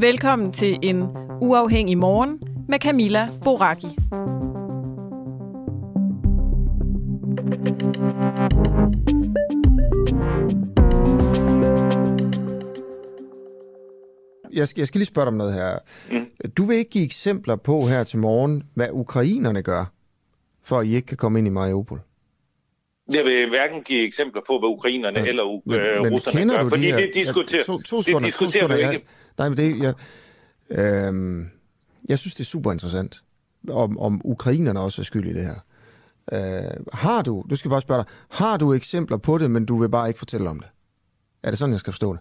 Velkommen til en uafhængig morgen med Camilla Boraki. Jeg skal, jeg skal lige spørge dig om noget her. Mm. Du vil ikke give eksempler på her til morgen, hvad ukrainerne gør, for at I ikke kan komme ind i Mariupol? Jeg vil hverken give eksempler på, hvad ukrainerne ja, eller men, øh, men russerne kender gør, du fordi de her, det diskuterer, ja, to, to det diskuterer to vi sekunder, ikke. Nej, men det, jeg, øhm, jeg synes, det er super interessant, om, om ukrainerne også er skyld i det her. Øh, har du, du skal bare spørge dig, har du eksempler på det, men du vil bare ikke fortælle om det? Er det sådan, jeg skal forstå det?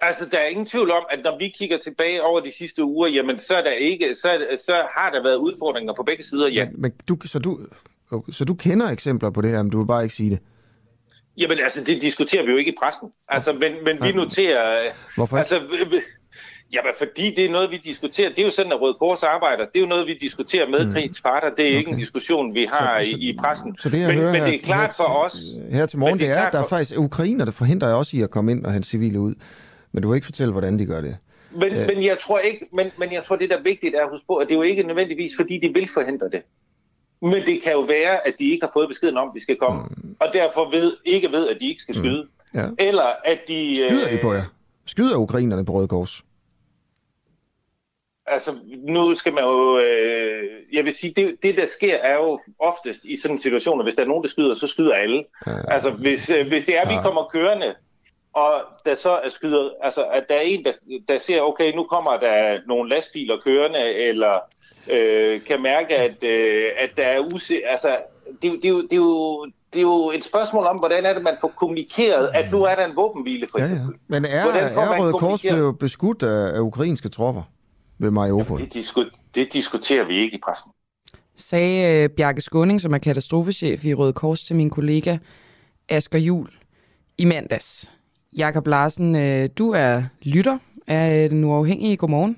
Altså, der er ingen tvivl om, at når vi kigger tilbage over de sidste uger, jamen, så, er der ikke, så, så har der været udfordringer på begge sider, ja. Men, men du, så, du, så du kender eksempler på det her, men du vil bare ikke sige det? Jamen, altså, det diskuterer vi jo ikke i pressen. Altså, men, men vi noterer... Hvorfor ikke? Altså, øh, øh, jamen, fordi det er noget, vi diskuterer. Det er jo sådan, at Røde Kors arbejder. Det er jo noget, vi diskuterer med mm. krigens parter. Det er okay. ikke en diskussion, vi har Så- i, i pressen. Så det, jeg men, hører men her, det er klart for os... Her til morgen, det det er at der er faktisk ukrainer, der forhindrer jeg også i at komme ind og hente civile ud. Men du vil ikke fortælle, hvordan de gør det. Men, Ja. men, jeg tror ikke, men, men jeg tror, det der er vigtigt er at huske på, at det er jo ikke nødvendigvis, fordi de vil forhindre det. Men det kan jo være, at de ikke har fået beskeden om, at de skal komme, mm. og derfor ved, ikke ved, at de ikke skal skyde. Ja. Eller at de... Skyder de øh, på jer? Skyder ukrainerne på Røde Kors? Altså, nu skal man jo... Øh, jeg vil sige, det, det der sker er jo oftest i sådan situationer, hvis der er nogen, der skyder, så skyder alle. Ja. Altså, hvis, øh, hvis det er, at vi Ja. kommer kørende, og der så er skyder, altså, at der er en, der, der ser, okay, nu kommer der nogle lastbiler kørende, eller øh, kan mærke, at, øh, at der er use... Altså, det, det, er jo- det, er jo, det er jo et spørgsmål om, hvordan er det, man får kommunikeret, at nu er der en våbenhvile, for Ja, ja. eksempel. Men er, er Røde Kors blevet beskudt af, af ukrainske tropper ved Mariupol? Det, disku- det diskuterer vi ikke i pressen. Sagde øh, Bjarke Skåning, som er katastrofechef i Røde Kors, til min kollega Asger Jul i mandags. Jakob Larsen, øh, du er lytter af Den Uafhængige. Godmorgen.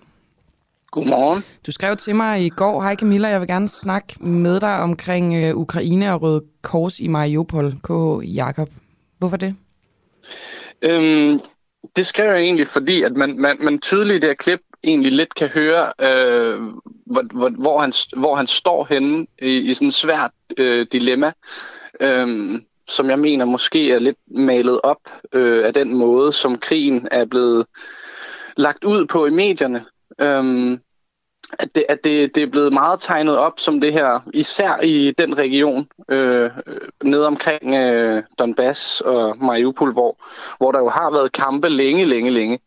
Godmorgen. Du skrev til mig i går, hej Camilla, jeg vil gerne snakke med dig omkring øh, Ukraine og Røde Kors i Mariupol. KH Jakob. Hvorfor det? Øhm, det skrev jeg egentlig, fordi at man, man, man tydeligt i det her klip egentlig lidt kan høre, øh, hvor, hvor, hvor, han, hvor han står henne i, i sådan et svært øh, dilemma, øh, som jeg mener måske er lidt malet op øh, af den måde, som krigen er blevet lagt ud på i medierne. Øhm, at det, at det, det er blevet meget tegnet op som det her, især i den region, øh, ned omkring øh, Donbass og Mariupol, hvor, hvor der jo har været kampe længe, længe, længe.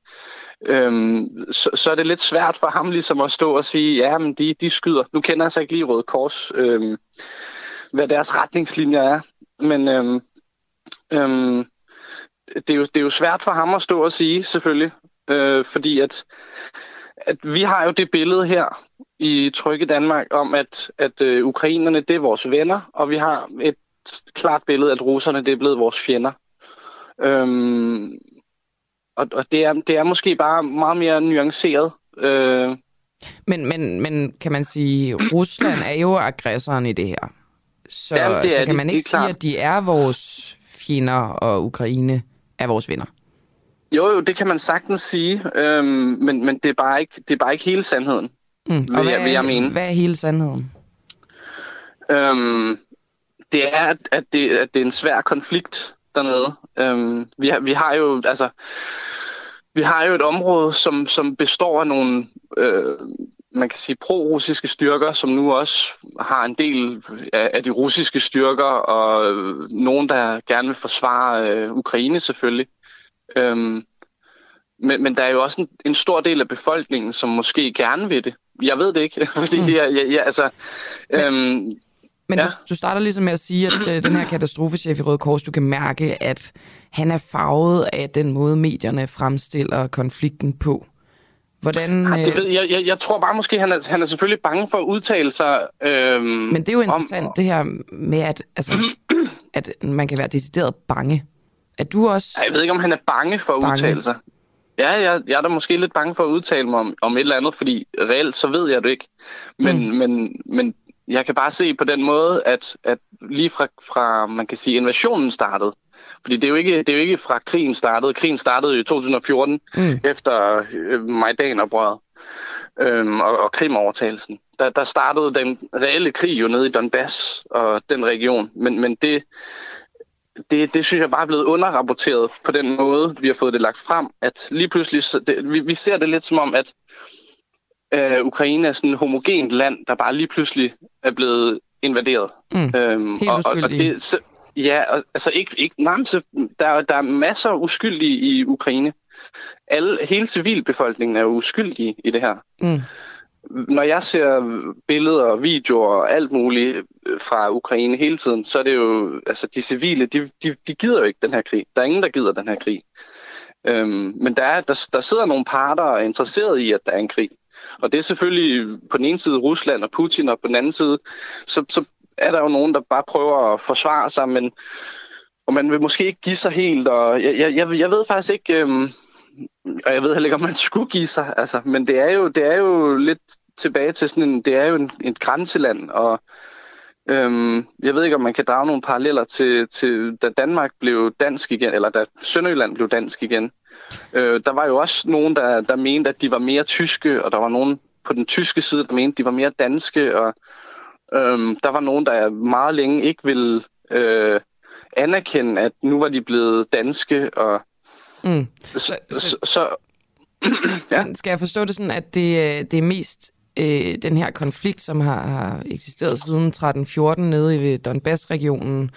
Øhm, så, så er det lidt svært for ham ligesom at stå og sige, ja, men de, de skyder. Nu kender jeg så ikke lige Røde Kors, øhm, hvad deres retningslinjer er, men øhm, øhm, det, er jo, det er jo svært for ham at stå og sige, selvfølgelig, øh, fordi at, at vi har jo det billede her i Trygge Danmark om, at, at øh, ukrainerne det er vores venner, og vi har et klart billede, at russerne det er blevet vores fjender. Øhm, og og det, er, det er måske bare meget mere nuanceret. Øh, Men, men, men kan man sige, Rusland er jo aggressoren i det her. Så, Jamen, det er så kan de, man ikke sige, klart. at de er vores fjender, og Ukraine er vores venner. jo, jo, det kan man sagtens sige, øhm, men, men det, er bare ikke, det er bare ikke hele sandheden. Mm. Vil jeg- vil jeg mene. hvad er hele sandheden? Øhm, det er, at det, at det er en svær konflikt dernede. Øhm, vi, har, vi har jo, altså, vi har jo et område, som, som består af nogle, øh, man kan sige, pro-russiske styrker, som nu også har en del af, af de russiske styrker, og øh, nogen, der gerne vil forsvare øh, Ukraine selvfølgelig. Øhm, men, men der er jo også en, en stor del af befolkningen, som måske gerne vil det. Jeg ved det ikke, fordi mm. jeg, jeg, jeg, altså... Men, øhm, men ja. du, du starter ligesom med at sige, at øh, den her katastrofechef i Røde Kors, du kan mærke, at han er farvet af den måde, medierne fremstiller konflikten på. Hvordan, ja, det øh, ved jeg, jeg. Jeg tror bare måske, han er, han er selvfølgelig bange for at udtale sig. Øhm, men det er jo interessant, om, det her med, at, altså, at man kan være decideret bange. Er du også... Jeg ved ikke, om han er bange for at bange. udtale sig. Ja, jeg, jeg er da måske lidt bange for at udtale mig om, om et eller andet, fordi reelt så ved jeg det ikke. Men, mm. men, men jeg kan bare se på den måde, at, at lige fra, fra, man kan sige, invasionen startede, fordi det er jo ikke, det er jo ikke fra krigen startede. Krigen startede i 2014 mm. efter øh, Majdan-oprøret øhm, og, og Krim-overtagelsen. Der, der startede den reelle krig jo nede i Donbass og den region. Men, men det, det, det synes jeg bare er blevet underrapporteret på den måde, vi har fået det lagt frem, at lige pludselig, det, vi, vi ser det lidt som om, at øh, Ukraine er sådan et homogent land, der bare lige pludselig er blevet invaderet. Mm. Øhm, Helt og, og, og det, Ja, altså ikke, ikke nej, så der, der er masser af uskyldige i Ukraine. Alle, hele civilbefolkningen er uskyldige i det her. Mm. Når jeg ser billeder og videoer og alt muligt øh, fra Ukraine hele tiden, så er det jo, altså de civile, de, de, de gider jo ikke den her krig. Der er ingen, der gider den her krig. Øhm, men der, er, der, der sidder nogle parter og er interesseret i, at der er en krig. Og det er selvfølgelig på den ene side Rusland og Putin, og på den anden side, så, så er der jo nogen, der bare prøver at forsvare sig, men og man vil måske ikke give sig helt, og jeg, jeg, jeg, jeg ved faktisk ikke, øhm, og jeg ved heller ikke, om man skulle give sig, altså, men det er jo, det er jo lidt tilbage til sådan en, det er jo en, en grænseland, og øhm, jeg ved ikke, om man kan drage nogle paralleller til, til, da Danmark blev dansk igen, eller da Sønderjylland blev dansk igen. Øh, der var jo også nogen, der, der mente, at de var mere tyske, og der var nogen på den tyske side, der mente, at de var mere danske, og Øhm, der var nogen, der meget længe ikke ville øh, anerkende, at nu var de blevet danske. Og, mm. så, så, så, ja. Skal jeg forstå det sådan, at det, det er mest øh, den her konflikt, som har, har eksisteret siden 13-14 nede i Donbass-regionen,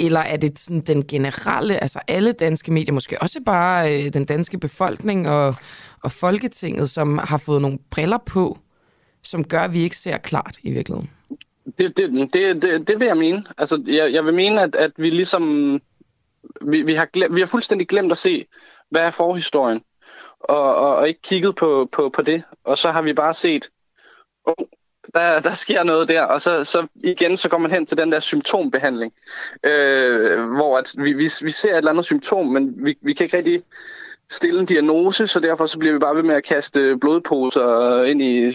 eller er det sådan den generelle, altså alle danske medier, måske også bare øh, den danske befolkning og, og Folketinget, som har fået nogle briller på, som gør, at vi ikke ser klart i virkeligheden? Det, det, det, det, det vil jeg mene. Altså, jeg, jeg vil mene, at, at vi ligesom... Vi, vi, har glemt, vi har fuldstændig glemt at se, hvad er forhistorien, og, og, og ikke kigget på, på, på det. Og så har vi bare set, oh, der, der sker noget der, og så, så igen så går man hen til den der symptombehandling, øh, hvor at vi, vi, vi ser et eller andet symptom, men vi, vi kan ikke rigtig stille en diagnose, så derfor så bliver vi bare ved med at kaste blodposer ind i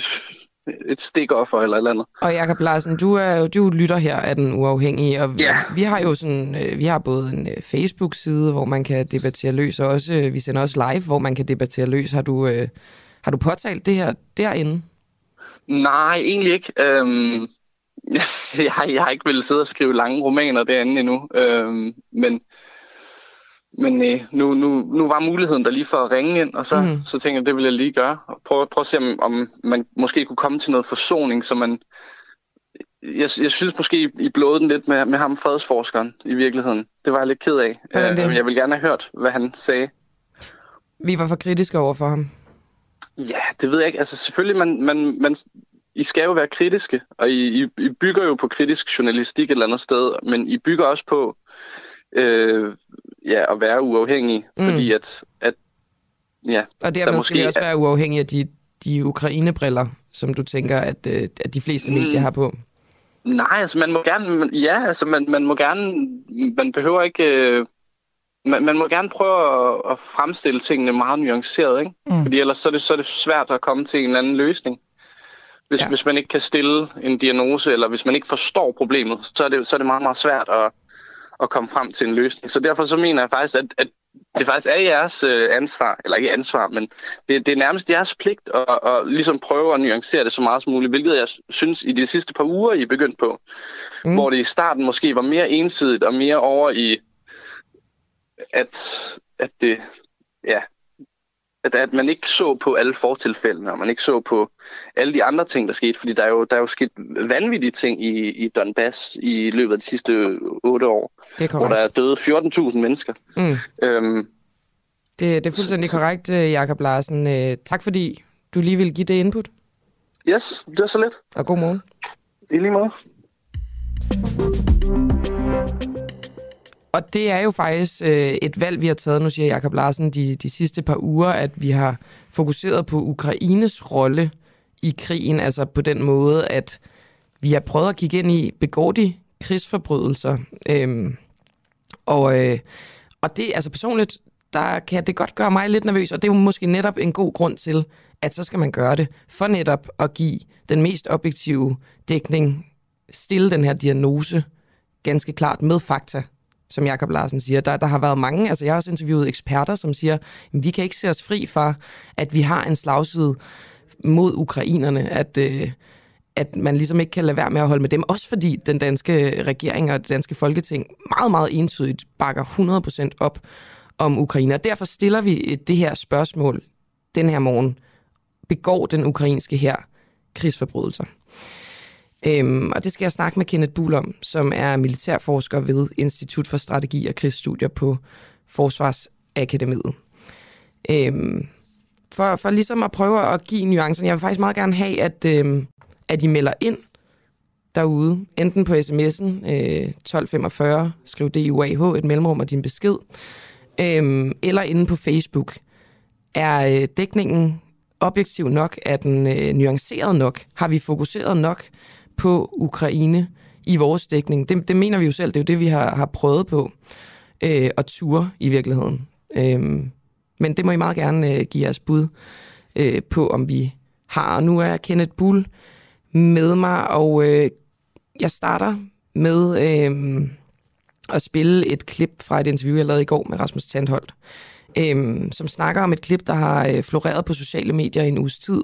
et stikoffer eller et eller andet. Og Jakob Larsen, du er jo du lytter her af den uafhængige, og yeah. vi har jo sådan, øh, vi har både en øh, Facebook-side, hvor man kan debattere løs, og også, øh, vi sender også live, hvor man kan debattere løs. Har du, har du påtalt det her derinde? Nej, egentlig ikke. Øhm, jeg, har, jeg har ikke ville sidde og skrive lange romaner derinde endnu, øhm, men men øh, nu, nu, nu var muligheden der lige for at ringe ind, og så, mm. så tænkte jeg, det vil jeg lige gøre. Og prøve, prøve at se, om, om man måske kunne komme til noget forsoning, så man... Jeg, jeg synes måske, I blåede den lidt med, med ham, fredsforskeren, i virkeligheden. Det var jeg lidt ked af. Øh, jeg vil gerne have hørt, hvad han sagde. Vi var for kritiske over for ham. Ja, det ved jeg ikke. Altså selvfølgelig, man, man, man, I skal jo være kritiske, og I, I, I bygger jo på kritisk journalistik et eller andet sted, men I bygger også på øh, ja, at være uafhængig, mm. fordi at, at ja, Og dermed måske, skal også være uafhængig af de, de Ukraine-briller, som du tænker, at, øh, at de fleste mm. medier har på. Nej, altså man må gerne, ja, altså man, man må gerne, man behøver ikke, øh, man, man må gerne prøve at, at fremstille tingene meget nuanceret, ikke? Mm. Fordi ellers så er, det, så er det svært at komme til en eller anden løsning. Hvis, ja. hvis man ikke kan stille en diagnose, eller hvis man ikke forstår problemet, så er det, så er det meget, meget svært at, at komme frem til en løsning. Så derfor så mener jeg faktisk, at, at det faktisk er jeres øh, ansvar, eller ikke ansvar, men det, det er nærmest jeres pligt at, at ligesom prøve at nuancere det så meget som muligt, hvilket jeg synes i de sidste par uger, I er begyndt på. Mm. Hvor det i starten måske var mere ensidigt og mere over i, at, at det, ja, at, at man ikke så på alle fortilfældene, og man ikke så på alle de andre ting, der skete, fordi der er jo, der er jo sket vanvittige ting i, i Donbass i løbet af de sidste otte år, hvor der er døde 14.000 mennesker. Mm. Øhm, Det, det er fuldstændig korrekt, øh, Jakob Larsen. Øh, Tak fordi du lige vil give det input, yes, det er så lidt. og god morgen. I lige måde. Og det er jo faktisk øh, et valg, vi har taget, nu siger Jakob Larsen, de, de sidste par uger, at vi har fokuseret på Ukraines rolle i krigen, altså på den måde, at vi har prøvet at kigge ind i, begår de krigsforbrydelser? Øhm, og, øh, og det, altså personligt, der kan det godt gøre mig lidt nervøs, og det er jo måske netop en god grund til, at så skal man gøre det, for netop at give den mest objektive dækning, stille den her diagnose ganske klart med fakta, som Jakob Larsen siger. Der, der har været mange, altså jeg har også interviewet eksperter, som siger, at vi kan ikke se os fri fra, at vi har en slagside mod ukrainerne, at, øh, at man ligesom ikke kan lade være med at holde med dem. Også fordi den danske regering og det danske folketing meget, meget entydigt bakker 100% op om Ukraine. Og derfor stiller vi det her spørgsmål den her morgen. Begår den ukrainske her krigsforbrydelser? Øhm, og det skal jeg snakke med Kenneth Buhl om, som er militærforsker ved Institut for Strategi og Krigsstudier på Forsvarsakademiet. Øhm, for, for ligesom at prøve at give nuancerne. Jeg vil faktisk meget gerne have, at, øhm, at I melder ind derude, enten på sms'en øh, 1245, skriv DUAH, et mellemrum og din besked, øhm, eller inde på Facebook. Er øh, dækningen objektiv nok? Er den øh, nuanceret nok? Har vi fokuseret nok på Ukraine i vores dækning? Det, det mener vi jo selv, det er jo det, vi har, har prøvet på øh, at ture i virkeligheden. Øh, men det må I meget gerne øh, give jeres bud øh, på, om vi har. Og nu er Kenneth Bull med mig, og øh, jeg starter med øh, at spille et klip fra et interview, jeg lavede i går med Rasmus Tandholt, øh, som snakker om et klip, der har øh, floreret på sociale medier i en uges tid,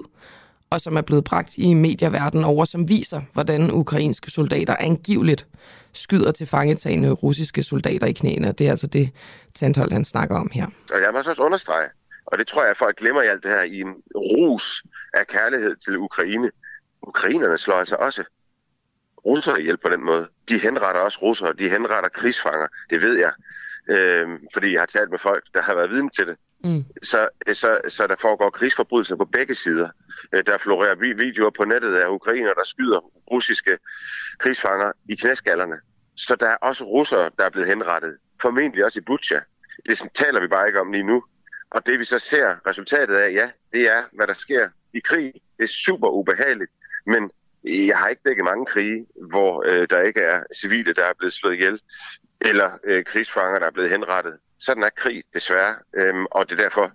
og som er blevet bragt i medieverdenen over, som viser, hvordan ukrainske soldater angiveligt skyder til fangetagende russiske soldater i knæene. Det er altså det, Tandholt han snakker om her. Og jeg må så også understrege, og det tror jeg, at folk glemmer i alt det her, i en rus af kærlighed til Ukraine. Ukrainerne slår altså også russerne ihjel på den måde. De henretter også russere, de henretter krigsfanger, det ved jeg. Øhm, fordi jeg har talt med folk, der har været viden til det. Mm. Så, så, så der foregår krigsforbrydelser på begge sider. Øh, der florerer videoer på nettet af ukrainer, der skyder russiske krigsfanger i knæskallerne. Så der er også russere, der er blevet henrettet. Formentlig også i Butcha. Det sådan taler vi bare ikke om lige nu. Og det vi så ser resultatet af, ja, det er, hvad der sker i krig. Det er super ubehageligt, men jeg har ikke dækket mange krige, hvor øh, der ikke er civile, der er blevet slået ihjel, eller øh, krigsfanger, der er blevet henrettet. Sådan er krig, desværre. Øhm, og det er derfor,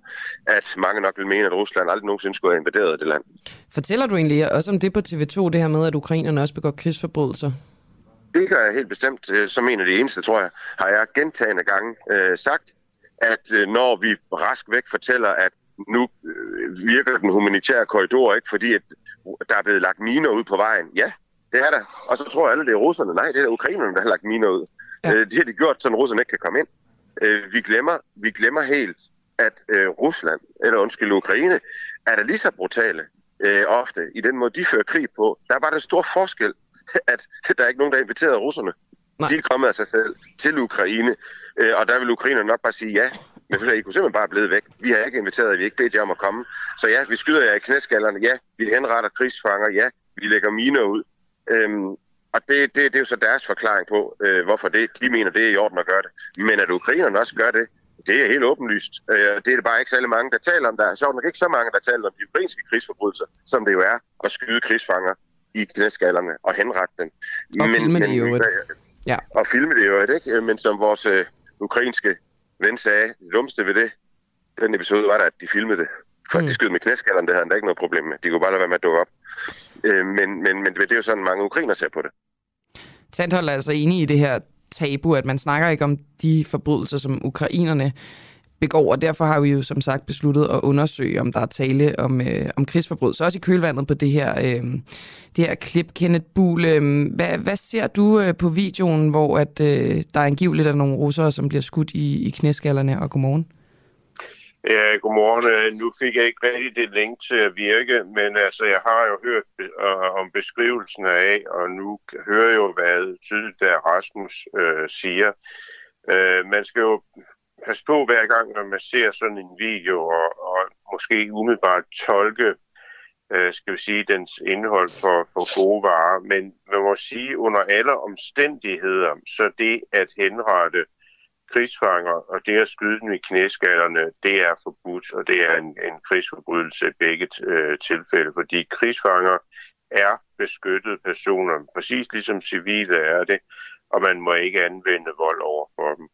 at mange nok vil mene, at Rusland aldrig nogensinde skulle have invaderet det land. Fortæller du egentlig også om det på TV2, det her med, at ukrainerne også begår krigsforbrydelser? Det gør jeg helt bestemt. øh, Som en af de eneste, tror jeg, har jeg gentagende gange øh, sagt, at øh, når vi rask væk fortæller, at nu øh, virker den humanitære korridor ikke, fordi at der er blevet lagt miner ud på vejen. Ja, det er der. Og så tror alle, det er russerne. Nej, det er ukrainerne, der har lagt miner ud. Ja. Øh, det har de gjort, så russerne ikke kan komme ind. Øh, vi, glemmer, vi glemmer helt, at øh, Rusland, eller undskyld, Ukraine, er der lige så brutale øh, ofte i den måde, de fører krig på. Der var der stor forskel, at der er ikke nogen, der inviterede russerne. Nej. De er kommet af sig selv til Ukraine, øh, og der vil ukrainerne nok bare sige ja. Men I kunne simpelthen bare blive væk. Vi har ikke inviteret vi har ikke bedt jer om at komme. Så ja, vi skyder jer i knæskallerne. Ja, vi henretter krigsfanger. Ja, vi lægger miner ud. Øhm, og det, det, det er jo så deres forklaring på, øh, hvorfor det, de mener, det er i orden at gøre det. Men at ukrainerne også gør det, det er helt åbenlyst. Øh, det er bare ikke særlig mange, der taler om. Der er sjovt nok ikke så mange, der taler om de ukrainske krigsforbrydelser, som det jo er at skyde krigsfanger i knæskallerne og henrette dem. Og filme det i øvrigt. Ja. Og filme det øvrigt, ikke? Men som vores øh, ukrainske ven sagde, det dummeste ved det, den episode var der, at de filmede det. For mm. de skød med knæskallerne, det havde han da ikke noget problem med. De kunne bare lade være med at dukke op. Øh, men, men, men det er jo sådan, mange ukrainer ser på det. Tandhold er altså enig i det her tabu, at man snakker ikke om de forbrydelser, som ukrainerne begår, og derfor har vi jo som sagt besluttet at undersøge, om der er tale om, øh, om krigsforbrydelser, også i kølvandet på det her, øh, det her klip. Kenneth Buhl, øh, hvad, hvad ser du øh, på videoen, hvor at, øh, der er angiveligt af nogle russere, som bliver skudt i, i knæskallerne, og godmorgen? Ja, godmorgen. Øh, nu fik jeg ikke rigtig det link til at virke, men altså, jeg har jo hørt øh, om beskrivelsen af, og nu hører jeg jo, hvad tydeligt der Rasmus øh, siger. Øh, man skal jo passe på hver gang, når man ser sådan en video, og, og måske umiddelbart tolke, øh, skal vi sige, dens indhold for, for gode varer. Men man må sige, under alle omstændigheder, så det at henrette krigsfanger, og det at skyde dem i knæskallerne, det er forbudt, og det er en, en krigsforbrydelse i begge øh, tilfælde, fordi krigsfanger er beskyttede personer, præcis ligesom civile er det, og man må ikke anvende vold over for dem.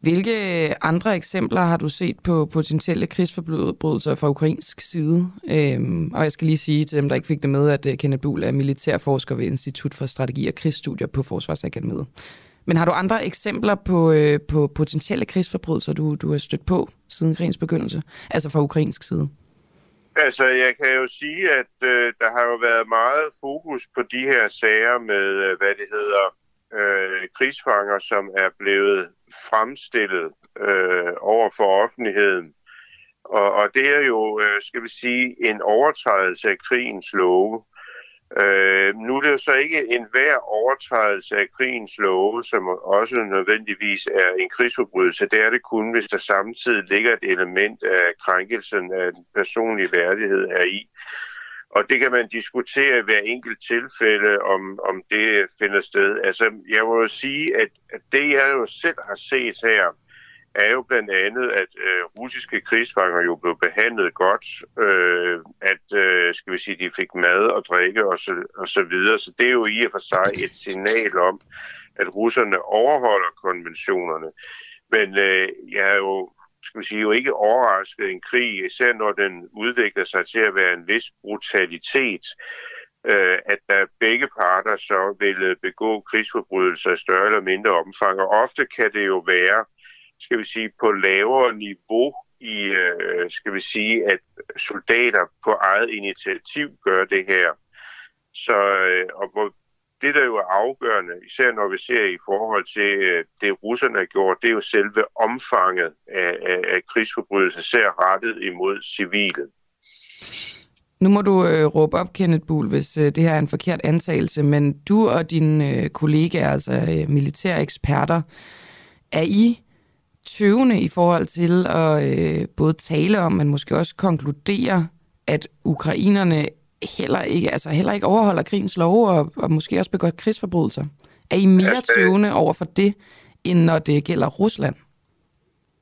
Hvilke andre eksempler har du set på potentielle krigsforbrydelser fra ukrainsk side? Øhm, og jeg skal lige sige til dem, der ikke fik det med, at øh, Kenneth Buhl er militærforsker ved Institut for Strategi og Krigsstudier på Forsvarsakademiet. Men har du andre eksempler på, øh, på potentielle krigsforbrydelser, du, du har stødt på siden krigens begyndelse? Altså fra ukrainsk side? Altså, jeg kan jo sige, at øh, der har jo været meget fokus på de her sager med, øh, hvad det hedder, øh, krigsfanger, som er blevet fremstillet øh, over for offentligheden. Og, og det er jo, øh, skal vi sige, en overtrædelse af krigens love. Øh, nu er det jo så ikke en hver overtrædelse af krigens love, som også nødvendigvis er en krigsforbrydelse. Det er det kun, hvis der samtidig ligger et element af krænkelsen af den personlige værdighed er i. Og det kan man diskutere i hver enkelt tilfælde, om, om det finder sted. Altså, jeg må jo sige, at, at det, jeg jo selv har set her, er jo blandt andet, at øh, russiske krigsfanger jo blev behandlet godt, øh, at øh, skal vi sige, de fik mad og drikke og så, og så videre. Så det er jo i og for sig et signal om, at russerne overholder konventionerne. Men øh, jeg er jo skal vi sige, jo ikke overrasket en krig, især når den udvikler sig til at være en vis brutalitet, øh, at der begge parter så vil øh, begå krigsforbrydelser i større eller mindre omfang. Og ofte kan det jo være, skal vi sige, på lavere niveau i, øh, skal vi sige, at soldater på eget initiativ gør det her. Så øh, og hvor det, der jo er afgørende, især når vi ser i forhold til øh, det, russerne har gjort, det er jo selve omfanget af, af, af krigsforbrydelser, ser rettet imod civile. Nu må du øh, råbe op, Kenneth Buhl, hvis øh, det her er en forkert antagelse, men du og dine øh, kollegaer, altså øh, militære eksperter, er I tøvende i forhold til at øh, både tale om, men måske også konkludere, at ukrainerne heller ikke, altså heller ikke overholder krigens lov og, og måske også begår krigsforbrydelser. Er I mere altså, tøvende over for det, end når det gælder Rusland?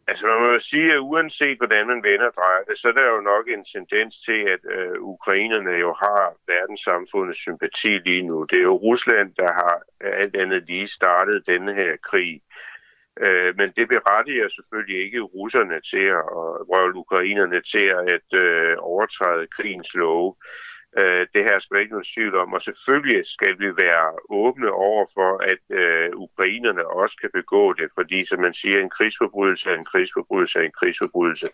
Altså man må jo sige, at uanset hvordan man vender drejer det, så er der jo nok en tendens til, at øh, ukrainerne jo har verdenssamfundets sympati lige nu. Det er jo Rusland, der har alt andet lige startet denne her krig. Øh, Øh, men det berettiger selvfølgelig ikke russerne til at, og ukrainerne til at øh, overtræde krigens love. Øh, det her skal der ikke nogen tvivl om, og selvfølgelig skal vi være åbne over for, at øh, ukrainerne også kan begå det, fordi som man siger, en krigsforbrydelse er en krigsforbrydelse er en krigsforbrydelse.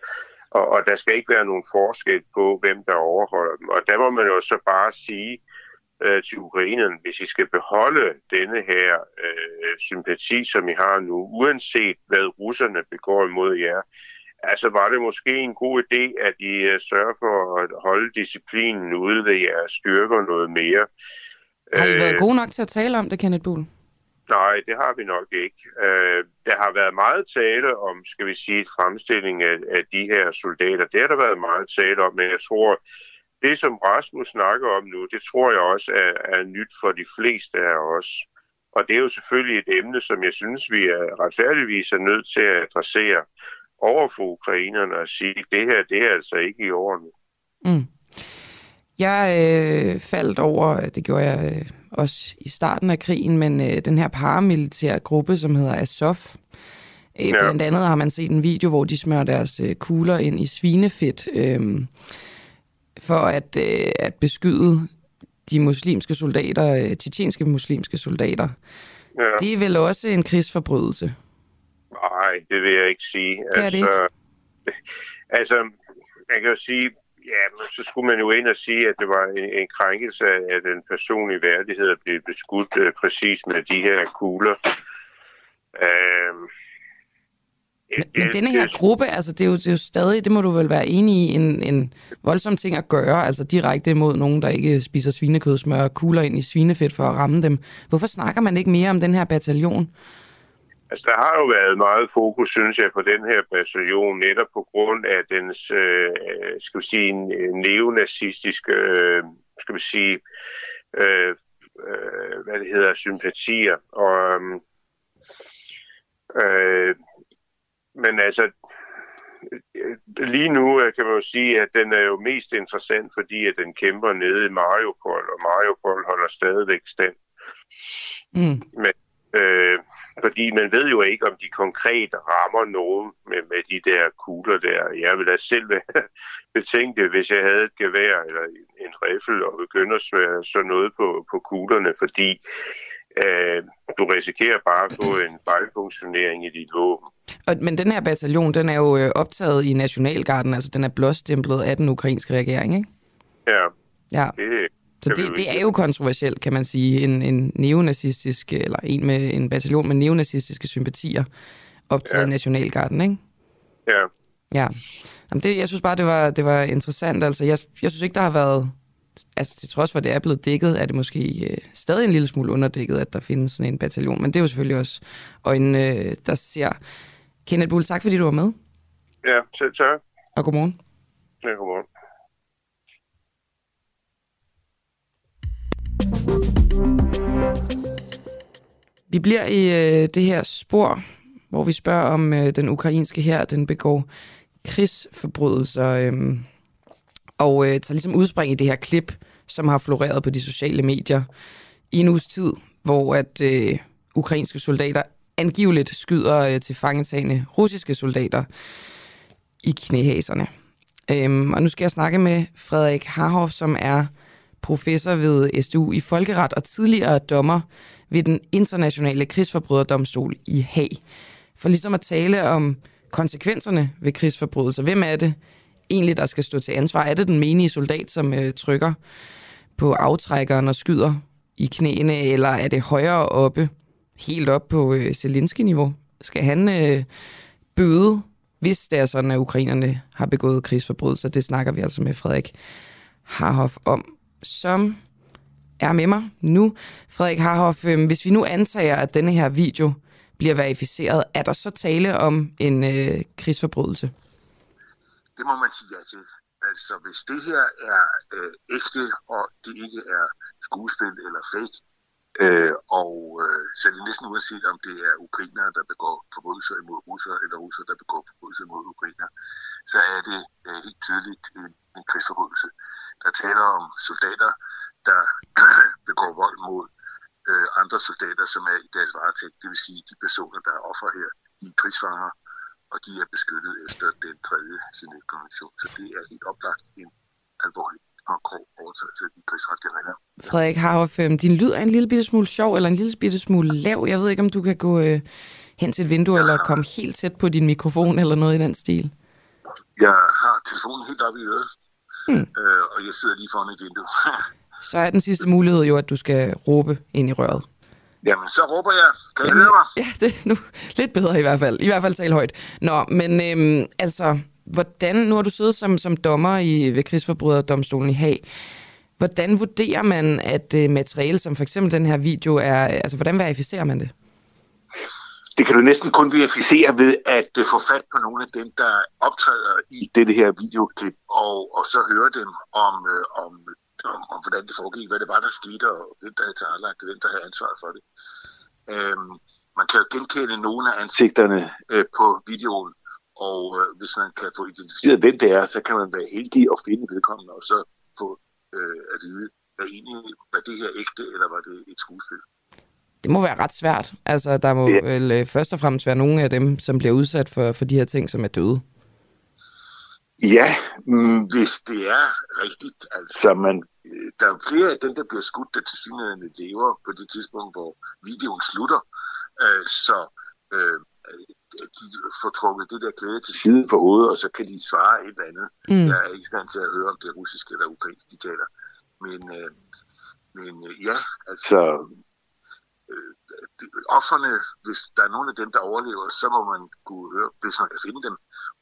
Og, og der skal ikke være nogen forskel på, hvem der overholder dem. Og der må man jo så bare sige, øh, til ukrainerne, hvis I skal beholde denne her øh, sympati, som I har nu, uanset hvad russerne begår imod jer, altså var det måske en god idé, at I uh, sørger for at holde disciplinen ude ved jeres styrker noget mere. Har I været øh, gode nok til at tale om det, Kenneth Buhl? Nej, det har vi nok ikke. Uh, der har været meget tale om, skal vi sige, fremstilling af, af de her soldater. Det har der været meget tale om, men jeg tror, det, som Rasmus snakker om nu, det tror jeg også er, er nyt for de fleste af os. Og det er jo selvfølgelig et emne, som jeg synes, vi er retfærdigvis er nødt til at adressere over for ukrainerne og sige, at det her, det er altså ikke i orden. Mm. Jeg øh, faldt over, det gjorde jeg øh, også i starten af krigen, men øh, den her paramilitære gruppe, som hedder Azov, øh, ja. blandt andet har man set en video, hvor de smører deres øh, kugler ind i svinefedt. Øh, for at, øh, at beskyde de muslimske soldater, øh, tjetjenske muslimske soldater. Ja. Det er vel også en krigsforbrydelse? Nej, det vil jeg ikke sige. Det er det altså, altså, jeg kan jo sige, ja, men så skulle man jo ind og sige, at det var en, en krænkelse af den personlige værdighed at blive beskudt øh, præcis med de her kugler. Øhm, Men, men denne her gruppe, altså det er, jo, det er jo stadig, det må du vel være enig i, en, en voldsom ting at gøre, altså direkte imod nogen, der ikke spiser svinekød, smører kugler ind i svinefedt for at ramme dem. Hvorfor snakker man ikke mere om den her bataljon? Altså, der har jo været meget fokus, synes jeg, på den her bataljon, netop på grund af dens, øh, skal vi sige, neonazistiske, øh, skal vi sige, øh, øh, hvad det hedder, sympatier. Og, øh, men altså, lige nu øh, kan man jo sige, at den er jo mest interessant, fordi at den kæmper nede i Mariupol, og Mariupol holder stadigvæk stand. Mm. Men, øh, fordi man ved jo ikke, om de konkret rammer nogen med, med de der kugler der. Jeg vil da selv betænke, hvis jeg havde et gevær eller en, en riffel og begynder at svære sådan noget på, på kuglerne, fordi øh, du risikerer bare at få en fejlfunktionering i dit våben. Og, men den her bataljon, den er jo øh, optaget i Nationalgarden, altså den er blåstemplet af den ukrainske regering, ikke? Ja, Ja, det, så det, det er jo kontroversielt, kan man sige. En, en neonazistisk, eller en med en bataljon med neonazistiske sympatier optaget Ja. i Nationalgarden, ikke? ja. Ja. Jamen det, jeg synes bare, det var, det var interessant. Altså, jeg, jeg synes ikke, der har været... Altså, til trods for, at det er blevet dækket, er det måske øh, stadig en lille smule underdækket, at der findes sådan en bataljon. Men det er jo selvfølgelig også øjnene, øh, der ser. Kenneth Bull, tak fordi du var med, Ja, selv tak. og godmorgen. Ja, godmorgen. Vi bliver i øh, det her spor, hvor vi spørger om øh, den ukrainske her, den begår krigsforbrydelser, øh, og øh, tager ligesom udspring i det her klip, som har floreret på de sociale medier i en uges tid, hvor at øh, ukrainske soldater angiveligt skyder øh, til fangetagende russiske soldater i knæhaserne. Øhm, og nu skal jeg snakke med Frederik Harhoff, som er professor ved SDU i Folkeret og tidligere dommer ved den internationale krigsforbryderdomstol i Haag. For ligesom at tale om konsekvenserne ved krigsforbrydelser. Hvem er det egentlig, der skal stå til ansvar? Er det den menige soldat, som øh, trykker på aftrækkeren og skyder i knæene, eller er det højere oppe, helt op på øh, Zelensky-niveau? Skal han øh, bøde, hvis det er sådan, at ukrainerne har begået krigsforbrydelser? Det snakker vi altså med Frederik Harhoff om, som er med mig nu. Frederik Harhoff, øh, hvis vi nu antager, at denne her video bliver verificeret, er der så tale om en øh, krigsforbrydelse? Det må man sige ja til. Altså, hvis det her er øh, ægte, og det ikke er skuespil eller fake, øh, og øh, så er det næsten uanset, om det er ukrainere, der begår forbrydelser imod russere, eller russere, der begår forbrydelser imod ukrainere, så er det øh, helt tydeligt en, en krigsforbrydelse. Der taler om soldater, der begår vold mod øh, andre soldater, som er i deres varetægt. Det vil sige, de personer, der er offer her, de er krigsfanger, og de er beskyttet efter den tredje Genève-konvention. Så det er helt oplagt en alvorlig og grov overtrædelse af de krigsretlige regler. Frederik Harhoff, øh, din lyd er en lille bitte smule sjov, eller en lille bitte smule lav. Jeg ved ikke, om du kan gå øh, hen til et vindue, eller komme helt tæt på din mikrofon, eller noget i den stil. Jeg har telefonen helt oppe i øret, Hmm. øh, og jeg sidder lige foran et vindue. Så er den sidste mulighed jo, at du skal råbe ind i røret. Jamen, så råber jeg. Kan I høre mig? Ja, det er nu lidt bedre i hvert fald. I hvert fald tale højt. Nå, men øhm, altså, hvordan, nu har du siddet som, som dommer i, ved krigsforbryderdomstolen i Haag. Hvordan vurderer man, at øh, materiale som for eksempel den her video er, altså hvordan verificerer man det? Det kan du næsten kun verificere ved at øh, få fat på nogle af dem, der optræder i dette her videoklip, og, og så høre dem om, øh, om, om, om, hvordan det foregik, hvad det var, der skete, og hvem der havde tilrettelagt det, hvem der havde ansvaret for det. Øhm, man kan jo genkende nogle af ansigterne øh, på videoen, og øh, hvis man kan få identificeret, hvem det er, så kan man være heldig at finde vedkommende, og så få øh, at vide, hvad, egentlig, var det her ægte, eller var det et skuespil. Det må være ret svært. Altså, der må Ja. vel øh, først og fremmest være nogle af dem, som bliver udsat for, for de her ting, som er døde. Ja, mm, hvis det er rigtigt. Altså, man, øh, der er flere af dem, der bliver skudt, der til synligheden lever på det tidspunkt, hvor videoen slutter. Øh, så øh, de får trukket det der klæde til side for hovedet, og så kan de svare et eller andet. Mm. Jeg er ikke i stand til at høre, om det er russisk eller ukrainsk, de taler. Men, øh, men øh, ja, altså øh, offerne, hvis der er nogen af dem, der overlever, så må man kunne høre, hvis man kan finde dem.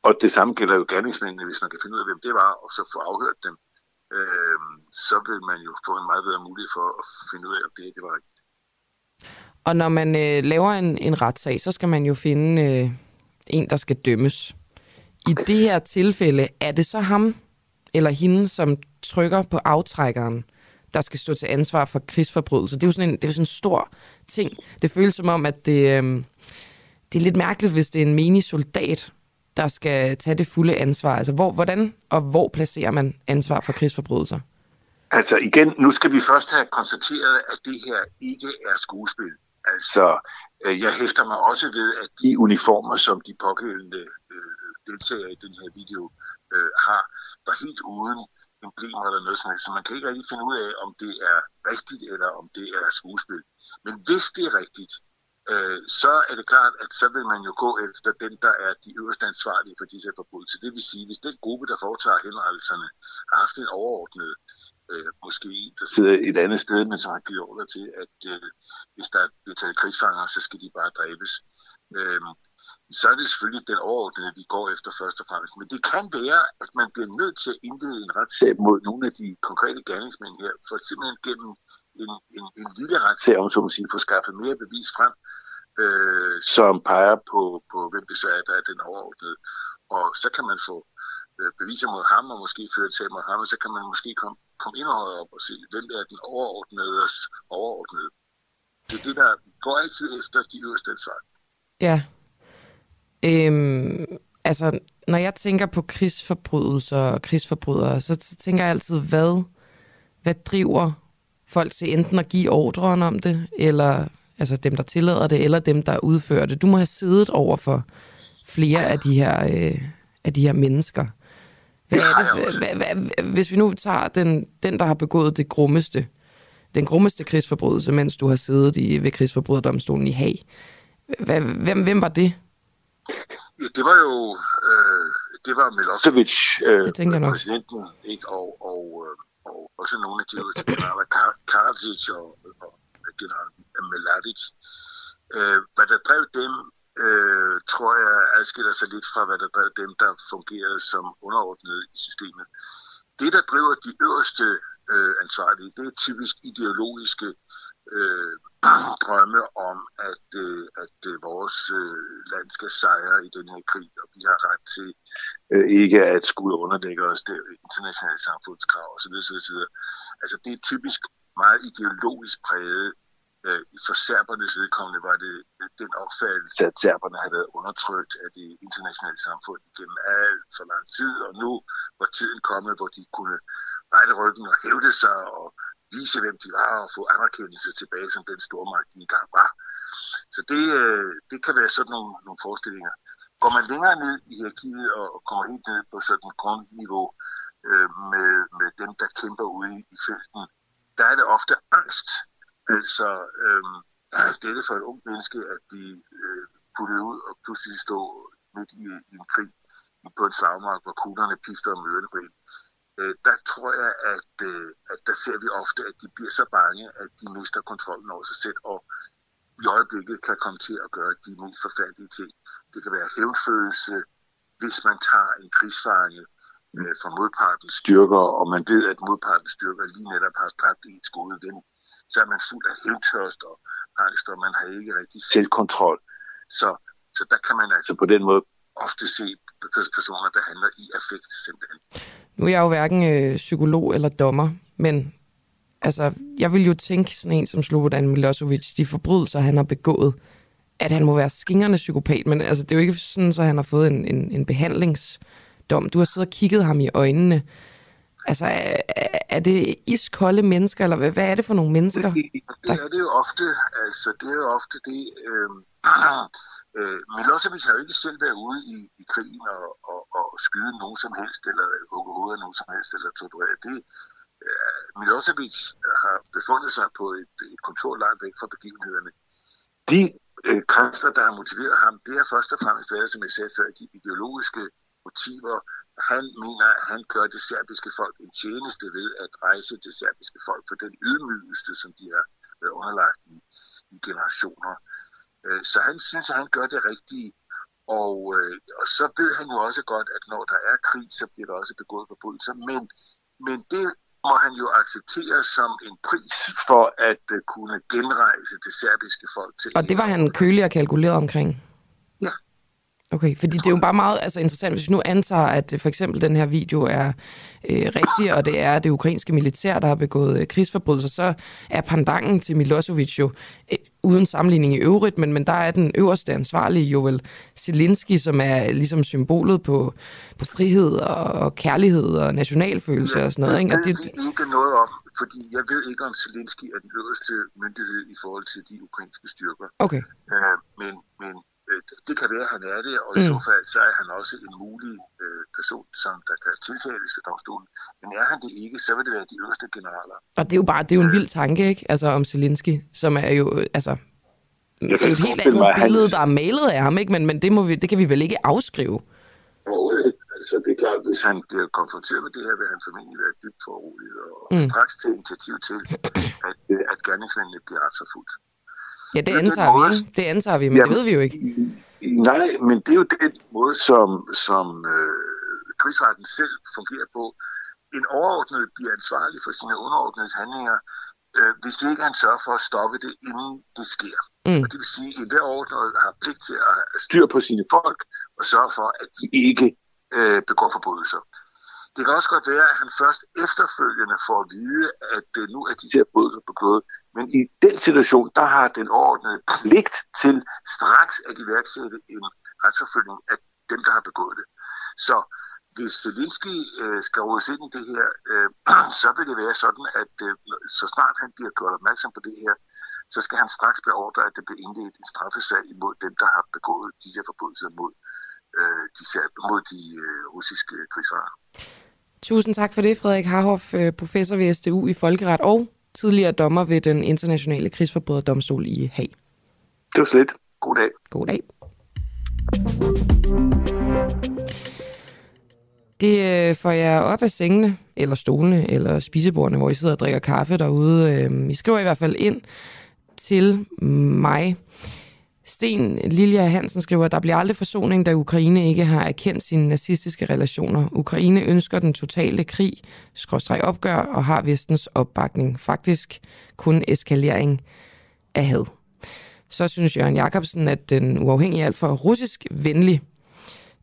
Og det samme gælder jo gerningsmændene, hvis man kan finde ud af, hvem det var, og så få afhørt dem. Øh, så vil man jo få en meget bedre mulighed for at finde ud af, om det, det var rigtigt. Og når man øh, laver en, en retssag, så skal man jo finde øh, en, der skal dømmes. I det her tilfælde, er det så ham eller hende, som trykker på aftrækkeren, der skal stå til ansvar for krigsforbrydelser? Det er jo sådan en, det er jo sådan en stor ting. Det føles som om, at det, øh, det er lidt mærkeligt, hvis det er en menig soldat, der skal tage det fulde ansvar. Altså, hvor, hvordan og hvor placerer man ansvar for krigsforbrydelser? Altså igen, nu skal vi først have konstateret, at det her ikke er skuespil. Altså, øh, jeg hæfter mig også ved, at de uniformer, som de pågældende øh, deltagere i den her video øh, har, var helt uden emblemer eller noget sådan Så man kan ikke rigtig finde ud af, om det er rigtigt eller om det er skuespil. Men hvis det er rigtigt, øh, så er det klart, at så vil man jo gå efter den, der er de øverste ansvarlige for disse forbrydelser. Det vil sige, hvis den gruppe, der foretager henrettelserne, har haft en overordnet øh, måske der sidder et andet sted, men som har givet ordre til, at øh, hvis der er taget krigsfanger, så skal de bare dræbes. Øh, så er det selvfølgelig den overordnede, vi går efter først og fremmest. Men det kan være, at man bliver nødt til at indlede en retssag mod nogle af de konkrete gerningsmænd her, for simpelthen gennem en, en, en lille retssag, om så må sige, få skaffet mere bevis frem, øh, som peger på, på, hvem det så er, der er den overordnede. Og så kan man få øh, beviser mod ham, og måske føre til mod ham, og så kan man måske komme komme endnu højere op og se, hvem er den overordnede overordnede. Det er det, der går altid efter de øverste ansvar. Ja. Øhm, altså, når jeg tænker på krigsforbrydelser og krigsforbrydere, så, så tænker jeg altid, hvad, hvad driver folk til enten at give ordren om det, eller altså dem, der tillader det, eller dem, der udfører det. Du må have siddet over for flere af de her, øh, af de her mennesker. Hvad er det, hvad, hvad, hvis vi nu tager den, den, der har begået det grummeste, den grummeste krigsforbrydelse, mens du har siddet i, ved krigsforbryderdomstolen i Haag. Hvem, hvem var det? Ja, det var jo øh, det var Milosevic, øh, det præsidenten, ikke? Og, og, øh, og også nogle af de øverste generaler, Karadzic og, og general Mladic. Øh, hvad der drev dem øh, tror jeg adskiller sig lidt fra, hvad der drev dem, der fungerede som underordnede i systemet. Det, der driver de øverste øh, ansvarlige, det er typisk ideologiske øh, drømme om, at, øh, at øh, vores øh, land skal sejre i den her krig, og vi har ret til øh, ikke at skulle underlægge os det internationale samfundskrav osv. osv. Altså det er typisk meget ideologisk præget Øh, for serbernes vedkommende var det øh, den opfattelse, at serberne havde været undertrykt af det internationale samfund gennem alt for lang tid, og nu var tiden kommet, hvor de kunne rette ryggen og hævde sig og vise, hvem de var og få anerkendelse tilbage som den stormagt, de engang var. Så det, øh, det kan være sådan nogle, nogle forestillinger. Går man længere ned i hierarkiet og, kommer helt ned på sådan et grundniveau øh, med, med dem, der kæmper ude i, i felten, der er det ofte angst, Altså, øh, det er det for et ung menneske at blive øh, puttet ud og pludselig stå midt i, i en krig på en slagmark, hvor kuglerne pifter om ørerne på en. Øh, der tror jeg, at, øh, at der ser vi ofte, at de bliver så bange, at de mister kontrollen over sig selv, og i øjeblikket kan komme til at gøre de mest forfærdelige ting. Det kan være hævnfølelse, hvis man tager en krigsfange øh, fra modpartens styrker, og man ved, at modpartens styrker lige netop har dræbt en skole ven så er man fuld af hævntørst og angst, og man har ikke rigtig selvkontrol. Så, så der kan man altså på den måde ofte se personer, der handler i affekt simpelthen. Nu er jeg jo hverken øh, psykolog eller dommer, men altså, jeg vil jo tænke sådan en som Slobodan Milosevic, de forbrydelser, han har begået, at han må være skingerne psykopat, men altså, det er jo ikke sådan, så han har fået en, en, en behandlingsdom. Du har siddet og kigget ham i øjnene. Altså, er det iskolde mennesker, eller hvad, hvad er det for nogle mennesker? Det, det er det jo ofte. Altså, det er jo ofte det. Øh, øh, Milosevic har jo ikke selv været ude i, i krigen og, og, og skyde nogen som helst, eller hugge hovedet af nogen som helst, eller torturere. Det, øh, Milosevic har befundet sig på et, et kontor langt væk fra begivenhederne. De øh, kræfter, der har motiveret ham, det er først og fremmest været, som jeg sagde før, de ideologiske motiver. Han mener, at han gør det serbiske folk en tjeneste ved at rejse det serbiske folk for den ydmygelse, som de har været underlagt i, i generationer. Øh, så han synes, at han gør det rigtige. Og, øh, og så ved han jo også godt, at når der er krig, så bliver der også begået forbrydelser. Men, men det må han jo acceptere som en pris for at uh, kunne genrejse det serbiske folk til. Og det var han kølig og kalkuleret omkring? Ja. Okay, fordi det er jo bare meget altså, interessant, hvis vi nu antager, at øh, for eksempel den her video er øh, rigtig, og det er det ukrainske militær, der har begået øh, krigsforbrydelser, så er pandangen til Milosevic jo øh, uden sammenligning i øvrigt, men, men der er den øverste ansvarlige jo vel Zelensky, som er ligesom symbolet på, på frihed og, kærlighed og nationalfølelse ja, og sådan noget. Ikke? Og det ved vi ikke noget om, fordi jeg ved ikke, om Zelensky er den øverste myndighed i forhold til de ukrainske styrker. Okay. Øh, men, men det kan være, at han er det, og i mm. så fald så er han også en mulig øh, person, som der kan tiltales ved domstolen. Men er han det ikke, så vil det være de øverste generaler. Og det er jo bare det er jo en vild tanke, ikke? Altså om Zelensky, som er jo, altså, det er jo et helt andet billede, hans... der er malet af ham, ikke? Men, men det, må vi, det kan vi vel ikke afskrive? Altså, det er klart, hvis han bliver konfronteret med det her, vil han formentlig være dybt foruroliget og mm. straks til initiativ til, at, at gerningsmændene bliver retsforfulgt. Ja, det antager vi? Det antager vi, men jamen, det ved vi jo ikke. Nej, men det er jo den måde, som, som øh, krigsretten selv fungerer på. En overordnet bliver ansvarlig for sine underordnedes handlinger, øh, hvis det ikke han sørger for at stoppe det, inden det sker. Mm. Og det vil sige, at enhver overordnet har pligt til at styre på sine folk og sørge for, at de ikke øh, begår forbrydelser. Det kan også godt være, at han først efterfølgende får at vide, at nu er de her forbrydelser begået. Men i den situation, der har den ordnede pligt til straks at iværksætte en retsforfølgning af dem, der har begået det. Så hvis Zelensky øh, skal rådes ind i det her, øh, så vil det være sådan, at øh, så snart han bliver gjort opmærksom på det her, så skal han straks beordre, at det bliver indledt en straffesag imod dem, der har begået de her forbrydelser mod, øh, de, mod de øh, russiske krigsfanger. Tusind tak for det, Frederik Harhoff, øh, professor ved SDU i Folkeret og tidligere dommer ved den internationale krigsforbryderdomstol i Haag. Det var slet. God dag. God dag. Det øh, får jeg op af sengene, eller stolene, eller spisebordene, hvor I sidder og drikker kaffe derude. Øh, I skriver i hvert fald ind til mig. Sten Lilja Hansen skriver, at der bliver aldrig forsoning, da Ukraine ikke har erkendt sine nazistiske relationer. Ukraine ønsker den totale krig, skråstreg opgør og har vestens opbakning. Faktisk kun eskalering af had. Så synes Jørgen Jacobsen, at den uafhængige er alt for russisk venlig.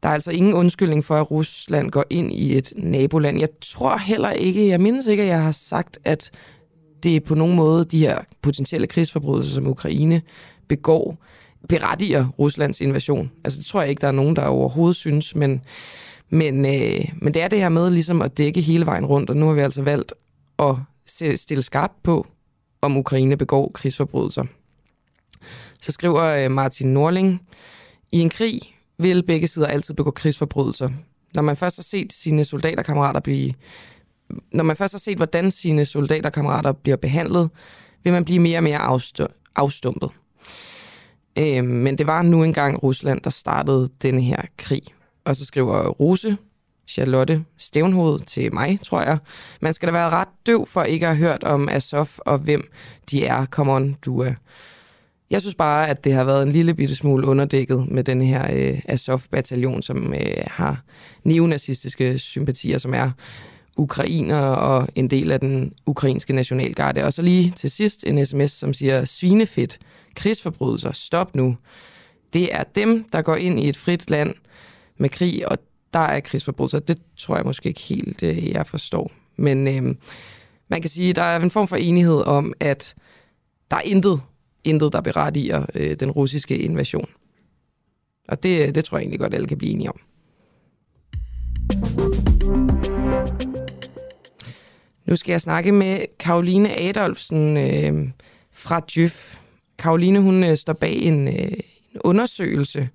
Der er altså ingen undskyldning for, at Rusland går ind i et naboland. Jeg tror heller ikke, jeg mindes ikke, at jeg har sagt, at det på nogen måde de her potentielle krigsforbrydelser, som Ukraine begår, berettiger Ruslands invasion. Altså det tror jeg ikke, der er nogen, der overhovedet synes, men, men, øh, men det er det her med ligesom at dække hele vejen rundt, og nu har vi altså valgt at stille skarpt på, om Ukraine begår krigsforbrydelser. Så skriver øh, Martin Norling, i en krig vil begge sider altid begå krigsforbrydelser. Når man først har set sine soldaterkammerater blive når man først har set, hvordan sine soldaterkammerater bliver behandlet, vil man blive mere og mere afstumpet. Øh, men det var nu engang Rusland, der startede denne her krig. Og så skriver Rose, Charlotte Stævnhoved til mig, tror jeg. Man skal da være ret døv for ikke at have hørt om Azov og hvem de er. Come on, du er. Jeg synes bare, at det har været en lille bitte smule underdækket med den her øh, Azov-bataljon, som øh, har neonazistiske sympatier, som er ukrainer og en del af den ukrainske nationalgarde. Og så lige til sidst en sms, som siger, svinefedt, krigsforbrydelser, stop nu. Det er dem, der går ind i et frit land med krig, og der er krigsforbrydelser. Det tror jeg måske ikke helt, øh, jeg forstår. Men øh, man kan sige, der er en form for enighed om, at der er intet, intet der berettiger øh, den russiske invasion. Og det, øh, det tror jeg egentlig godt, alle kan blive enige om. Nu skal jeg snakke med Karoline Adolfsen øh, fra Djøf. Karoline hun øh, står bag en, øh, en undersøgelse,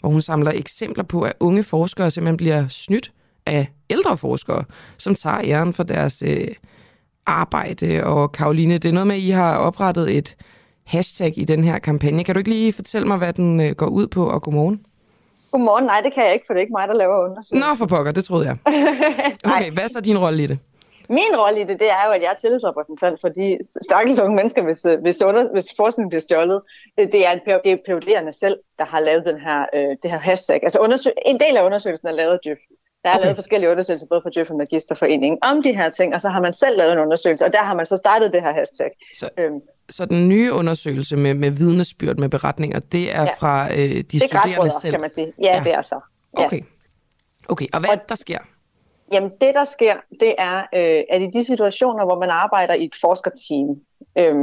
hvor hun samler eksempler på, at unge forskere simpelthen bliver snydt af ældre forskere, som tager æren for deres øh, arbejde. Og Karoline, det er noget med, at I har oprettet et hashtag i den her kampagne. Kan du ikke lige fortælle mig, hvad den øh, går ud på, og godmorgen? Godmorgen. Nej, det kan jeg ikke, for det er ikke mig, der laver undersøgelser. Nå, for pokker, det troede jeg. Okay, hvad er så din rolle i det? Min rolle i det, det er jo, at jeg er tillidsrepræsentant for de stakkels unge mennesker, hvis, øh, hvis, under, hvis forskningen bliver stjålet. Det er, det er PUD'erne selv, der har lavet den her, øh, det her hashtag. Altså undersøg, en del af undersøgelsen er lavet af Djøf. Der er okay. lavet forskellige undersøgelser, både fra Djøf og Magisterforeningen, om de her ting, og så har man selv lavet en undersøgelse, og der har man så startet det her hashtag. Så, øhm. så den nye undersøgelse med, med vidnesbyrd, med beretninger, det er ja. fra øh, de det er studerende selv? kan man sige. Ja, ja. det er så. Ja. Okay. Okay, og hvad og, der sker? Jamen det, der sker, det er, øh, at i de situationer, hvor man arbejder i et forskerteam, øh,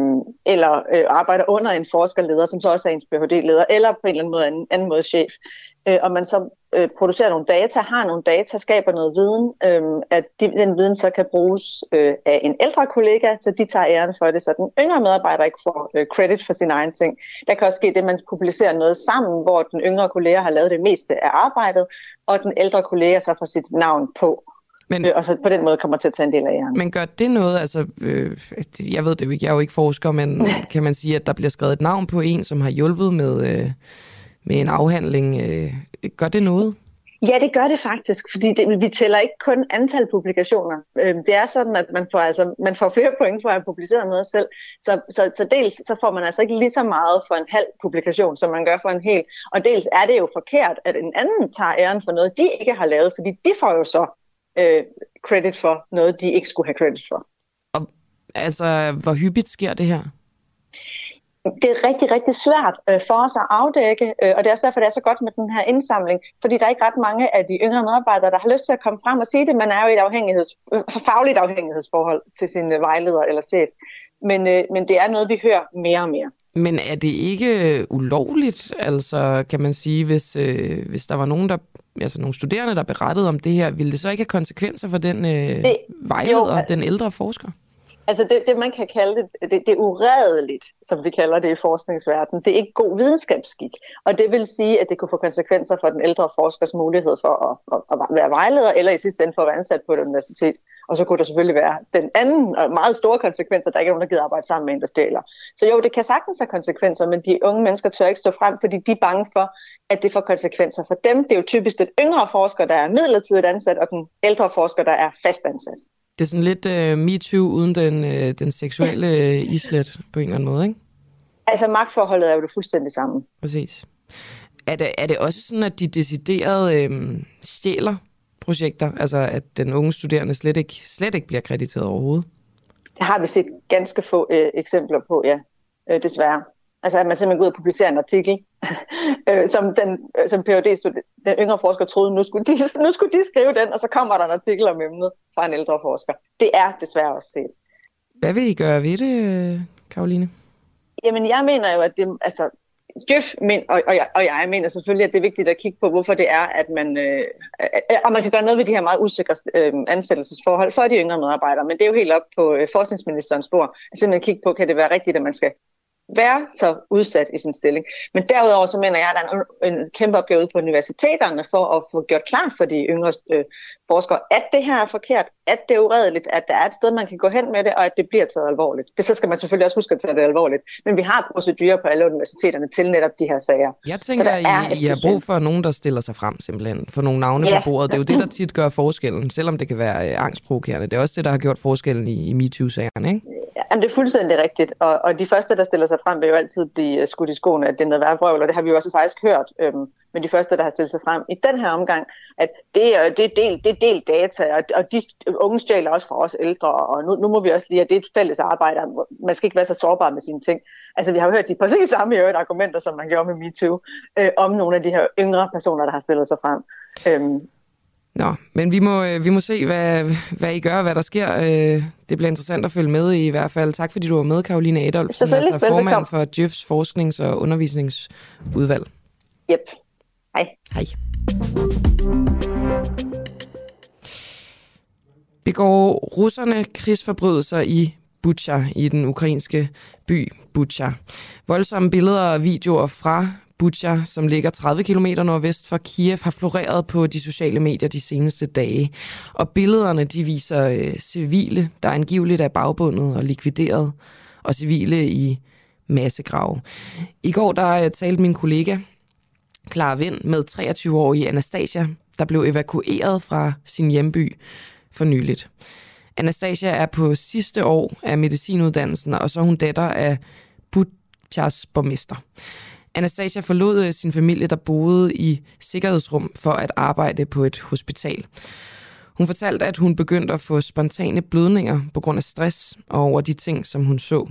eller øh, arbejder under en forskerleder, som så også er ens Ph.D.-leder, eller på en eller anden måde, anden, anden måde chef, øh, og man så øh, producerer nogle data, har nogle data, skaber noget viden, øh, at de, den viden så kan bruges øh, af en ældre kollega, så de tager æren for det, så den yngre medarbejder ikke får øh, credit for sin egen ting. Der kan også ske det, at man publicerer noget sammen, hvor den yngre kollega har lavet det meste af arbejdet, og den ældre kollega så får sit navn på. Men, øh, og så på den måde kommer til at tage en del af jer. Men gør det noget, altså, øh, jeg ved det jo ikke, jeg er jo ikke forsker, men kan man sige, at der bliver skrevet et navn på en, som har hjulpet med, øh, med en afhandling, øh, gør det noget? Ja, det gør det faktisk, fordi det, vi tæller ikke kun antal publikationer. Øh, det er sådan, at man får, altså, man får flere point for at have publiceret noget selv. Så, så, så dels så får man altså ikke lige så meget for en halv publikation, som man gør for en hel. Og dels er det jo forkert, at en anden tager æren for noget, de ikke har lavet, fordi de får jo så øh, credit for noget, de ikke skulle have credit for. Og, altså, hvor hyppigt sker det her? Det er rigtig, rigtig svært øh, for os at afdække, øh, og det er også derfor, det er så godt med den her indsamling, fordi der er ikke ret mange af de yngre medarbejdere, der har lyst til at komme frem og sige det. Man er jo i et afhængigheds, øh, fagligt afhængighedsforhold til sin øh, vejleder eller chef. Men, øh, men det er noget, vi hører mere og mere. Men er det ikke ulovligt, altså kan man sige, hvis, øh, hvis der var nogen, der, altså nogle studerende, der berettede om det her, ville det så ikke have konsekvenser for den øh, det, vejleder, jo, den ældre forsker? Altså det, det man kan kalde det, det, det er uredeligt, som vi kalder det i forskningsverdenen. Det er ikke god videnskabsskik. Og det vil sige, at det kunne få konsekvenser for den ældre forskers mulighed for at, at, at være vejleder, eller i sidste ende for at være ansat på et universitet. Og så kunne der selvfølgelig være den anden og meget store konsekvenser, der ikke er nogen, der gider arbejde sammen med en, der stjæler. Så jo, det kan sagtens have konsekvenser, men de unge mennesker tør ikke stå frem, fordi de er bange for, at det får konsekvenser for dem. Det er jo typisk den yngre forsker, der er midlertidigt ansat, og den ældre forsker, der er fast ansat. Det er sådan lidt uh, MeToo uden den, uh, den seksuelle uh, islet på en eller anden måde, ikke? Altså magtforholdet er jo det fuldstændig samme. Præcis. Er det, er det også sådan, at de deciderede øh, stjæler projekter? Altså at den unge studerende slet ikke, slet ikke bliver krediteret overhovedet? Det har vi set ganske få øh, eksempler på, ja. Øh, desværre. Altså at man simpelthen går ud og publicerer en artikel, øh, som den øh, som PhD den yngre forsker troede, nu skulle, de, nu skulle de skrive den, og så kommer der en artikel om emnet fra en ældre forsker. Det er desværre også set. Hvad vil I gøre ved det, Karoline? Jamen, jeg mener jo, at det, altså, Jeff men, og, og, jeg, og jeg mener selvfølgelig, at det er vigtigt at kigge på, hvorfor det er, at man, øh, og man kan gøre noget ved de her meget usikre øh, ansættelsesforhold for de yngre medarbejdere, men det er jo helt op på øh, forskningsministerens spor. At simpelthen kigge på, kan det være rigtigt, at man skal være så udsat i sin stilling. Men derudover så mener jeg, at der er en, en kæmpe opgave ude på universiteterne for at få gjort klart for de yngre øh, forskere, at det her er forkert, at det er uredeligt, at der er et sted, man kan gå hen med det, og at det bliver taget alvorligt. Det så skal man selvfølgelig også huske at tage det alvorligt. Men vi har procedurer på alle universiteterne til netop de her sager. Jeg tænker, at I, I har brug for nogen, der stiller sig frem simpelthen, for nogle navne ja. på bordet. Det er jo det, der tit gør forskellen, selvom det kan være øh, angstprovokerende. Det er også det, der har gjort forskellen i, i MeToo-sagerne, ikke? Jamen, det er fuldstændig rigtigt. Og, og de første, der stiller sig frem, vil jo altid blive øh, skudt i skoene, at det er noget værd vrøvl, og det har vi jo også faktisk hørt. Øhm, men de første, der har stillet sig frem i den her omgang, at det er, det er, del, det er del data, og, og de unge stjæler også fra os ældre, og nu, nu må vi også lige, at det er et fælles arbejde, man skal ikke være så sårbar med sine ting. Altså vi har jo hørt de præcis samme øvrigt argumenter, som man gjorde med MeToo, øh, om nogle af de her yngre personer, der har stillet sig frem. Øhm, Nå, men vi må, øh, vi må se, hvad, hvad I gør, hvad der sker. Øh, det bliver interessant at følge med i, i hvert fald. Tak fordi du var med, Karoline Adolf, som altså formand for Jeffs Forsknings- og Undervisningsudvalg. Yep. Hej. Hej. Begår russerne krigsforbrydelser i Bucha, i den ukrainske by Bucha. Voldsomme billeder og videoer fra Butja, som ligger 30 km nordvest for Kiev, har floreret på de sociale medier de seneste dage. Og billederne de viser øh, civile, der angiveligt er bagbundet og likvideret, og civile i massegrave. I går der øh, talte min kollega Clara Vind med 23-årige Anastasia, der blev evakueret fra sin hjemby for nyligt. Anastasia er på sidste år af medicinuddannelsen, og så er hun datter af Butjas borgmester. Anastasia forlod øh, sin familie, der boede i sikkerhedsrum for at arbejde på et hospital. Hun fortalte, at hun begyndte at få spontane blødninger på grund af stress og over de ting, som hun så.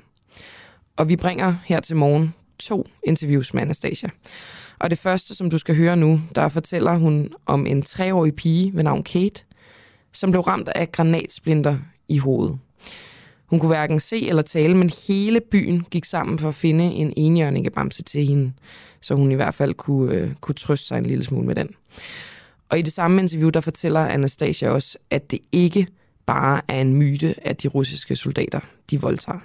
Og vi bringer her til morgen to interviews med Anastasia. Og det første, som du skal høre nu, der fortæller hun om en treårig pige ved navn Kate, som blev ramt af granatsplinter i hovedet. Hun kunne hverken se eller tale, men hele byen gik sammen for at finde en enhjørningebamse til hende, så hun i hvert fald kunne, øh, kunne trøste sig en lille smule med den. Og i det samme interview, der fortæller Anastasia også, at det ikke bare er en myte, at de russiske soldater, de voldtager.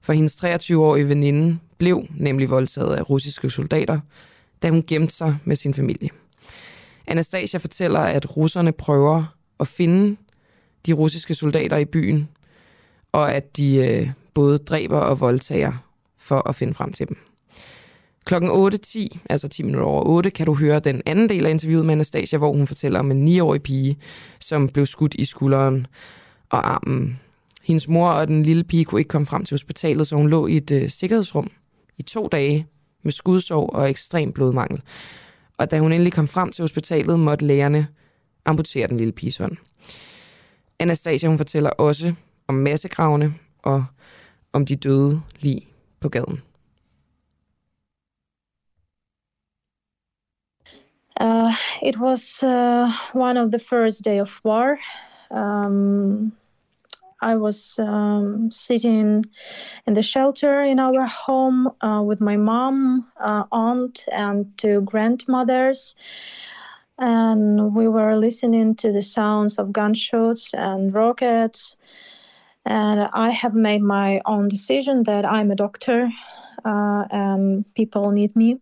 For hendes 23-årige veninde blev nemlig voldtaget af russiske soldater, da hun gemte sig med sin familie. Anastasia fortæller, at russerne prøver at finde de russiske soldater i byen, og at de øh, både dræber og voldtager for at finde frem til dem. Klokken 8.10, altså 10 minutter over 8, kan du høre den anden del af interviewet med Anastasia, hvor hun fortæller om en 9-årig pige, som blev skudt i skulderen og armen. Hendes mor og den lille pige kunne ikke komme frem til hospitalet, så hun lå i et øh, sikkerhedsrum i to dage med skudsår og ekstrem blodmangel. Og da hun endelig kom frem til hospitalet, måtte lægerne amputere den lille piges hånd. Anastasia hun fortæller også om massegravene og om de døde lige på gaden. Uh, it was uh, one of the first day of war. Um, I was um, sitting in the shelter in our home uh, with my mom, uh, aunt, and two grandmothers. And we were listening to the sounds of gunshots and rockets. And I have made my own decision that I'm a doctor uh, and people need me.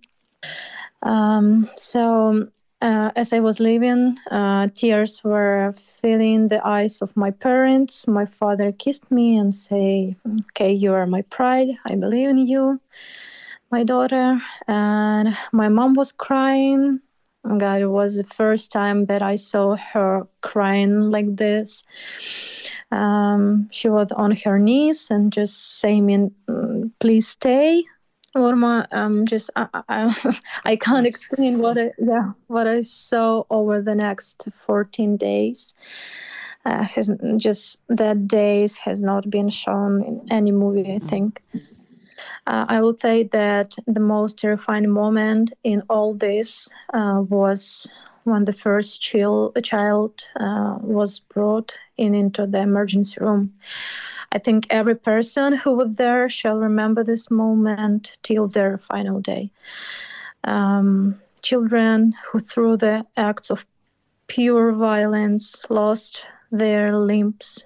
Um, so uh, as I was leaving, uh, tears were filling the eyes of my parents. My father kissed me and say, "Okay, you are my pride. I believe in you, my daughter." And my mom was crying. God, it was the first time that I saw her crying like this. Um, she was on her knees and just saying, "Please stay." Norma, um, just I, I, I can't explain what I, yeah what I saw over the next 14 days. Uh, has just that days has not been shown in any movie. I think. Uh, I will say that the most terrifying moment in all this uh, was when the first child, child uh, was brought in into the emergency room. I think every person who was there shall remember this moment till their final day. Um, children who, through the acts of pure violence, lost their limbs,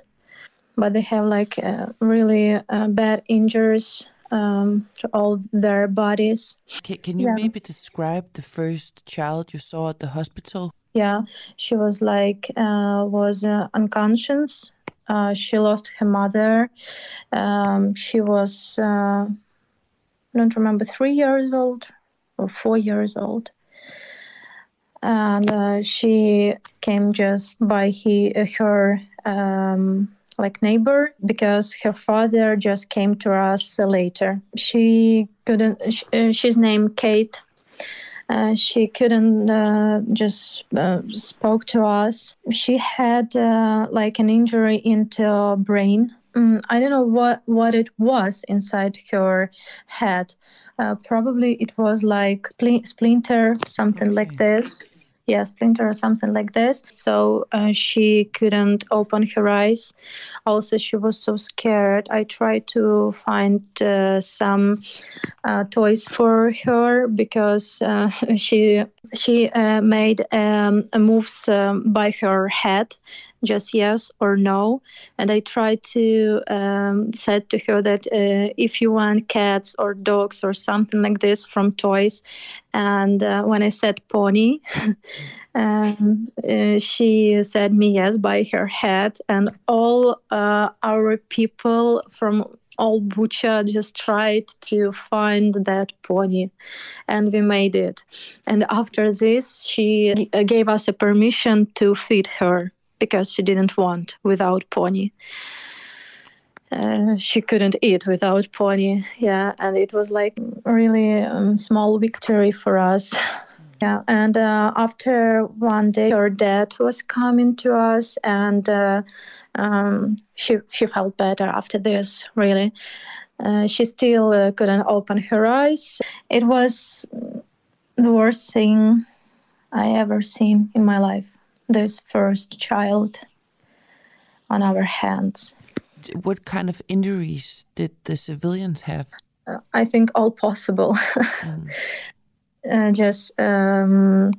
but they have like uh, really uh, bad injuries um, to all their bodies. Can, can you yeah. maybe describe the first child you saw at the hospital? Yeah, she was like uh, was uh, unconscious uh, she lost her mother. Um, she was, uh, I don't remember, three years old or four years old. And uh, she came just by he, her um, like neighbor because her father just came to us later. She couldn't. She, uh, she's named Kate uh, she couldn't uh, just uh, spoke to us. She had uh, like an injury into brain. Mm, I don't know what what it was inside her head. Uh, probably it was like splinter, something okay. like this yeah, splinter or something like this. So uh, she couldn't open her eyes. Also, she was so scared. I tried to find uh, some uh, toys for her because uh, she she uh, made um, moves um, by her head just yes or no. And I tried to um, said to her that uh, if you want cats or dogs or something like this from toys, and uh, when I said pony, um, uh, she said me yes by her head, and all uh, our people from all Bucha just tried to find that pony, and we made it. And after this, she gave us a permission to feed her because she didn't want without pony. Uh, she couldn't eat without pony yeah and it was like really um, small victory for us. Yeah and uh, after one day her dad was coming to us and uh, um, she she felt better after this really. Uh, she still uh, couldn't open her eyes. It was the worst thing i ever seen in my life this first child on our hands what kind of injuries did the civilians have? Uh, I think all possible. mm. uh, just um,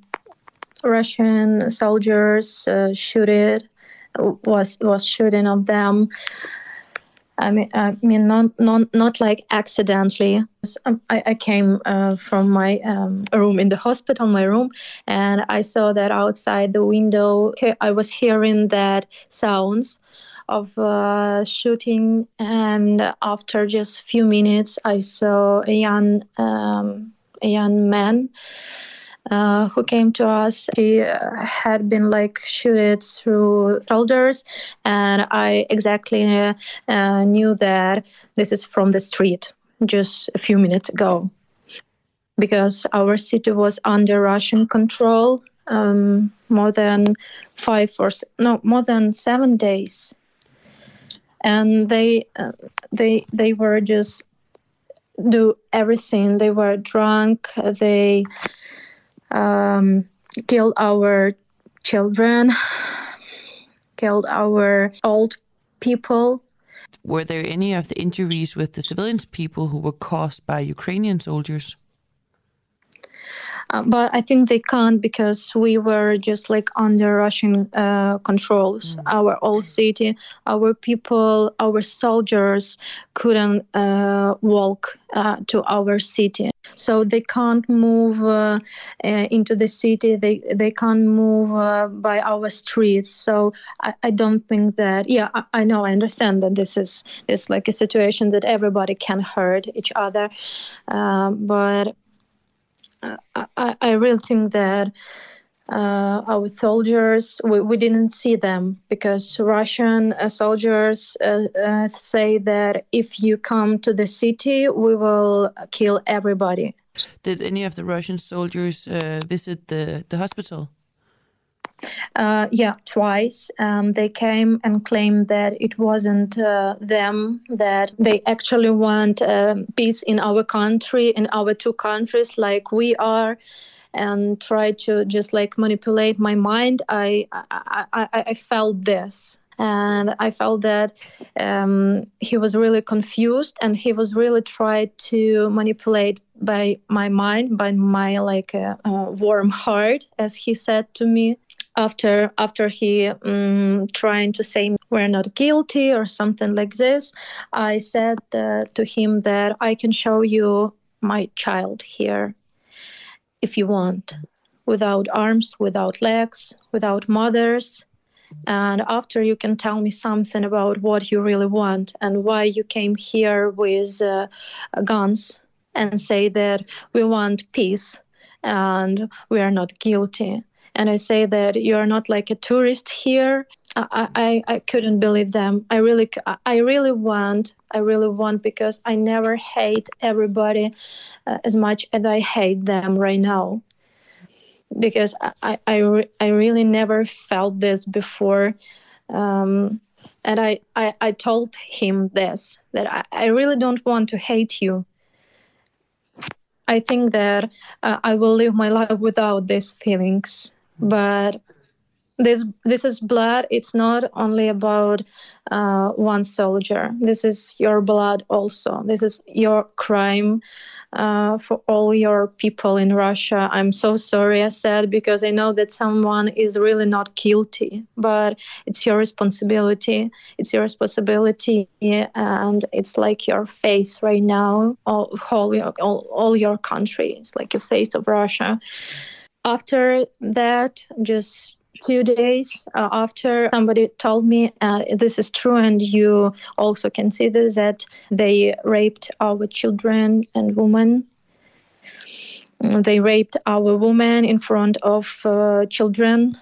Russian soldiers uh, shoot it was was shooting of them. I mean, I mean, not not not like accidentally. Um, I, I came uh, from my um, room in the hospital, my room, and I saw that outside the window. I was hearing that sounds of uh, shooting, and after just few minutes, I saw a young um, a young man. Uh, who came to us. He uh, had been like shooted through shoulders, and I exactly uh, knew that this is from the street just a few minutes ago, because our city was under Russian control um, more than five or no more than seven days. And they uh, they they were just do everything. They were drunk. They um, killed our children killed our old people were there any of the injuries with the civilians people who were caused by ukrainian soldiers uh, but I think they can't because we were just like under Russian uh, controls. Mm. Our old city, our people, our soldiers couldn't uh, walk uh, to our city, so they can't move uh, uh, into the city. They they can't move uh, by our streets. So I, I don't think that. Yeah, I, I know. I understand that this is is like a situation that everybody can hurt each other, uh, but I, I really think that uh, our soldiers, we, we didn't see them because Russian uh, soldiers uh, uh, say that if you come to the city, we will kill everybody. Did any of the Russian soldiers uh, visit the, the hospital? Uh, yeah, twice. Um, they came and claimed that it wasn't uh, them, that they actually want uh, peace in our country, in our two countries, like we are, and try to just like manipulate my mind. I, I, I, I felt this. And I felt that um, he was really confused, and he was really tried to manipulate by my mind, by my like uh, uh, warm heart, as he said to me after after he um, trying to say we're not guilty or something like this i said uh, to him that i can show you my child here if you want without arms without legs without mothers. And after you can tell me something about what you really want and why you came here with uh, guns and say that we want peace and we are not guilty and I say that you are not like a tourist here. I, I, I couldn't believe them. I really, I really want, I really want because I never hate everybody uh, as much as I hate them right now. Because I, I, I really never felt this before. Um, and I, I, I told him this that I, I really don't want to hate you. I think that uh, I will live my life without these feelings but this this is blood. It's not only about uh, one soldier. This is your blood also. This is your crime uh, for all your people in russia. I'm so sorry i said because i know that someone is really not guilty but it's your responsibility. It's your responsibility and it's like your face right now all, all, your, all, all your country. It's like a face of russia after that just two days uh, after somebody told me uh, this is true and you also can see this that they raped our children and women. They raped our women in front of uh, children.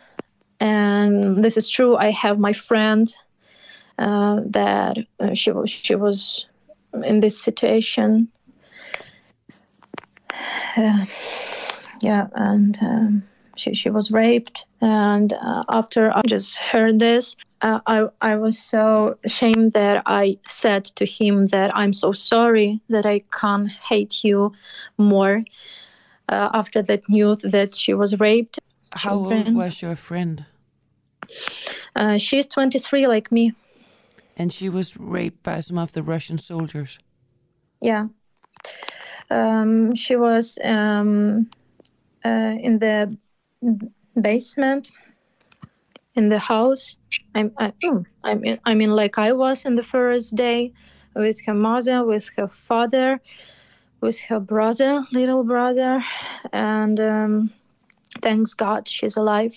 And this is true i have my friend uh, that uh, she was she was in this situation. Uh, yeah and um, she, she was raped and uh, after i just heard this uh, I, I was so ashamed that i said to him that i'm so sorry that i can't hate you more uh, after that news that she was raped How old was your friend? uh, she's 23 like me And she was raped by some of the Russian soldiers. Yeah. Um, she was um, in the basement in the house. I'm, I, mm, I mean, I mean, like I was in the first day with her mother, with her father, with her brother, little brother, and um, thanks God she's alive.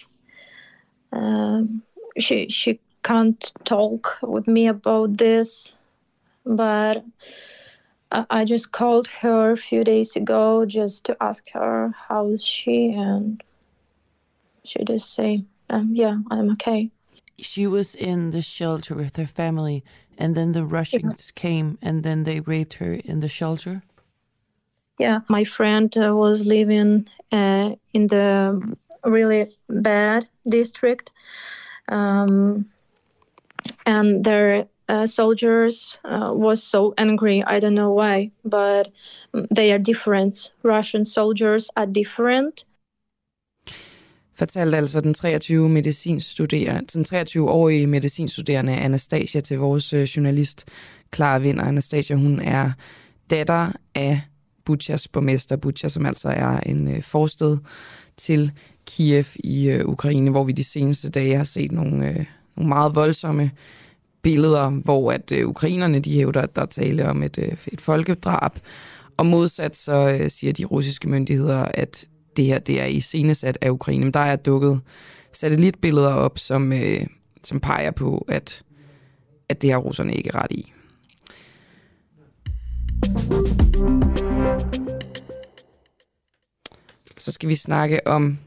Um, she she can't talk with me about this, but I just called her a few days ago just to ask her how is she, and she just say, um, "Yeah, I'm okay." She was in the shelter with her family, and then the Russians came and then they raped her in the shelter. Yeah, my friend uh, was living uh, in the really bad district, um, and their uh, soldiers uh, was so angry. I don't know why, but they are different. Russian soldiers are different. Fortalte altså den 23 medicinstuderende, den 23-årige medicinstuderende Anastasia til vores øh, journalist Clara Vinder. Anastasia, hun er datter af Butchas borgmester, Butcha, som altså er en øh, forsted til Kiev i øh, Ukraine, hvor vi de seneste dage har set nogle, nogle meget voldsomme billeder, hvor at øh, ukrainerne de hævder, at der er tale om et, øh, et folkedrab. Og modsat så øh, siger de russiske myndigheder, at det her det er iscenesat af Ukraine. Men der er dukket satellitbilleder op, som, øh, som peger på, at, at det har russerne ikke ret i. Så skal vi snakke om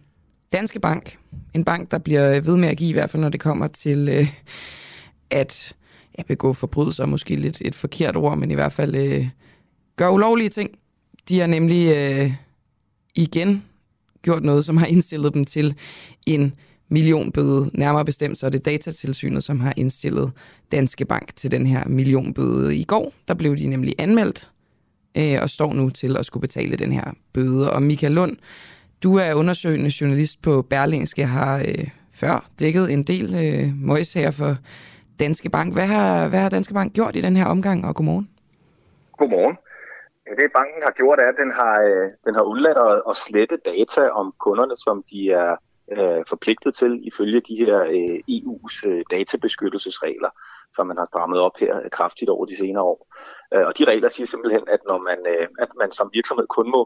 Danske Bank. En bank, der bliver øh, ved med at give, i hvert fald når det kommer til øh, at ja, begå forbrydelser, måske lidt et forkert ord, men i hvert fald øh, gøre ulovlige ting. De har nemlig øh, igen gjort noget, som har indstillet dem til en millionbøde. Nærmere bestemt så er det datatilsynet, som har indstillet Danske Bank til den her millionbøde. I går, der blev de nemlig anmeldt øh, og står nu til at skulle betale den her bøde. Og Michael Lund, du er undersøgende journalist på Berlingske, har øh, før dækket en del øh, møjs her for Danske Bank. Hvad har, hvad har Danske Bank gjort i den her omgang, og godmorgen? Godmorgen. Det banken har gjort er, at den har, øh, den har undladt at, at slette data om kunderne, som de er øh, forpligtet til ifølge de her øh, EU's øh, databeskyttelsesregler, som man har strammet op her øh, kraftigt over de senere år. Øh, og de regler siger simpelthen, at når man, øh, at man som virksomhed kun må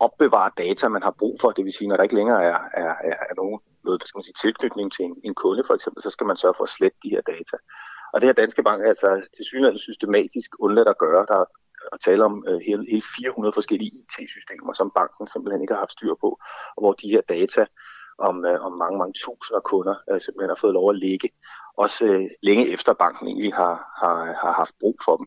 opbevare data, man har brug for, det vil sige, når der ikke længere er, er, er, er nogen noget, hvad skal man sige, tilknytning til en, en kunde for eksempel, så skal man sørge for at slette de her data. Og det har Danske Bank altså til synligheden systematisk undladt at gøre. Der er at tale om øh, hele, hele 400 forskellige IT-systemer, som banken simpelthen ikke har haft styr på, og hvor de her data om, øh, om mange, mange tusinder kunder øh, simpelthen har fået lov at ligge, også øh, længe efter banken egentlig har, har, har haft brug for dem.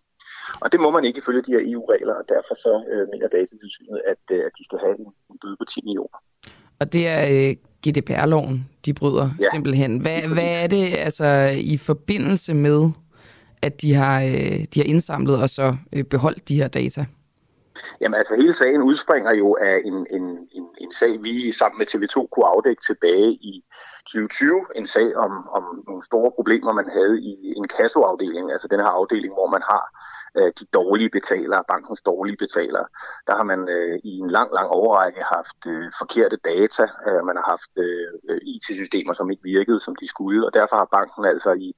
Og det må man ikke ifølge de her EU-regler, og derfor så øh, mener datatilsynet, at, øh, at de skal have en, en bøde på 10 millioner. Og det er øh, GDPR-loven, de bryder ja. simpelthen. Hvad, hvad er det altså i forbindelse med, at de har, øh, de har indsamlet og så øh, beholdt de her data? Jamen altså hele sagen udspringer jo af en, en, en, en sag, vi sammen med TV2 kunne afdække tilbage i 2020. En sag om, om nogle store problemer, man havde i en kassoafdeling, altså den her afdeling, hvor man har øh, de dårlige betalere, bankens dårlige betalere. Der har man øh, i en lang, lang overrække haft øh, forkerte data. Øh, man har haft øh, IT-systemer, som ikke virkede, som de skulle, og derfor har banken altså i,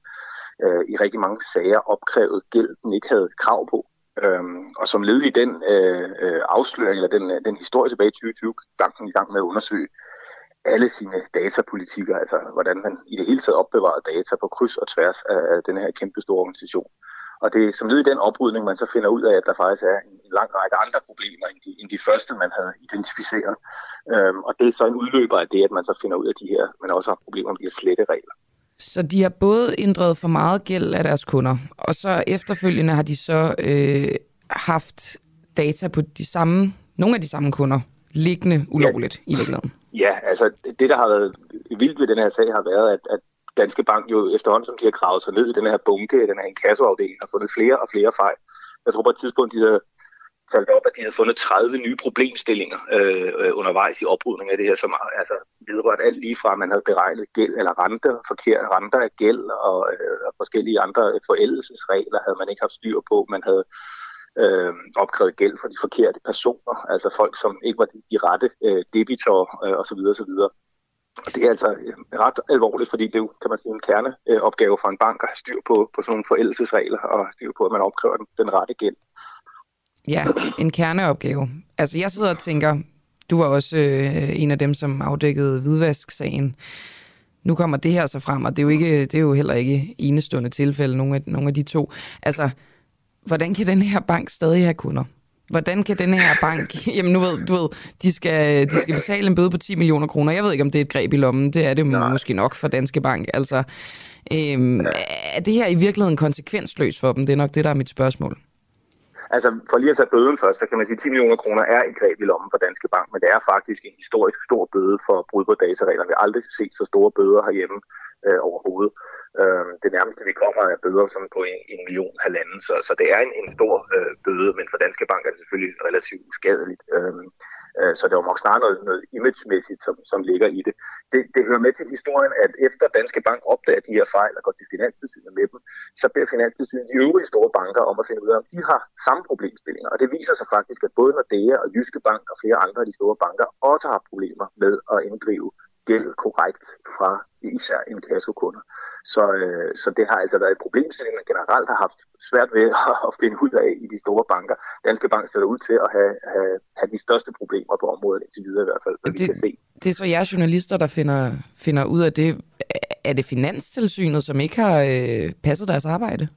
øh, i rigtig mange sager opkrævet gæld, den ikke havde krav på. Øhm, og som led i den øh, øh, afsløring, eller den, øh, den historie tilbage i 2020, banken i gang med at undersøge alle sine datapolitikker, altså hvordan man i det hele taget opbevarer data på kryds og tværs af den her kæmpe store organisation. Og det er som led i den oprydning, man så finder ud af, at der faktisk er en lang række andre problemer end de, end de første, man havde identificeret. Øhm, og det er så en udløber af det, at man så finder ud af de her, men også har problemer med de her slette regler. Så de har både inddrevet for meget gæld af deres kunder, og så efterfølgende har de så øh, haft data på de samme, nogle af de samme kunder, liggende ulovligt ja. i virkeligheden. Ja, altså det, der har været vildt ved den her sag, har været, at, at Danske Bank jo efterhånden, som de har gravet sig ned i den her bunke, den her inkassoafdeling, har fundet flere og flere fejl. Jeg tror på et tidspunkt, de havde talt op, at de havde fundet 30 nye problemstillinger øh, undervejs i oprydningen af det her, som altså, vedrørt alt lige fra, at man havde beregnet gæld eller renter, forkerte renter af gæld og øh, forskellige andre forældelsesregler havde man ikke haft styr på. Man havde øh, opkrævet gæld fra de forkerte personer, altså folk, som ikke var de, de rette øh, debitorer øh, osv. osv. Og det er altså øh, ret alvorligt, fordi det er jo, kan man sige, en kerneopgave for en bank at have styr på, på sådan nogle forældelsesregler og styr på, at man opkræver den, den rette gæld. Ja, en kerneopgave. Altså jeg sidder og tænker, du var også øh, en af dem, som afdækkede hvidvask-sagen. Nu kommer det her så frem, og det er jo, ikke, det er jo heller ikke enestående tilfælde, nogle af, nogle af de to. Altså, hvordan kan den her bank stadig have kunder? Hvordan kan den her bank, jamen nu ved du ved, de skal, de skal betale en bøde på 10 millioner kroner. Jeg ved ikke, om det er et greb i lommen. Det er det Nej. måske nok for Danske Bank. Altså, øhm, ja. er det her i virkeligheden konsekvensløst for dem? Det er nok det, der er mit spørgsmål. Altså, for lige at tage bøden først, så kan man sige, at 10 millioner kroner er et greb i lommen for Danske Bank, men det er faktisk en historisk stor bøde for brud på datareglerne. Vi har aldrig set så store bøder herhjemme øh, overhovedet. Øh, det nærmeste, vi kommer, er bøder som på en, en million halvanden, så, så det er en, en stor øh, bøde, men for Danske Bank er det selvfølgelig relativt uskadeligt. Øh, øh, så det var nok snarere noget, noget imagemæssigt, som, som ligger i det. det. Det hører med til historien, at efter Danske Bank opdager de her fejl og går til Finanstilsynet med dem, så beder Finanstilsynet de øvrige store banker om at finde ud af, om de har samme problemstillinger. Og det viser sig faktisk, at både Nordea og Jyske Bank og flere andre af de store banker også har problemer med at inddrive gæld korrekt fra især en kassokunder. Så, øh, så det har altså været et problem, som man generelt har haft svært ved at finde ud af i de store banker. Danske Bank ser ud til at have, have, have de største problemer på området indtil videre i hvert fald, hvad det, vi kan se. Det er så jer journalister, der finder, finder ud af det. Er det Finanstilsynet, som ikke har øh, passet deres arbejde?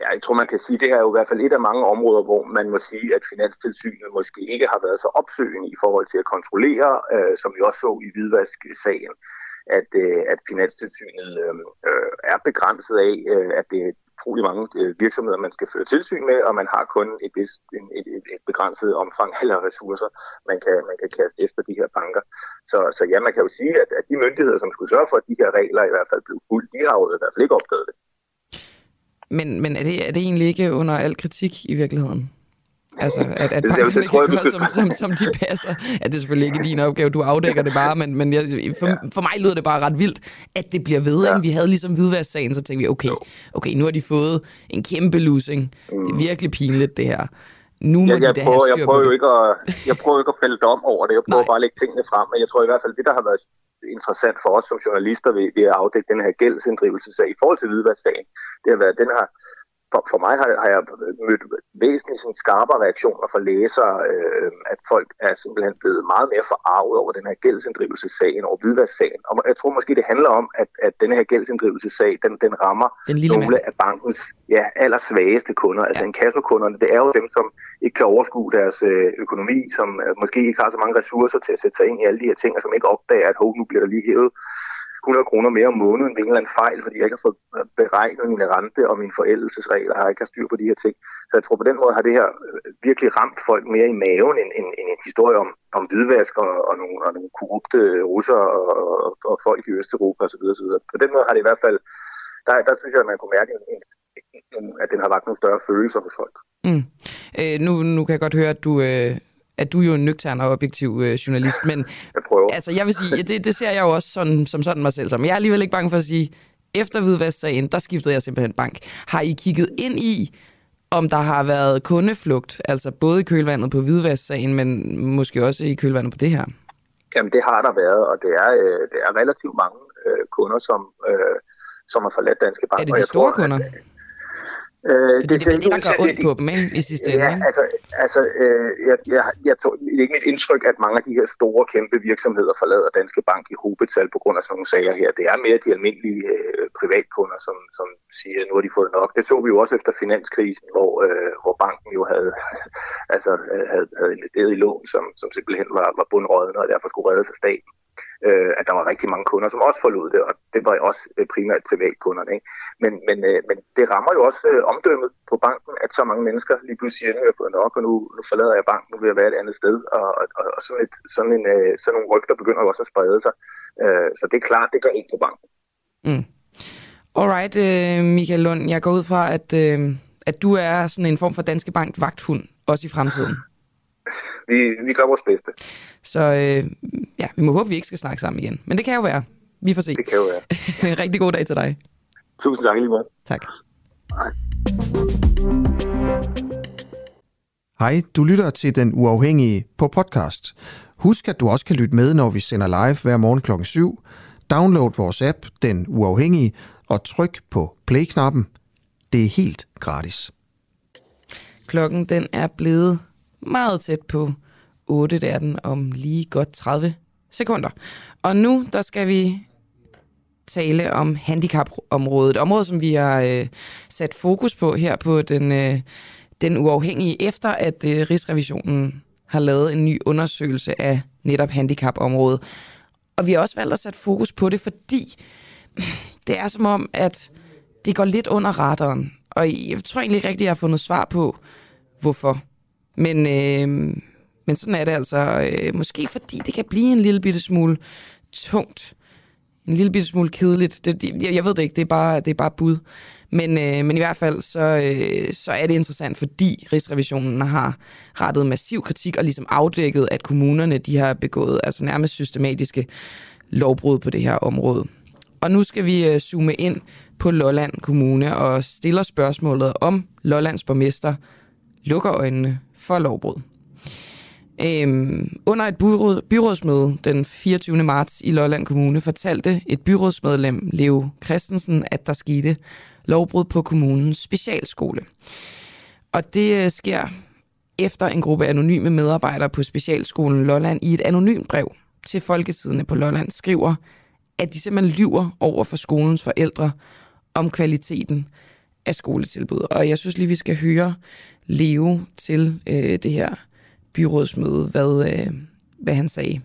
Ja, jeg tror, man kan sige, at det her er jo i hvert fald et af mange områder, hvor man må sige, at Finanstilsynet måske ikke har været så opsøgende i forhold til at kontrollere, øh, som vi også så i hvidvask-sagen at, øh, at Finanstilsynet øh, øh, er begrænset af, øh, at det er utrolig mange øh, virksomheder, man skal føre tilsyn med, og man har kun et, et, et, et begrænset omfang eller ressourcer, man kan, man kan kaste efter de her banker. Så, så ja, man kan jo sige, at, at de myndigheder, som skulle sørge for, at de her regler i hvert fald blev fuldt, de har jo i hvert fald ikke opdaget det. Men, men er, det, er det egentlig ikke under al kritik i virkeligheden? Altså, at, at bankerne det, det, tror, ikke gør, som, som, som de passer. Ja, det er selvfølgelig ikke din opgave, du afdækker det bare, men, men jeg, for, ja. for mig lyder det bare ret vildt, at det bliver ved. Ja. Vi havde ligesom hvidværssagen, så tænkte vi, okay, okay, nu har de fået en kæmpe losing. Mm. Det er virkelig pinligt, det her. Nu må ja, jeg de da prøver, have jeg prøver jo ikke at, jeg prøver ikke at fælde dom over det. Jeg prøver Nej. bare at lægge tingene frem, men jeg tror i hvert fald, det der har været interessant for os som journalister ved, ved at afdække den her gældsinddrivelsesag i forhold til hvidværssagen, det har været, den har for, for mig har, har jeg mødt væsentligt sådan skarpere reaktioner fra læsere, øh, at folk er simpelthen blevet meget mere forarvet over den her gældsinddrivelsessagen, over hvidværssagen. Og jeg tror måske, det handler om, at, at den her gældsinddrivelsessag, den, den rammer den nogle mand. af bankens ja, allersvageste kunder. Altså ja. en kassokunderne, det er jo dem, som ikke kan overskue deres øh, økonomi, som øh, måske ikke har så mange ressourcer til at sætte sig ind i alle de her ting, og som ikke opdager, at hov, nu bliver der lige hævet 100 kroner mere om måneden ved en eller anden fejl, fordi jeg ikke har fået øh, beregnet mine rente og mine forældelsesregler, har ikke har styr på de her ting. Så jeg tror på den måde har det her øh, virkelig ramt folk mere i maven end, end, end en historie om, om hvidvask og, og, nogle, og nogle korrupte russer og, og, og folk i Østeuropa osv. osv. På den måde har det i hvert fald, der, der synes jeg, at man kunne mærke, en, en, at den har lagt nogle større følelser hos folk. Mm. Øh, nu, nu kan jeg godt høre, at du... Øh at du er jo en nøgtern og objektiv øh, journalist, men jeg prøver. altså, jeg vil sige, det, det ser jeg jo også sådan, som sådan mig selv som. Jeg er alligevel ikke bange for at sige, efter hvidvask-sagen, der skiftede jeg simpelthen bank. Har I kigget ind i, om der har været kundeflugt, altså både i kølvandet på hvidvask-sagen, men måske også i kølvandet på det her? Jamen, det har der været, og det er, øh, det er relativt mange øh, kunder, som, øh, som har forladt Danske Bank. Er det de store tror, kunder? At, Øh, Fordi det, det er det, der gør ondt på dem, ikke? I sidste ende, Ja, ikke? altså, altså øh, jeg, jeg, jeg tror, det er ikke mit indtryk, at mange af de her store, kæmpe virksomheder forlader Danske Bank i hovedtal på grund af sådan nogle sager her. Det er mere de almindelige øh, privatkunder, som, som siger, at nu har de fået nok. Det så vi jo også efter finanskrisen, hvor, øh, hvor banken jo havde, altså, øh, havde, havde investeret i lån, som, som simpelthen var, var bundrådende og derfor skulle reddes af staten øh, at der var rigtig mange kunder, som også forlod det, og det var jo også øh, primært privatkunderne. Ikke? Men, men, øh, men det rammer jo også øh, omdømmet på banken, at så mange mennesker lige pludselig siger, nu har jeg fået nok, og nu, nu forlader jeg banken, nu vil jeg være et andet sted. Og, og, og sådan, et, sådan, en, øh, sådan nogle rygter begynder jo også at sprede sig. Øh, så det er klart, det gør ikke på banken. Mm. Alright, øh, Michael Lund, jeg går ud fra, at, øh, at du er sådan en form for Danske Bank vagthund, også i fremtiden. Vi, vi gør vores bedste. Så øh, ja, vi må håbe, vi ikke skal snakke sammen igen. Men det kan jo være. Vi får se. Det kan jo være. Rigtig god dag til dig. Tusind tak lige meget. Tak. Hej. Hej, du lytter til Den Uafhængige på podcast. Husk, at du også kan lytte med, når vi sender live hver morgen klokken 7. Download vores app, Den Uafhængige, og tryk på play-knappen. Det er helt gratis. Klokken den er blevet meget tæt på 8. Det er den om lige godt 30 sekunder. Og nu der skal vi tale om handicapområdet. Et område, som vi har øh, sat fokus på her på den, øh, den uafhængige, efter at øh, Rigsrevisionen har lavet en ny undersøgelse af netop handicapområdet. Og vi har også valgt at sætte fokus på det, fordi det er som om, at det går lidt under radaren. Og jeg tror egentlig ikke rigtigt, at jeg har fundet svar på, hvorfor. Men, øh, men sådan er det altså. Øh, måske fordi det kan blive en lille bitte smule tungt. En lille bitte smule kedeligt. Det, jeg, jeg ved det ikke, det er bare, det er bare bud. Men, øh, men i hvert fald, så, øh, så er det interessant, fordi Rigsrevisionen har rettet massiv kritik og ligesom afdækket, at kommunerne de har begået altså nærmest systematiske lovbrud på det her område. Og nu skal vi øh, zoome ind på Lolland Kommune og stiller spørgsmålet om Lollands borgmester lukker øjnene for lovbrud. Øhm, under et byråd, byrådsmøde den 24. marts i Lolland Kommune fortalte et byrådsmedlem, Leo Christensen, at der skete lovbrud på kommunens specialskole. Og det øh, sker efter en gruppe anonyme medarbejdere på specialskolen Lolland i et anonymt brev til Folketidene på Lolland skriver, at de simpelthen lyver over for skolens forældre om kvaliteten af skoletilbud. Og jeg synes lige, vi skal høre Leo til øh, det her byrådsmøde, hvad, øh, hvad han sagde.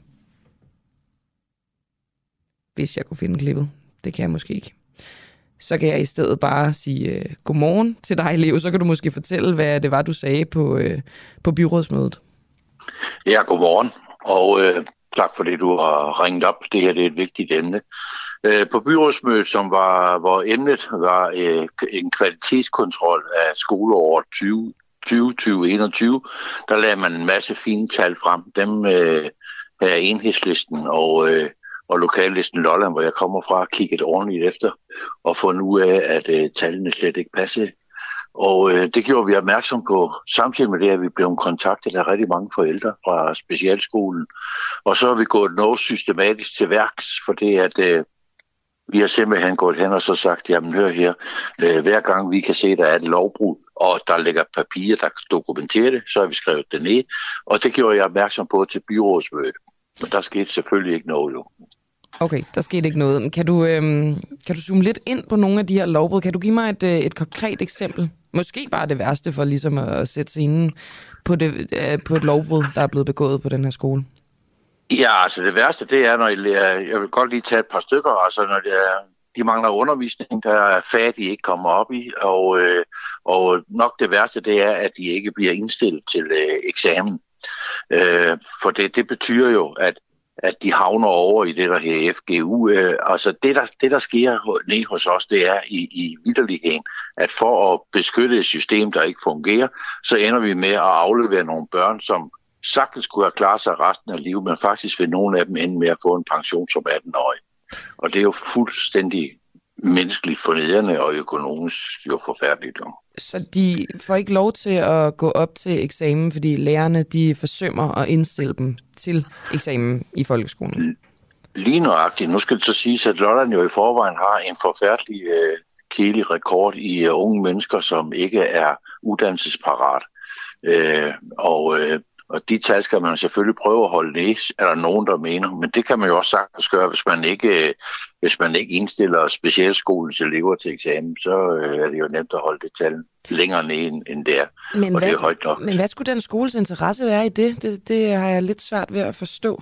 Hvis jeg kunne finde klippet. Det kan jeg måske ikke. Så kan jeg i stedet bare sige øh, godmorgen til dig, Leo. Så kan du måske fortælle, hvad det var, du sagde på, øh, på byrådsmødet. Ja, godmorgen. Og øh, tak for det, du har ringet op. Det her det er et vigtigt emne. Øh, på byrådsmødet, som var, hvor emnet var øh, en kvalitetskontrol af skoleåret 20, 2021, der lagde man en masse fine tal frem. Dem øh, er enhedslisten og, øh, og lokallisten Lolland, hvor jeg kommer fra, kigget ordentligt efter og fundet ud af, at øh, tallene slet ikke passede. Og øh, det gjorde vi opmærksom på, samtidig med det, at vi blev kontaktet af rigtig mange forældre fra specialskolen. Og så har vi gået noget systematisk til værks, for det at øh, vi har simpelthen gået hen og så sagt, jamen hør her, øh, hver gang vi kan se, der er et lovbrud, og der ligger papirer, der dokumenterer det, så har vi skrevet det ned. Og det gjorde jeg opmærksom på til byrådsmødet. Men der skete selvfølgelig ikke noget jo. Okay, der skete ikke noget. Kan du, øhm, kan du zoome lidt ind på nogle af de her lovbrud? Kan du give mig et, øh, et konkret eksempel? Måske bare det værste for ligesom at sætte scenen på, det, øh, på et lovbrud, der er blevet begået på den her skole. Ja, altså det værste, det er, når jeg, jeg vil godt lige tage et par stykker, altså når det er, de mangler undervisning, der er fag, de ikke kommer op i, og, øh, og nok det værste, det er, at de ikke bliver indstillet til øh, eksamen. Øh, for det, det betyder jo, at at de havner over i det, der her FGU. Øh, altså det der, det, der sker ned hos os, det er i, i vidderligheden, at for at beskytte et system, der ikke fungerer, så ender vi med at aflevere nogle børn, som sagtens kunne have klaret sig resten af livet, men faktisk vil nogle af dem ende med at få en pension som 18-årig. Og det er jo fuldstændig menneskeligt fornedrende og økonomisk jo forfærdeligt. Så de får ikke lov til at gå op til eksamen, fordi lærerne de forsømmer at indstille dem til eksamen i folkeskolen? Lige nøjagtigt. Nu skal det så siges, at Lolland jo i forvejen har en forfærdelig øh, kedelig rekord i uh, unge mennesker, som ikke er uddannelsesparat. Øh, og, øh, og de tal skal man selvfølgelig prøve at holde ned, er der nogen, der mener. Men det kan man jo også sagtens gøre, hvis man ikke, hvis man ikke indstiller specialskolens elever til eksamen, så øh, er det jo nemt at holde det tal længere ned, end, end det er. Men, og hvad, det er højt nok. men hvad skulle den skoles interesse være i det? det? Det har jeg lidt svært ved at forstå.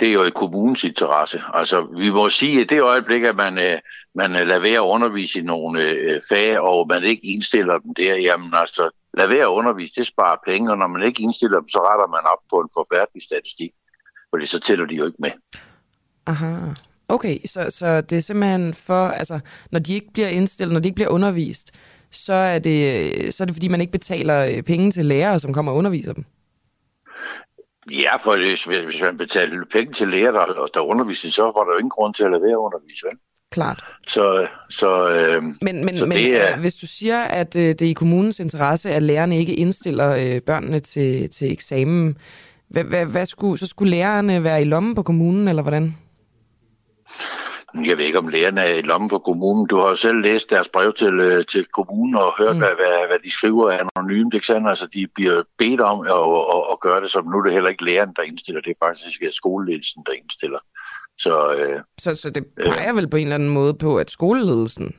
det er jo i kommunens interesse. Altså, vi må sige, at det øjeblik, at man, øh, man lader være at undervise i nogle øh, fag, og man ikke indstiller dem der, jamen altså, lad være at undervise, det sparer penge, og når man ikke indstiller dem, så retter man op på en forfærdelig statistik, fordi så tæller de jo ikke med. Aha. Okay, så, så det er simpelthen for, altså, når de ikke bliver indstillet, når de ikke bliver undervist, så er det, så er det fordi, man ikke betaler øh, penge til lærere, som kommer og underviser dem? Ja, for hvis, hvis man betaler penge til lærer, der, der underviser, så var der jo ingen grund til at lade være at undervise, vel? Klart. Så, så, øh, Men, men, så men det er, øh, hvis du siger, at øh, det er i kommunens interesse, at lærerne ikke indstiller øh, børnene til, til eksamen, hvad, hvad, hvad skulle, så skulle lærerne være i lommen på kommunen, eller hvordan? Jeg ved ikke, om lærerne er i lommen på kommunen. Du har jo selv læst deres brev til, øh, til kommunen og hørt, mm. hvad, hvad, hvad de skriver anonymt. Ikke sandt? Altså, de bliver bedt om at, at, at gøre det, som nu er det heller ikke læreren, der indstiller. Det er faktisk skoleledelsen, der indstiller. Så, øh, Så, så det peger vel på en eller anden måde på, at skoleledelsen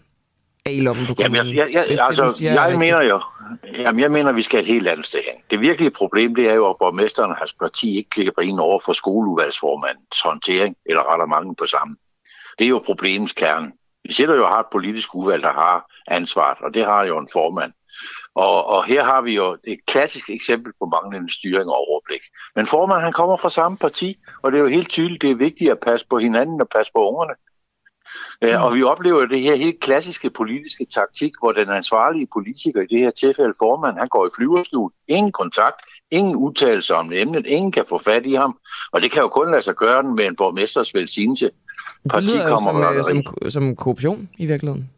er i lommen på Jamen, kommunen? jeg, jeg, jeg, det, du altså, er jeg rigtigt. mener jo, jamen, jeg mener, at vi skal et helt andet sted hen. Det virkelige problem, det er jo, at borgmesteren og hans parti ikke klikker på en over for skoleudvalgsformandens håndtering, eller retter mange på sammen. Det er jo problemets kerne. Vi sætter jo og har et politisk udvalg, der har ansvaret, og det har jo en formand. Og, og her har vi jo et klassisk eksempel på manglende styring og overblik. Men formanden, han kommer fra samme parti, og det er jo helt tydeligt, det er vigtigt at passe på hinanden og passe på ungerne. Ja, og vi oplever det her helt klassiske politiske taktik, hvor den ansvarlige politiker, i det her tilfælde formand, han går i flyverstue. Ingen kontakt, ingen udtalelse om emnet, ingen kan få fat i ham. Og det kan jo kun lade sig gøre den med en borgmesters velsignelse. Det lyder jo som, øh, som, som korruption i virkeligheden.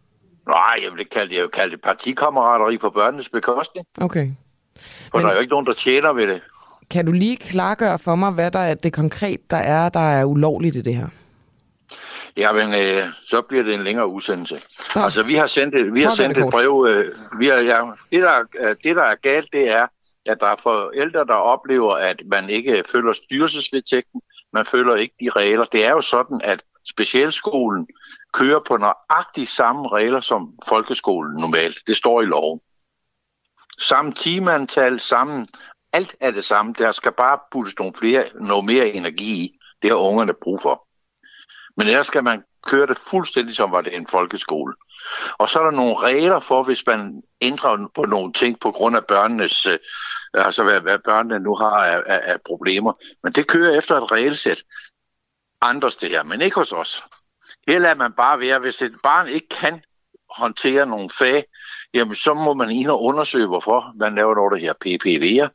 Nej, jeg vil kalde det, jeg vil kalde det partikammerateri på børnenes bekostning. Okay. For Men- der er jo ikke nogen, der tjener ved det. Kan du lige klargøre for mig, hvad der er det konkret, der er, der er ulovligt i det her? Jamen, øh, så bliver det en længere udsendelse. Nå. Altså, vi har sendt et, vi har sendt det et brev. Øh, vi har, ja, det, der, er- det, der er galt, det er, at der er forældre, der oplever, at man ikke følger styrelsesvedtægten. Man følger ikke de regler. Det er jo sådan, at specialskolen kører på nøjagtigt samme regler som folkeskolen normalt. Det står i loven. Samme timeantal, samme, Alt er det samme. Der skal bare puttes nogle flere, noget mere energi i. Det har ungerne brug for. Men ellers skal man køre det fuldstændig som var det en folkeskole. Og så er der nogle regler for, hvis man ændrer på nogle ting på grund af børnenes, øh, altså hvad, hvad børnene nu har af, af, af problemer. Men det kører efter et regelsæt andre steder, men ikke hos os. Her lader man bare være, hvis et barn ikke kan håndtere nogle fag, jamen så må man ind og undersøge, hvorfor man laver noget, der her PPV'er.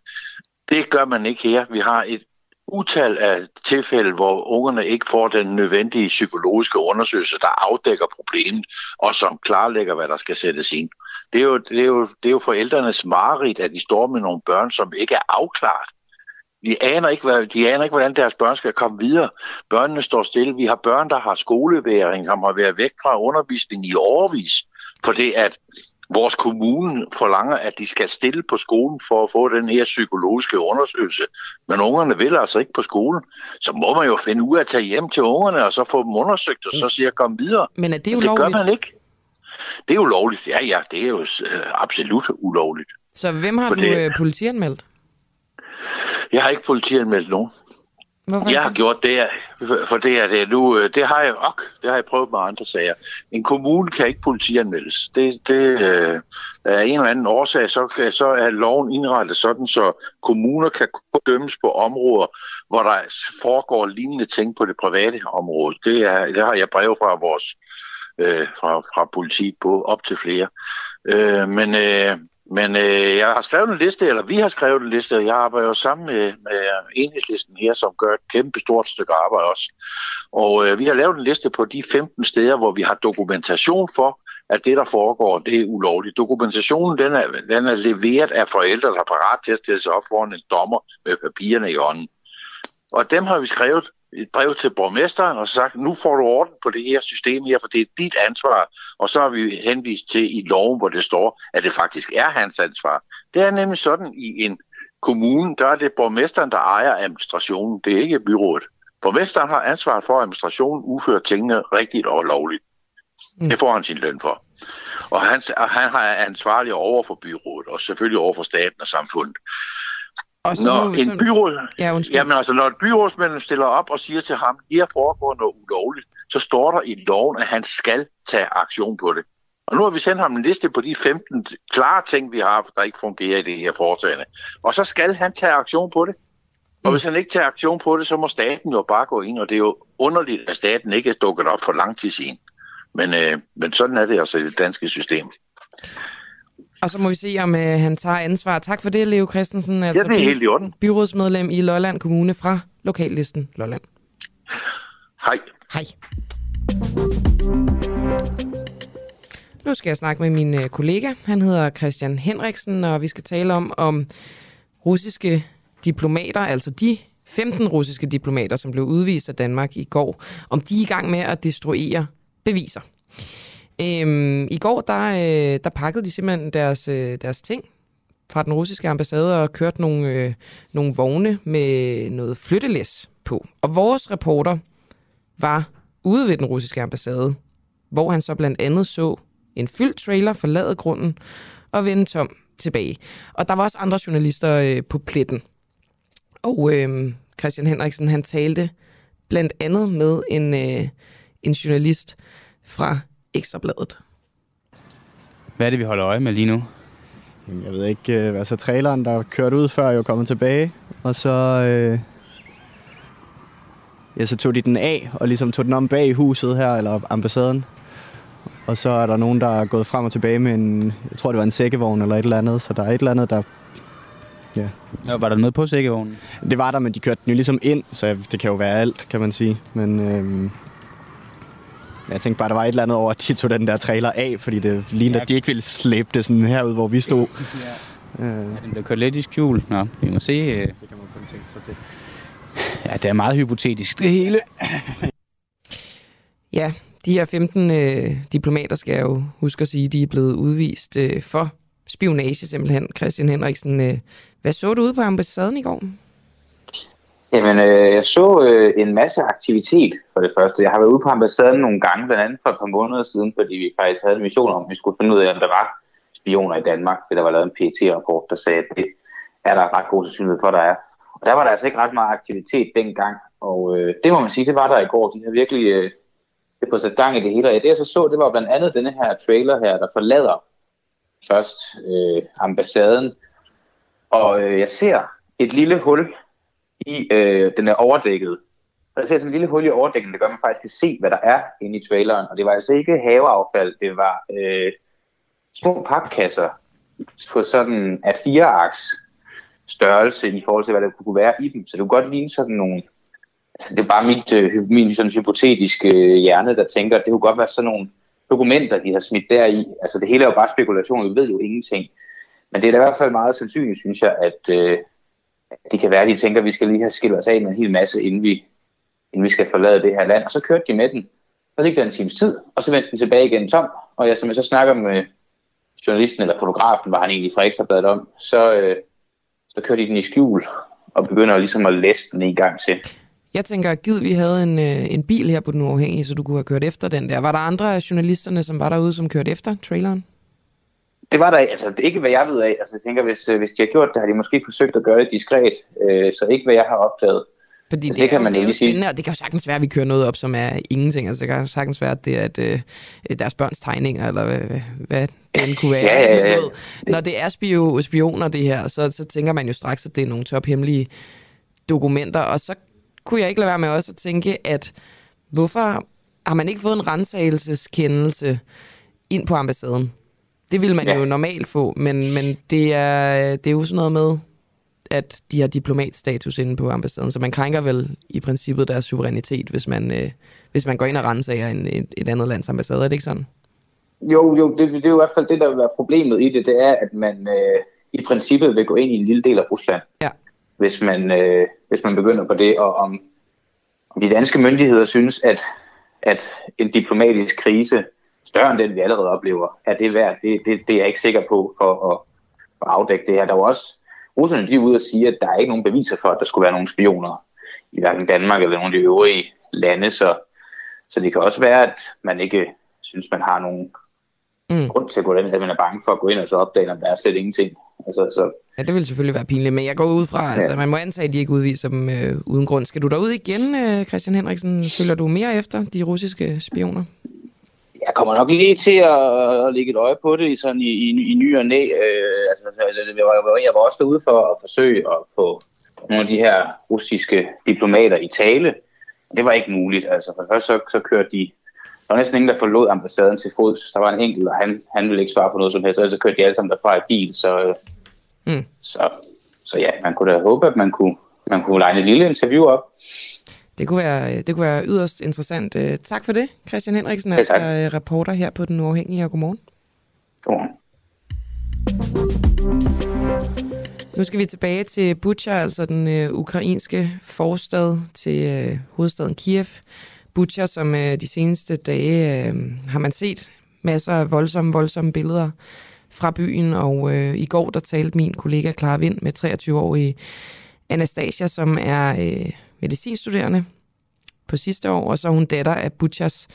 Det gør man ikke her. Vi har et utal af tilfælde, hvor ungerne ikke får den nødvendige psykologiske undersøgelse, der afdækker problemet, og som klarlægger, hvad der skal sættes ind. Det er jo, det er jo, det er jo forældrenes mareridt, at de står med nogle børn, som ikke er afklaret. De aner, ikke, hvad, de aner ikke, hvordan deres børn skal komme videre. Børnene står stille. Vi har børn, der har skoleværing, som har været væk fra undervisning i overvis, fordi at vores kommune forlanger, at de skal stille på skolen for at få den her psykologiske undersøgelse. Men ungerne vil altså ikke på skolen. Så må man jo finde ud af at tage hjem til ungerne, og så få dem undersøgt, og så siger jeg, kom videre. Men er det Men det gør ulovligt? man ikke. Det er ulovligt. Ja, ja, det er jo øh, absolut ulovligt. Så hvem har For du det- øh, politianmeldt? Jeg har ikke politianmeldt nogen. Hvorfor Jeg har gjort det, for- det er det nu, øh, det har jeg ok, det har jeg prøvet med andre sager. En kommune kan ikke politianmeldes. Det, det øh, er en eller anden årsag, så, så er loven indrettet sådan, så kommuner kan dømmes på områder, hvor der foregår lignende ting på det private område. Det, er, det har jeg brev fra vores øh, fra, fra politiet på op til flere. Øh, men øh, men øh, jeg har skrevet en liste, eller vi har skrevet en liste, og jeg arbejder jo sammen med, med enhedslisten her, som gør et kæmpe stort stykke arbejde også. Og øh, vi har lavet en liste på de 15 steder, hvor vi har dokumentation for, at det, der foregår, det er ulovligt. Dokumentationen, den er, den er leveret af forældre, der er parat til at stille sig op foran en dommer med papirerne i hånden. Og dem har vi skrevet et brev til borgmesteren og sagt, nu får du orden på det her system her, for det er dit ansvar. Og så har vi henvist til i loven, hvor det står, at det faktisk er hans ansvar. Det er nemlig sådan i en kommune, der er det borgmesteren, der ejer administrationen. Det er ikke byrådet. Borgmesteren har ansvar for, at administrationen udfører tingene rigtigt og lovligt. Mm. Det får han sin løn for. Og han, han har ansvarlig over for byrådet, og selvfølgelig over for staten og samfundet. Og så når en sådan... byråd, ja, jamen altså, når et byrådsmedlem stiller op og siger til ham, her foregår noget ulovligt, så står der i loven, at han skal tage aktion på det. Og nu har vi sendt ham en liste på de 15 klare ting, vi har, der ikke fungerer i det her foretagende. Og så skal han tage aktion på det. Og hvis han ikke tager aktion på det, så må staten jo bare gå ind, og det er jo underligt, at staten ikke er dukket op for lang tid siden. Men, øh, men sådan er det altså i det danske system. Og så må vi se, om øh, han tager ansvar. Tak for det, Leo Christensen. Altså ja, det er helt i orden. Byrådsmedlem i Lolland Kommune fra Lokallisten Lolland. Hej. Hej. Nu skal jeg snakke med min øh, kollega. Han hedder Christian Henriksen, og vi skal tale om, om russiske diplomater, altså de 15 russiske diplomater, som blev udvist af Danmark i går, om de er i gang med at destruere beviser. Øhm, I går, der, øh, der pakkede de simpelthen deres, øh, deres ting fra den russiske ambassade og kørte nogle, øh, nogle vogne med noget flyttelæs på. Og vores reporter var ude ved den russiske ambassade, hvor han så blandt andet så en fyldt trailer forlade grunden og vende tom tilbage. Og der var også andre journalister øh, på pletten. Og øh, Christian Henriksen, han talte blandt andet med en, øh, en journalist fra Ekstrabladet. Hvad er det, vi holder øje med lige nu? Jeg ved ikke, øh, altså traileren, der kørte ud før, er jo kommet tilbage, og så, øh, ja, så tog de den af, og ligesom tog den om bag i huset her, eller ambassaden. Og så er der nogen, der er gået frem og tilbage med en, jeg tror det var en sækkevogn eller et eller andet, så der er et eller andet, der Ja. ja. Var der noget på sækkevognen? Det var der, men de kørte den jo ligesom ind, så det kan jo være alt, kan man sige. Men øhm, jeg tænkte bare, der var et eller andet over, at de tog den der trailer af, fordi det lignede, ja. at de ikke ville slæbe det sådan herud, hvor vi stod. Ja. Øh. Ja, den blev kørt lidt i skjul. Nå, vi må se. Øh. Det kan man kun tænke sig til. Ja, det er meget hypotetisk, det hele. ja, de her 15 øh, diplomater skal jeg jo huske at sige, de er blevet udvist øh, for spionage simpelthen. Christian Henriksen, øh, hvad så du ude på ambassaden i går? Jamen, øh, jeg så øh, en masse aktivitet for det første. Jeg har været ude på ambassaden nogle gange, blandt andet for et par måneder siden, fordi vi faktisk havde en mission om, at vi skulle finde ud af, om der var spioner i Danmark, fordi der var lavet en PET-rapport, der sagde, at det er der ret god sandsynlighed for, der er. Og der var der altså ikke ret meget aktivitet dengang, og øh, det må man sige, det var der i går. De havde virkelig øh, det på sat gang i det hele. Og det jeg så så, det var blandt andet denne her trailer her, der forlader først øh, ambassaden. Og øh, jeg ser et lille hul i, øh, den er overdækket. Og der ser sådan en lille hul i overdækken, der gør, at man faktisk kan se, hvad der er inde i traileren. Og det var altså ikke haveaffald, det var øh, små papkasser på sådan af fire aks størrelse i forhold til, hvad der kunne være i dem. Så det kunne godt ligne sådan nogle... Altså det er bare mit, øh, min sådan hypotetiske øh, hjerne, der tænker, at det kunne godt være sådan nogle dokumenter, de har smidt deri. Altså det hele er jo bare spekulation, vi ved jo ingenting. Men det er da i hvert fald meget sandsynligt, synes jeg, at, øh, det kan være, at de tænker, at vi skal lige have skilt os af med en hel masse, inden vi, inden vi skal forlade det her land. Og så kørte de med den. Og så gik der en times tid, og så vendte den tilbage igen tom. Og jeg, som jeg så snakker med journalisten eller fotografen, var han egentlig fra Ekstrabladet om, så, øh, så kørte de den i skjul og begynder ligesom at læse den en gang til. Jeg tænker, at givet vi havde en, øh, en bil her på Den Uafhængige, så du kunne have kørt efter den der. Var der andre af journalisterne, som var derude, som kørte efter traileren? Det var der altså ikke, hvad jeg ved af. Altså, jeg tænker, hvis, øh, hvis de har gjort det, har de måske forsøgt at gøre det diskret, øh, så ikke hvad jeg har opdaget. Fordi altså, det, det, kan man det er jo spændende, og det kan jo sagtens være, at vi kører noget op, som er ingenting. Altså, det kan sagtens være, at det er at, øh, deres børns tegninger, eller hvad, hvad den kunne være. ja, ja, ja. Ved, når det er spio, spioner, det her, så, så tænker man jo straks, at det er nogle tophemmelige dokumenter. Og så kunne jeg ikke lade være med også at tænke, at hvorfor har man ikke fået en rensagelseskendelse ind på ambassaden? Det vil man ja. jo normalt få, men, men det, er, det er jo sådan noget med, at de har diplomatstatus inde på ambassaden, så man krænker vel i princippet deres suverænitet, hvis man, øh, hvis man går ind og renser en, et, et andet lands ambassade. Er det ikke sådan? Jo, jo det, det er jo i hvert fald det, der vil være problemet i det, det er, at man øh, i princippet vil gå ind i en lille del af Rusland. Ja. Hvis man, øh, hvis man begynder på det, og om, de danske myndigheder synes, at, at en diplomatisk krise, større end den vi allerede oplever, er det værd. Det, det, det er jeg ikke sikker på for at, at afdække det her. Der var også, russerne de er ude og sige, at der er ikke nogen beviser for, at der skulle være nogen spioner i hverken Danmark eller nogle af de øvrige lande, så, så det kan også være, at man ikke synes, man har nogen mm. grund til at gå den, at man er bange for at gå ind og så opdage, at der er slet ingenting. Altså, så... Ja, det vil selvfølgelig være pinligt, men jeg går ud fra, ja. altså man må antage, at de ikke udviser dem øh, uden grund. Skal du derud igen, øh, Christian Henriksen? Følger du mere efter de russiske spioner? Jeg kommer nok lige til at, at lægge et øje på det sådan i, i, i ny og næ. Øh, altså, jeg, var, jeg var også derude for at forsøge at få nogle af de her russiske diplomater i tale. Det var ikke muligt. Altså, for først så, så kørte de der var næsten ingen, der forlod ambassaden til fods. Der var en enkelt, og han, han ville ikke svare på noget som helst, og så kørte de alle sammen derfra i bil. Så, mm. så, så ja, man kunne da håbe, at man kunne, man kunne lege et lille interview op. Det kunne være, det kunne være yderst interessant. Øh, tak for det, Christian Henriksen, tak. altså øh, reporter her på Den Uafhængige, og godmorgen. Godmorgen. Nu skal vi tilbage til Butcher, altså den øh, ukrainske forstad til øh, hovedstaden Kiev. Butcher, som øh, de seneste dage øh, har man set masser af voldsomme, voldsomme billeder fra byen, og øh, i går der talte min kollega Clara Vind med 23-årige Anastasia, som er øh, medicinstuderende på sidste år, og så er hun datter af Butchers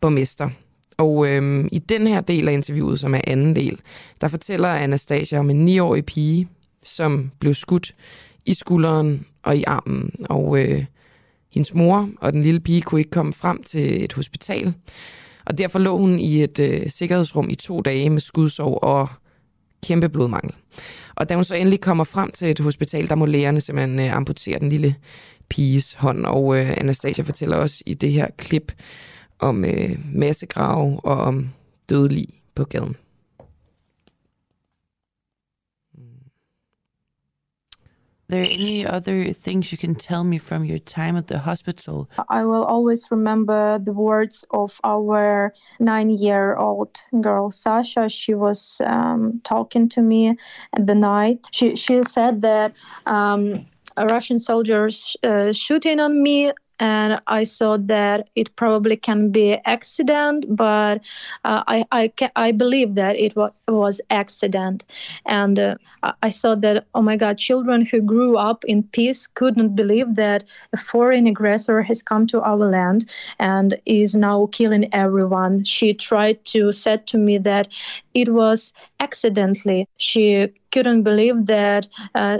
borgmester. Og øhm, i den her del af interviewet, som er anden del, der fortæller Anastasia om en 9-årig pige, som blev skudt i skulderen og i armen. Og øh, hendes mor og den lille pige kunne ikke komme frem til et hospital. Og derfor lå hun i et øh, sikkerhedsrum i to dage med skudsår og kæmpe blodmangel. Og da hun så endelig kommer frem til et hospital, der må lægerne simpelthen øh, amputere den lille piges hånd. Og øh, Anastasia fortæller også i det her klip om øh, massegrave og om dødelig på gaden. there any other things you can tell me from your time at the hospital? I will always remember the words of our nine year old girl, Sasha. She was um, talking to me at the night. She, she said that um, Russian soldiers uh, shooting on me and I saw that it probably can be accident, but uh, I I, can, I believe that it wa- was accident, and uh, I saw that oh my God, children who grew up in peace couldn't believe that a foreign aggressor has come to our land and is now killing everyone. She tried to said to me that it was accidentally. She couldn't believe that uh,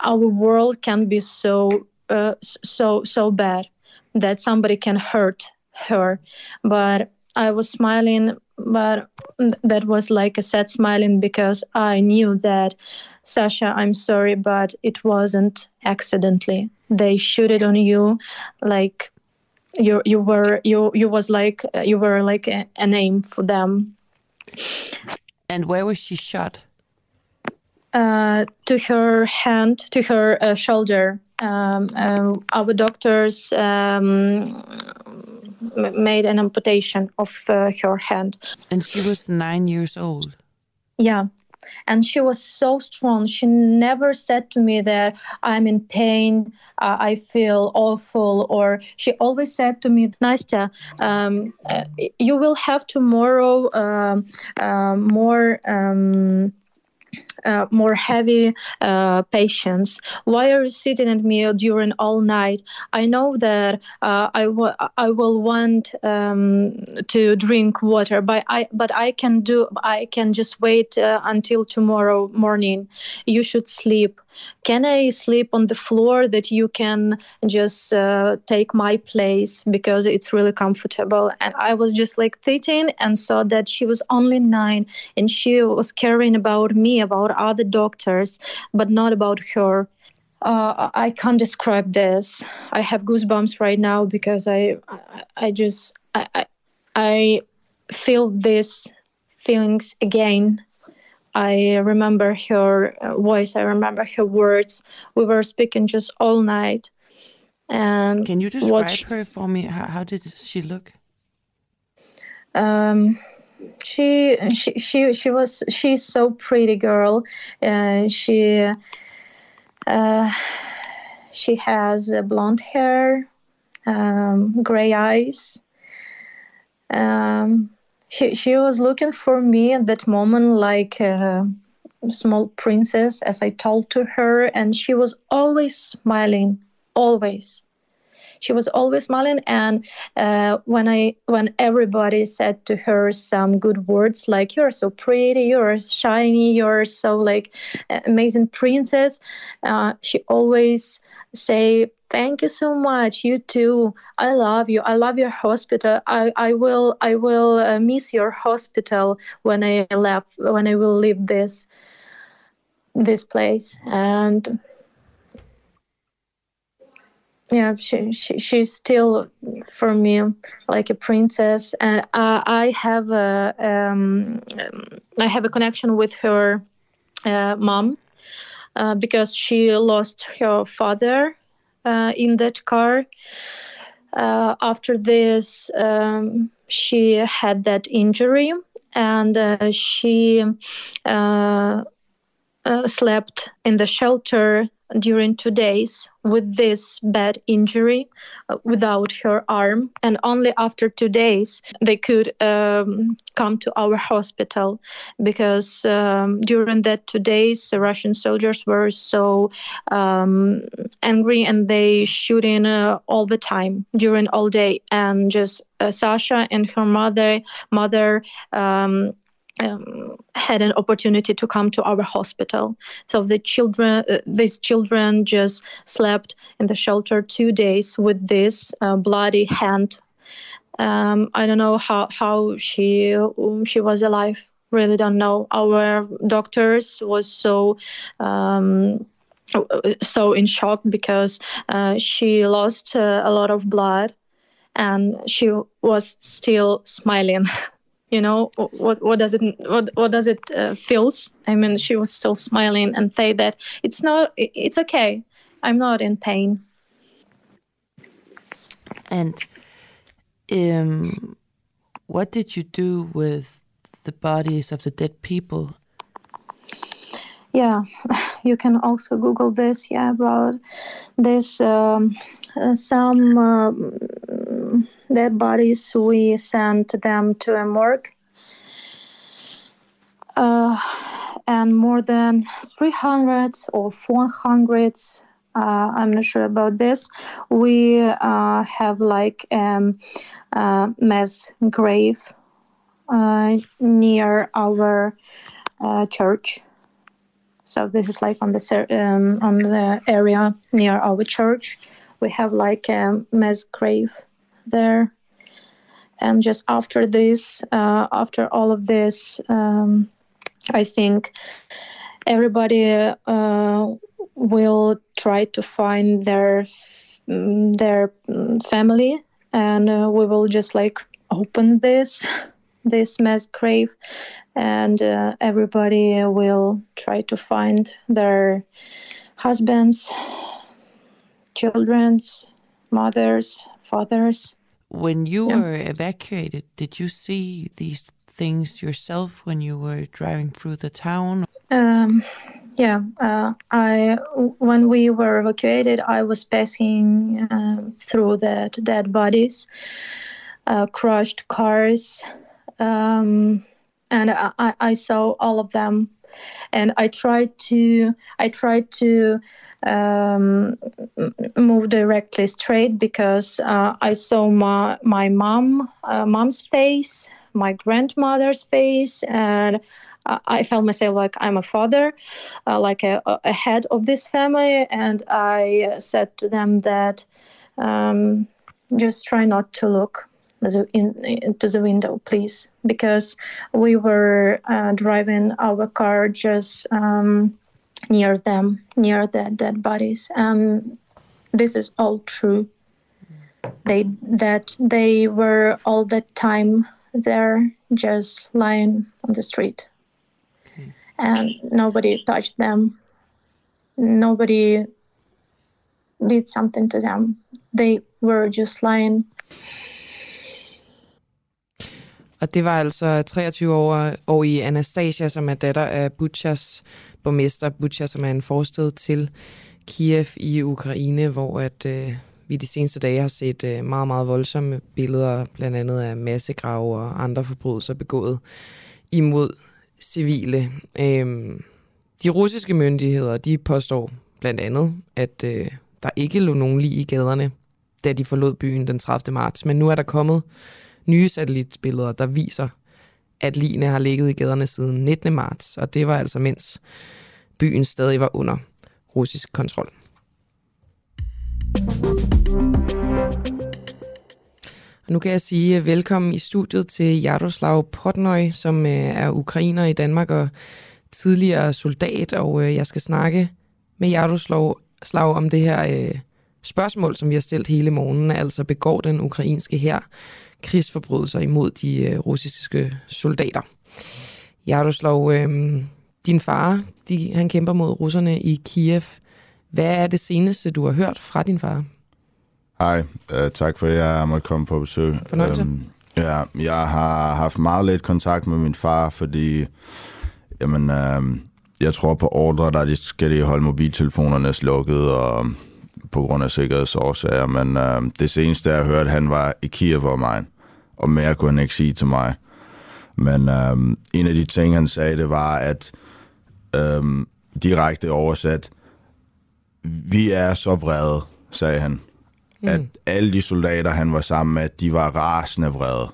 our world can be so uh, so so bad that somebody can hurt her. But i was smiling but that was like a sad smiling because i knew that sasha i'm sorry but it wasn't accidentally. They shoot it on you like you you were you you was like you were like a, a name for them. And where was she shot to her hand, to her uh, shoulder. Um, uh, our doctors um, made an amputation of uh, her hand. And she was nine years old. Yeah. And she was so strong. She never said to me that I'm in pain, uh, I feel awful, or she always said to me, Nastya, um, uh, you will have tomorrow um, more. Um, uh, more heavy uh, patients. Why are you sitting at me during all night? I know that uh, I, w- I will want um, to drink water, but I but I can do I can just wait uh, until tomorrow morning. You should sleep. Can I sleep on the floor that you can just uh, take my place because it's really comfortable? And I was just like 13 and saw that she was only nine and she was caring about me, about other doctors, but not about her. Uh, I can't describe this. I have goosebumps right now because I, I, I just, I, I, I feel these feelings again. I remember her voice. I remember her words. We were speaking just all night. And can you describe her for me? How, how did she look? Um, she she she she was she's so pretty girl uh, she uh, she has blonde hair um, gray eyes. Um, she she was looking for me at that moment like a small princess, as I told to her, and she was always smiling, always. She was always smiling, and uh, when I when everybody said to her some good words like "You're so pretty, you're shiny, you're so like amazing princess," uh, she always say thank you so much you too. I love you. I love your hospital. I, I will i will uh, miss your hospital when i left when i will leave this this place. And yeah she, she she's still for me like a princess and uh, i have a um, i have a connection with her uh, mom uh, because she lost her father uh, in that car. Uh, after this, um, she had that injury and uh, she uh, slept in the shelter during two days with this bad injury uh, without her arm. And only after two days they could um, come to our hospital because um, during that two days the russian soldiers were so um, angry and they shooting uh, all the time during all day. And just uh, sasha and her mother mother um, had an opportunity to come to our hospital. So the children, uh, these children, just slept in the shelter two days with this uh, bloody hand. Um, I don't know how how she um, she was alive. Really don't know. Our doctors was so. Um, so in shock because uh, she lost uh, a lot of blood and she was still smiling you know what what does it what what does it uh, feels? I mean she was still smiling and say that it's not it's okay. I'm not in pain. And um what did you do with the bodies of the dead people? Yeah you can also google this yeah about this um, uh, some uh, dead bodies we sent them to a morgue. Uh, and more than 300 or 400 uh, i'm not sure about this we uh, have like um, uh, mass grave near our church. So this is like on the um, on the area near our church. We have like a mass grave there. And just after this uh, after all of this um, i think everybody uh, will try to find their their family. And uh, we will just like open this this mass grave. And uh, everybody will try to find their husbands children's mothers fathers when you Yeah. were evacuated did you see these things yourself when you were driving through the town Um, yeah, uh, I when we were evacuated, I was passing um, through the dead bodies, uh, crushed cars, um, and I, I- I saw all of them. And I tried to I tried to um, move directly straight because uh, I saw my my mom uh, mom's face, my grandmother's face, and I- felt myself like I'm a father, uh, like a, a head of this family, and I said to them that um, just try not to look the- in, into the window, please, because we were uh, driving our car just um, near them, near the dead bodies, and this is all true. They that they were all the time there, just lying on the street and nobody touched them. Nobody did something to them. They were just lying. Og det var altså 23 år, i Anastasia, som er datter af Butchas borgmester. Butcha, som er en forsted til Kiev i Ukraine, hvor at, øh, vi de seneste dage har set øh, meget, meget voldsomme billeder, blandt andet af massegrave og andre forbrydelser begået imod civile. Øhm, de russiske myndigheder, de påstår blandt andet, at øh, der ikke lå nogen lige i gaderne, da de forlod byen den 30. marts. Men nu er der kommet nye satellitbilleder, der viser, at ligene har ligget i gaderne siden 19. marts, og det var altså mens byen stadig var under russisk kontrol. Og nu kan jeg sige øh, velkommen i studiet til Jaroslav Potnoy, som øh, er ukrainer i Danmark og tidligere soldat, og øh, jeg skal snakke med Jaroslav Slav om det her spørgsmål, som vi har stillet hele morgenen, altså begår den ukrainske her krigsforbrydelser imod de øh, russiske soldater. Jaroslav, øh, din far, de, han kæmper mod russerne i Kiev. Hvad er det seneste, du har hørt fra din far? Hej, uh, tak for, at jeg måtte komme på besøg. Fornøjelse. Um, ja, jeg har haft meget lidt kontakt med min far, fordi jamen, uh, jeg tror på ordre, der de skal de holde mobiltelefonerne slukket, og på grund af sikkerhedsårsager, men uh, det seneste, jeg har hørt, han var i Kiev og mig, og mere kunne han ikke sige til mig. Men uh, en af de ting, han sagde, det var, at uh, direkte oversat, vi er så vrede, sagde han mm. at alle de soldater, han var sammen med, de var rasende vrede.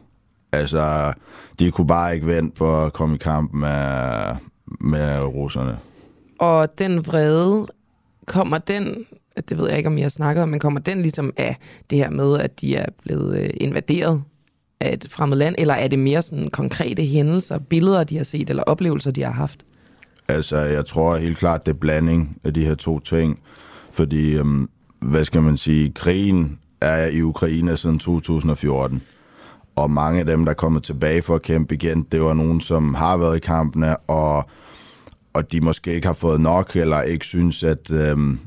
Altså, de kunne bare ikke vente på at komme i kamp med, med russerne. Og den vrede, kommer den, det ved jeg ikke, om jeg har snakket om, men kommer den ligesom af det her med, at de er blevet øh, invaderet af et fremmed land, eller er det mere sådan konkrete hændelser, billeder, de har set, eller oplevelser, de har haft? Altså, jeg tror helt klart, det er blanding af de her to ting, fordi øhm, hvad skal man sige, krigen er i Ukraine siden 2014. Og mange af dem, der er kommet tilbage for at kæmpe igen, det var nogen, som har været i kampene, og, og de måske ikke har fået nok, eller ikke synes, at, øhm,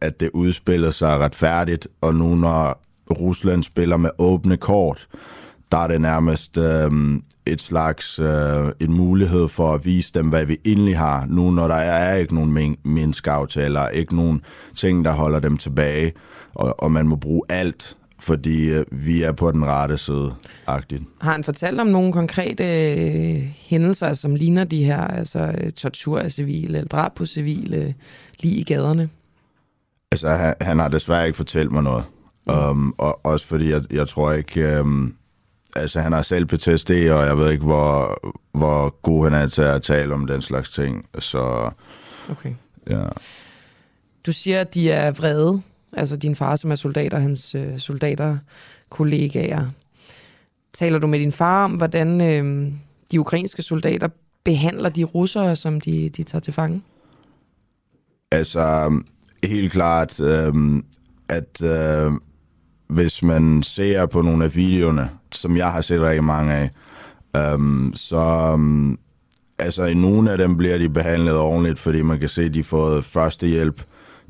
at det udspiller sig retfærdigt. Og nu når Rusland spiller med åbne kort, der er det nærmest øh, et slags øh, en mulighed for at vise dem, hvad vi egentlig har. Nu når der er ikke nogen menneskeaftaler, ikke nogen ting, der holder dem tilbage, og, og man må bruge alt, fordi øh, vi er på den rette side. -agtigt. Har han fortalt om nogle konkrete øh, hændelser, som ligner de her, altså øh, tortur af civile, eller drab på civile, øh, lige i gaderne? Altså, han, han har desværre ikke fortalt mig noget. Mm. Um, og også fordi, jeg, jeg tror ikke... Um, altså han har selv PTSD, og jeg ved ikke, hvor, hvor god han er til at tale om den slags ting. Så, okay. ja. Du siger, at de er vrede, altså din far, som er soldat, og hans øh, soldater, kollegaer. Taler du med din far om, hvordan øh, de ukrainske soldater behandler de russere, som de, de tager til fange? Altså, helt klart, øh, at øh, hvis man ser på nogle af videoerne, som jeg har set rigtig mange af, øh, så Øh, altså i nogle af dem bliver de behandlet ordentligt, fordi man kan se, at de har fået førstehjælp,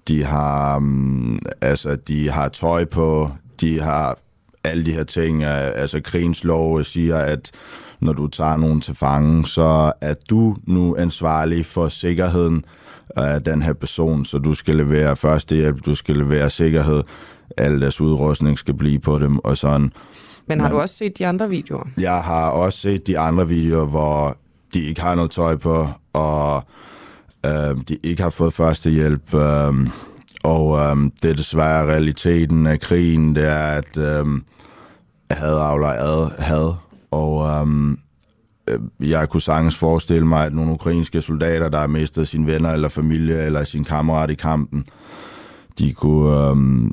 de har, um, altså, de har tøj på, de har alle de her ting. Altså krigens lov siger, at når du tager nogen til fange, så er du nu ansvarlig for sikkerheden af den her person, så du skal levere førstehjælp, du skal levere sikkerhed, al deres udrustning skal blive på dem og sådan. Men har Men, du også set de andre videoer? Jeg har også set de andre videoer, hvor de ikke har noget tøj på, og øh, de ikke har fået førstehjælp. Øh, og øh, det er desværre realiteten af krigen, det er, at øh, had afler ad had. Og øh, Øh, jeg kunne sagtens forestille mig, at nogle ukrainske soldater, der har mistet sine venner eller familie eller sin kammerat i kampen, de kunne, øhm,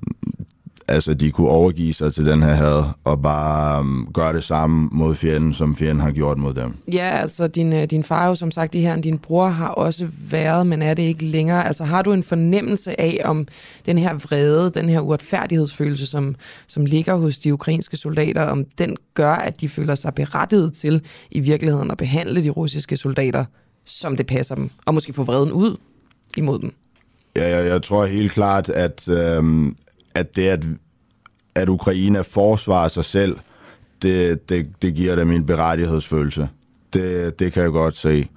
altså, de kunne overgive sig til den her had og bare um, gøre det samme mod fjenden, som fjenden har gjort mod dem. Ja, altså din, øh, din far jo som sagt det her, din bror har også været, men er det ikke længere. Altså har du en fornemmelse af, om den her vrede, den her uretfærdighedsfølelse, som, som ligger hos de ukrainske soldater, om den gør, at de føler sig berettiget til i virkeligheden at behandle de russiske soldater, som det passer dem, og måske få vreden ud imod dem? Ja, jeg, jeg tror helt klart, at, øhm, at det, at, at Ukraine forsvarer sig selv, det, det, det giver dem en berettighedsfølelse. Det, det kan jeg godt se.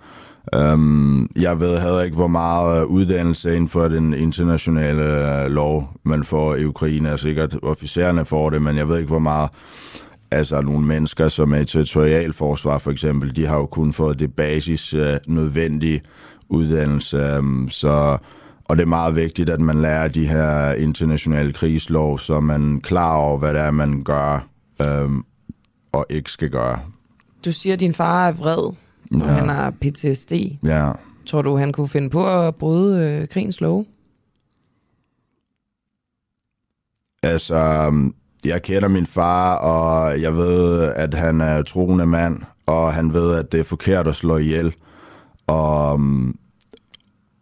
Um, jeg ved heller ikke, hvor meget øh, uddannelse inden for den internationale øh, lov, man får i Ukraine. Altså ikke, at officererne får det, men jeg ved ikke, hvor meget altså nogle mennesker, som er i territorialforsvar for eksempel, de har jo kun fået det basis uh, nødvendige uddannelse. Um, så, og det er meget vigtigt, at man lærer de her internationale krigslov, så man er klar over, hvad det er, man gør um, og ikke skal gøre. Du siger, at din far er vred, og Ja. han har PTSD. Ja. Tror du, han kunne finde på at bryde øh, krigens love? Altså, um, jeg kender min far, og jeg ved, at han er troende mand, og han ved, at det er forkert at slå ihjel. Og, um,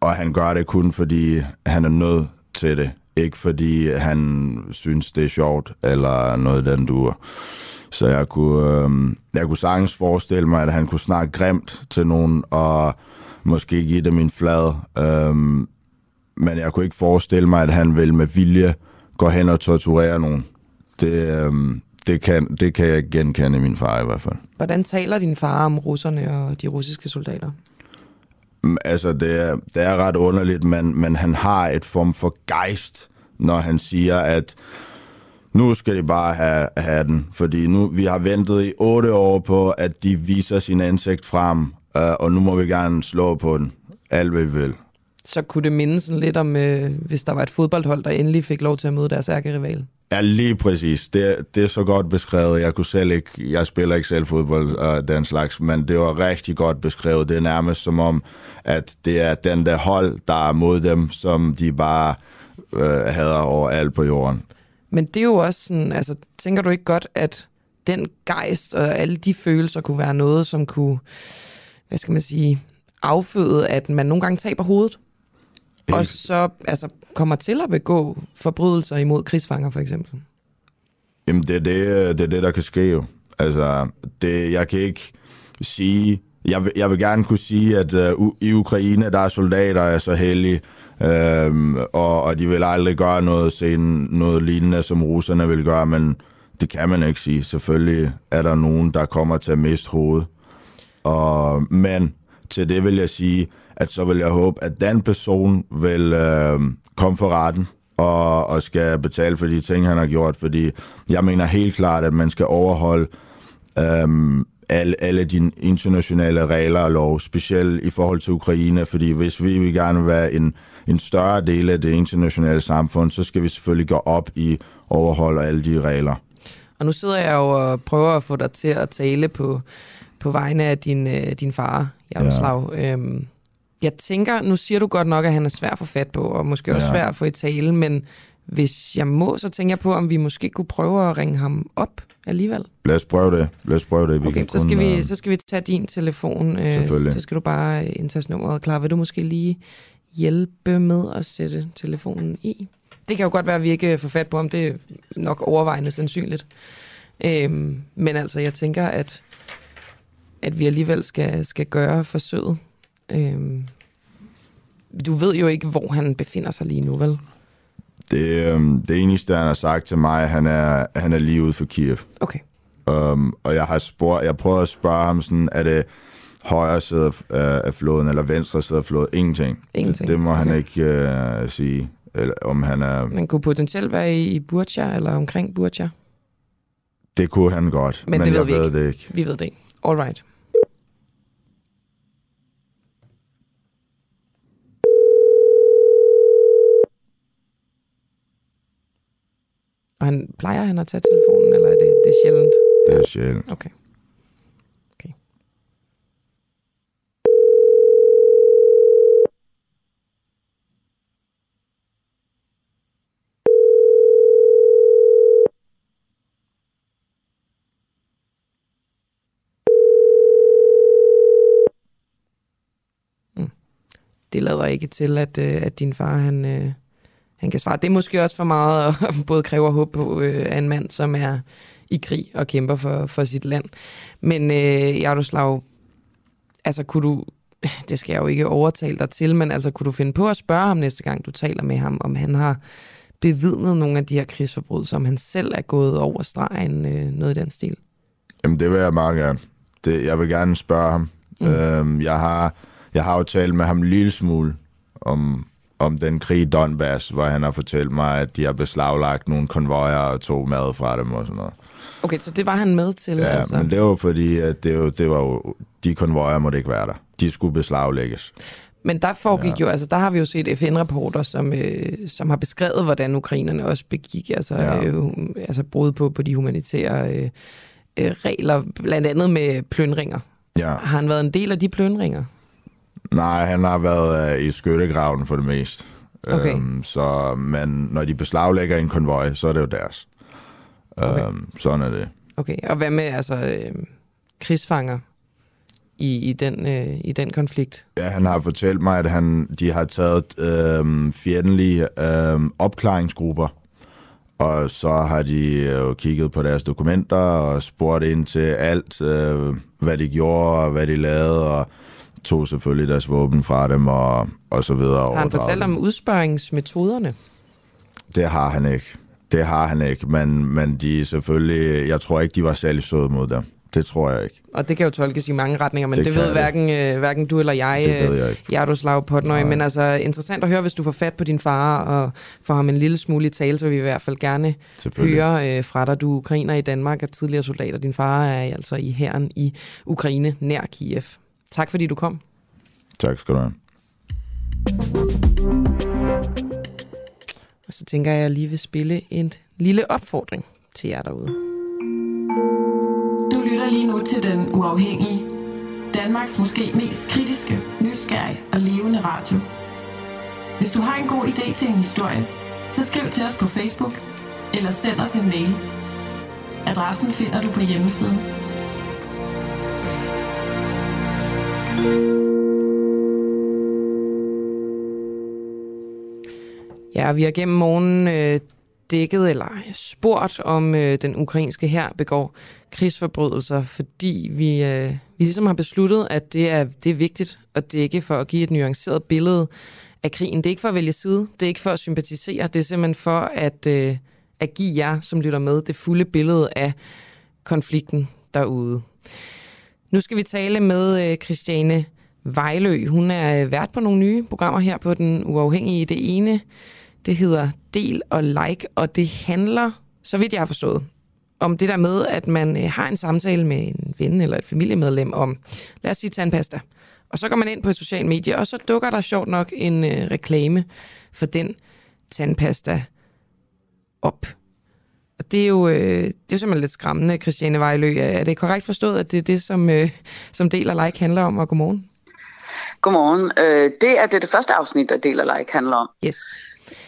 og han gør det kun, fordi han er nødt til det. Ikke fordi han synes, det er sjovt, eller noget den duer. Så jeg kunne, øh, jeg kunne sagtens forestille mig, at han kunne snakke grimt til nogen, og måske give dem en flad. Øh, men jeg kunne ikke forestille mig, at han vil med vilje gå hen og torturere nogen. Det, øh, det, kan, det kan jeg genkende min far i hvert fald. Hvordan taler din far om russerne og de russiske soldater? Mm, altså, det er, det er ret underligt, men, men han har et form for gejst, når han siger, at nu skal de bare have, have den. Fordi nu, vi har ventet i otte år på, at de viser sin ansigt frem, øh, og nu må vi gerne slå på den. Alt hvad vi vil. Så kunne det minde sådan lidt om, øh, hvis der var et fodboldhold, der endelig fik lov til at møde deres ærkerival. Ja, lige præcis. Det, det er så godt beskrevet. Jeg kunne selv ikke, jeg spiller ikke selv fodbold og den slags, men det var rigtig godt beskrevet. Det er nærmest som om, at det er den der hold, der er mod dem, som de bare øh, hader over alt på jorden. Men det er jo også sådan, altså tænker du ikke godt, at den gejst og alle de følelser kunne være noget, som kunne, hvad skal man sige, afføde, at man nogle gange taber hovedet? Og så altså, kommer til at begå forbrydelser imod krigsfanger, for eksempel. Jamen, det er det, det, er det der kan ske jo. Altså, det, jeg kan ikke sige... Jeg vil, jeg vil gerne kunne sige, at uh, i Ukraine, der er soldater, der er så heldige, øhm, og, og de vil aldrig gøre noget, sen, noget lignende, som russerne vil gøre, men det kan man ikke sige. Selvfølgelig er der nogen, der kommer til at miste hovedet. Og, men til det vil jeg sige, at så vil jeg håbe, at den person vil øh, komme for retten og, og skal betale for de ting, han har gjort. Fordi jeg mener helt klart, at man skal overholde øh, alle, alle de internationale regler og lov, specielt i forhold til Ukraine. Fordi hvis vi vil gerne være en, en større del af det internationale samfund, så skal vi selvfølgelig gå op i overholde alle de regler. Og nu sidder jeg jo og prøver at få dig til at tale på, på vegne af din, øh, din far, Jaroslav. Ja. Øhm, jeg tænker, nu siger du godt nok, at han er svær at få fat på, og måske også Ja. svær at få i tale, men hvis jeg må, så tænker jeg på, om vi måske kunne prøve at ringe ham op alligevel. Lad os prøve det. Lad os prøve det. Vi Okay, så kun, skal, vi, øh, så skal vi tage din telefon. øh. Så skal du bare øh, indtaste nummeret. Klar, vil du måske lige hjælpe med at sætte telefonen i? Det kan jo godt være, at vi ikke får fat på ham. Det er nok overvejende sandsynligt. Øhm, men altså, jeg tænker, at, at vi alligevel skal, skal gøre forsøget. Øhm, du ved jo ikke, hvor han befinder sig lige nu, vel? Det, øhm, det eneste, han har sagt til mig, han er, han er lige ude for Kiev. Okay. Um, og jeg har spurgt, jeg prøver at spørge ham sådan, er det højre side af, af floden, eller venstre side af floden? Ingenting. Ingenting, Det, det må han okay. ikke uh, sige, eller om han er... Man kunne potentielt være i, i Burja, eller omkring Burja. Det kunne han godt, Men, men, det ved jeg vi ved ikke. det ikke. Vi ved det ikke. All right. Og han, plejer han at tage telefonen, eller er det, det er sjældent? Det er sjældent. Okay. okay. Mm. Det lader ikke til, at, øh, at din far han, øh, han kan svare. Det er måske også for meget at både kræve og håbe på øh, af en mand, som er i krig og kæmper for, for sit land. Men øh, Jaroslav, altså kunne du, det skal jeg jo ikke overtale dig til, men altså kunne du finde på at spørge ham næste gang, du taler med ham, om han har bevidnet nogle af de her krigsforbrydelser, om han selv er gået over stregen, øh, noget i den stil? Jamen, det vil jeg meget gerne. Det, jeg vil gerne spørge ham. Mm. Mm. Øhm, jeg har Jeg har jo talt med ham en lille smule om, om den krig i Donbass, hvor han har fortalt mig, at de har beslaglagt nogle konvojer og tog mad fra dem og sådan noget. Okay, så det var han med til, Ja, altså. men det var fordi, at det, jo, det var jo, de konvojer måtte ikke være der. De skulle beslaglægges. Men der foregik ja. jo, altså der har vi jo set FN-rapporter, som, øh, som har beskrevet, hvordan ukrainerne også begik altså, ja. Øh, altså brud på, på de humanitære øh, øh, regler, blandt andet med plyndringer. Ja. Har han været en del af de plyndringer? Nej, han har været øh, i skyttegraven for det meste. Okay. Øhm, så, men når de beslaglægger en konvoj, så er det jo deres. Okay. Øhm, sådan er det. Okay, og hvad med altså, øh, krigsfanger i, i, den, øh, i den konflikt? Ja, han har fortalt mig, at han, de har taget øhm, fjendtlige øhm, opklaringsgrupper, og så har de jo kigget på deres dokumenter og spurgt ind til alt, øh, hvad de gjorde og hvad de lavede, og tog selvfølgelig deres våben fra dem og, og så videre. Har han fortalt dem. om udspørringsmetoderne? Det har han ikke. Det har han ikke, men, men de selvfølgelig, jeg tror ikke, de var særlig søde mod dem. Det tror jeg ikke. Og det kan jo tolkes i mange retninger, men det, Det ved det. hverken, øh, hverken du eller jeg, Det ved jeg øh, ikke. Jaroslav Potnøj. Men altså interessant at høre, hvis du får fat på din far og får ham en lille smule i tale, så vil vi i hvert fald gerne høre øh, fra dig. Du er ukrainer i Danmark og tidligere soldat, og din far er altså i hæren i Ukraine nær Kiev. Tak fordi du kom. Tak skal du have. Og så tænker jeg, at jeg lige vil spille en lille opfordring til jer derude. Du lytter lige nu til Den Uafhængige. Danmarks måske mest kritiske, nysgerrige og levende radio. Hvis du har en god idé til en historie, så skriv til os på Facebook eller send os en mail. Adressen finder du på hjemmesiden. Ja, vi har gennem morgenen øh, dækket eller spurgt, om øh, den ukrainske her begår krigsforbrydelser, fordi vi, øh, vi ligesom har besluttet, at det er, det er vigtigt at dække for at give et nuanceret billede af krigen. Det er ikke for at vælge side, det er ikke for at sympatisere, det er simpelthen for at, øh, at give jer, som lytter med, det fulde billede af konflikten derude. Nu skal vi tale med øh, Christiane Vejlø. Hun er øh, vært på nogle nye programmer her på Den Uafhængige. Det ene, det hedder Del og Like, og det handler, så vidt jeg har forstået, om det der med, at man øh, har en samtale med en ven eller et familiemedlem om, lad os sige tandpasta. Og så går man ind på et socialt medie, og så dukker der sjovt nok en øh, reklame for den tandpasta op. Det er jo, øh, det er jo simpelthen lidt skræmmende, Christiane Vejlø. Er er det korrekt forstået, at det er det, som, øh, som Del og Like handler om? Og godmorgen. Godmorgen. Øh, det er det, det første afsnit, der Del og Like handler om. Yes.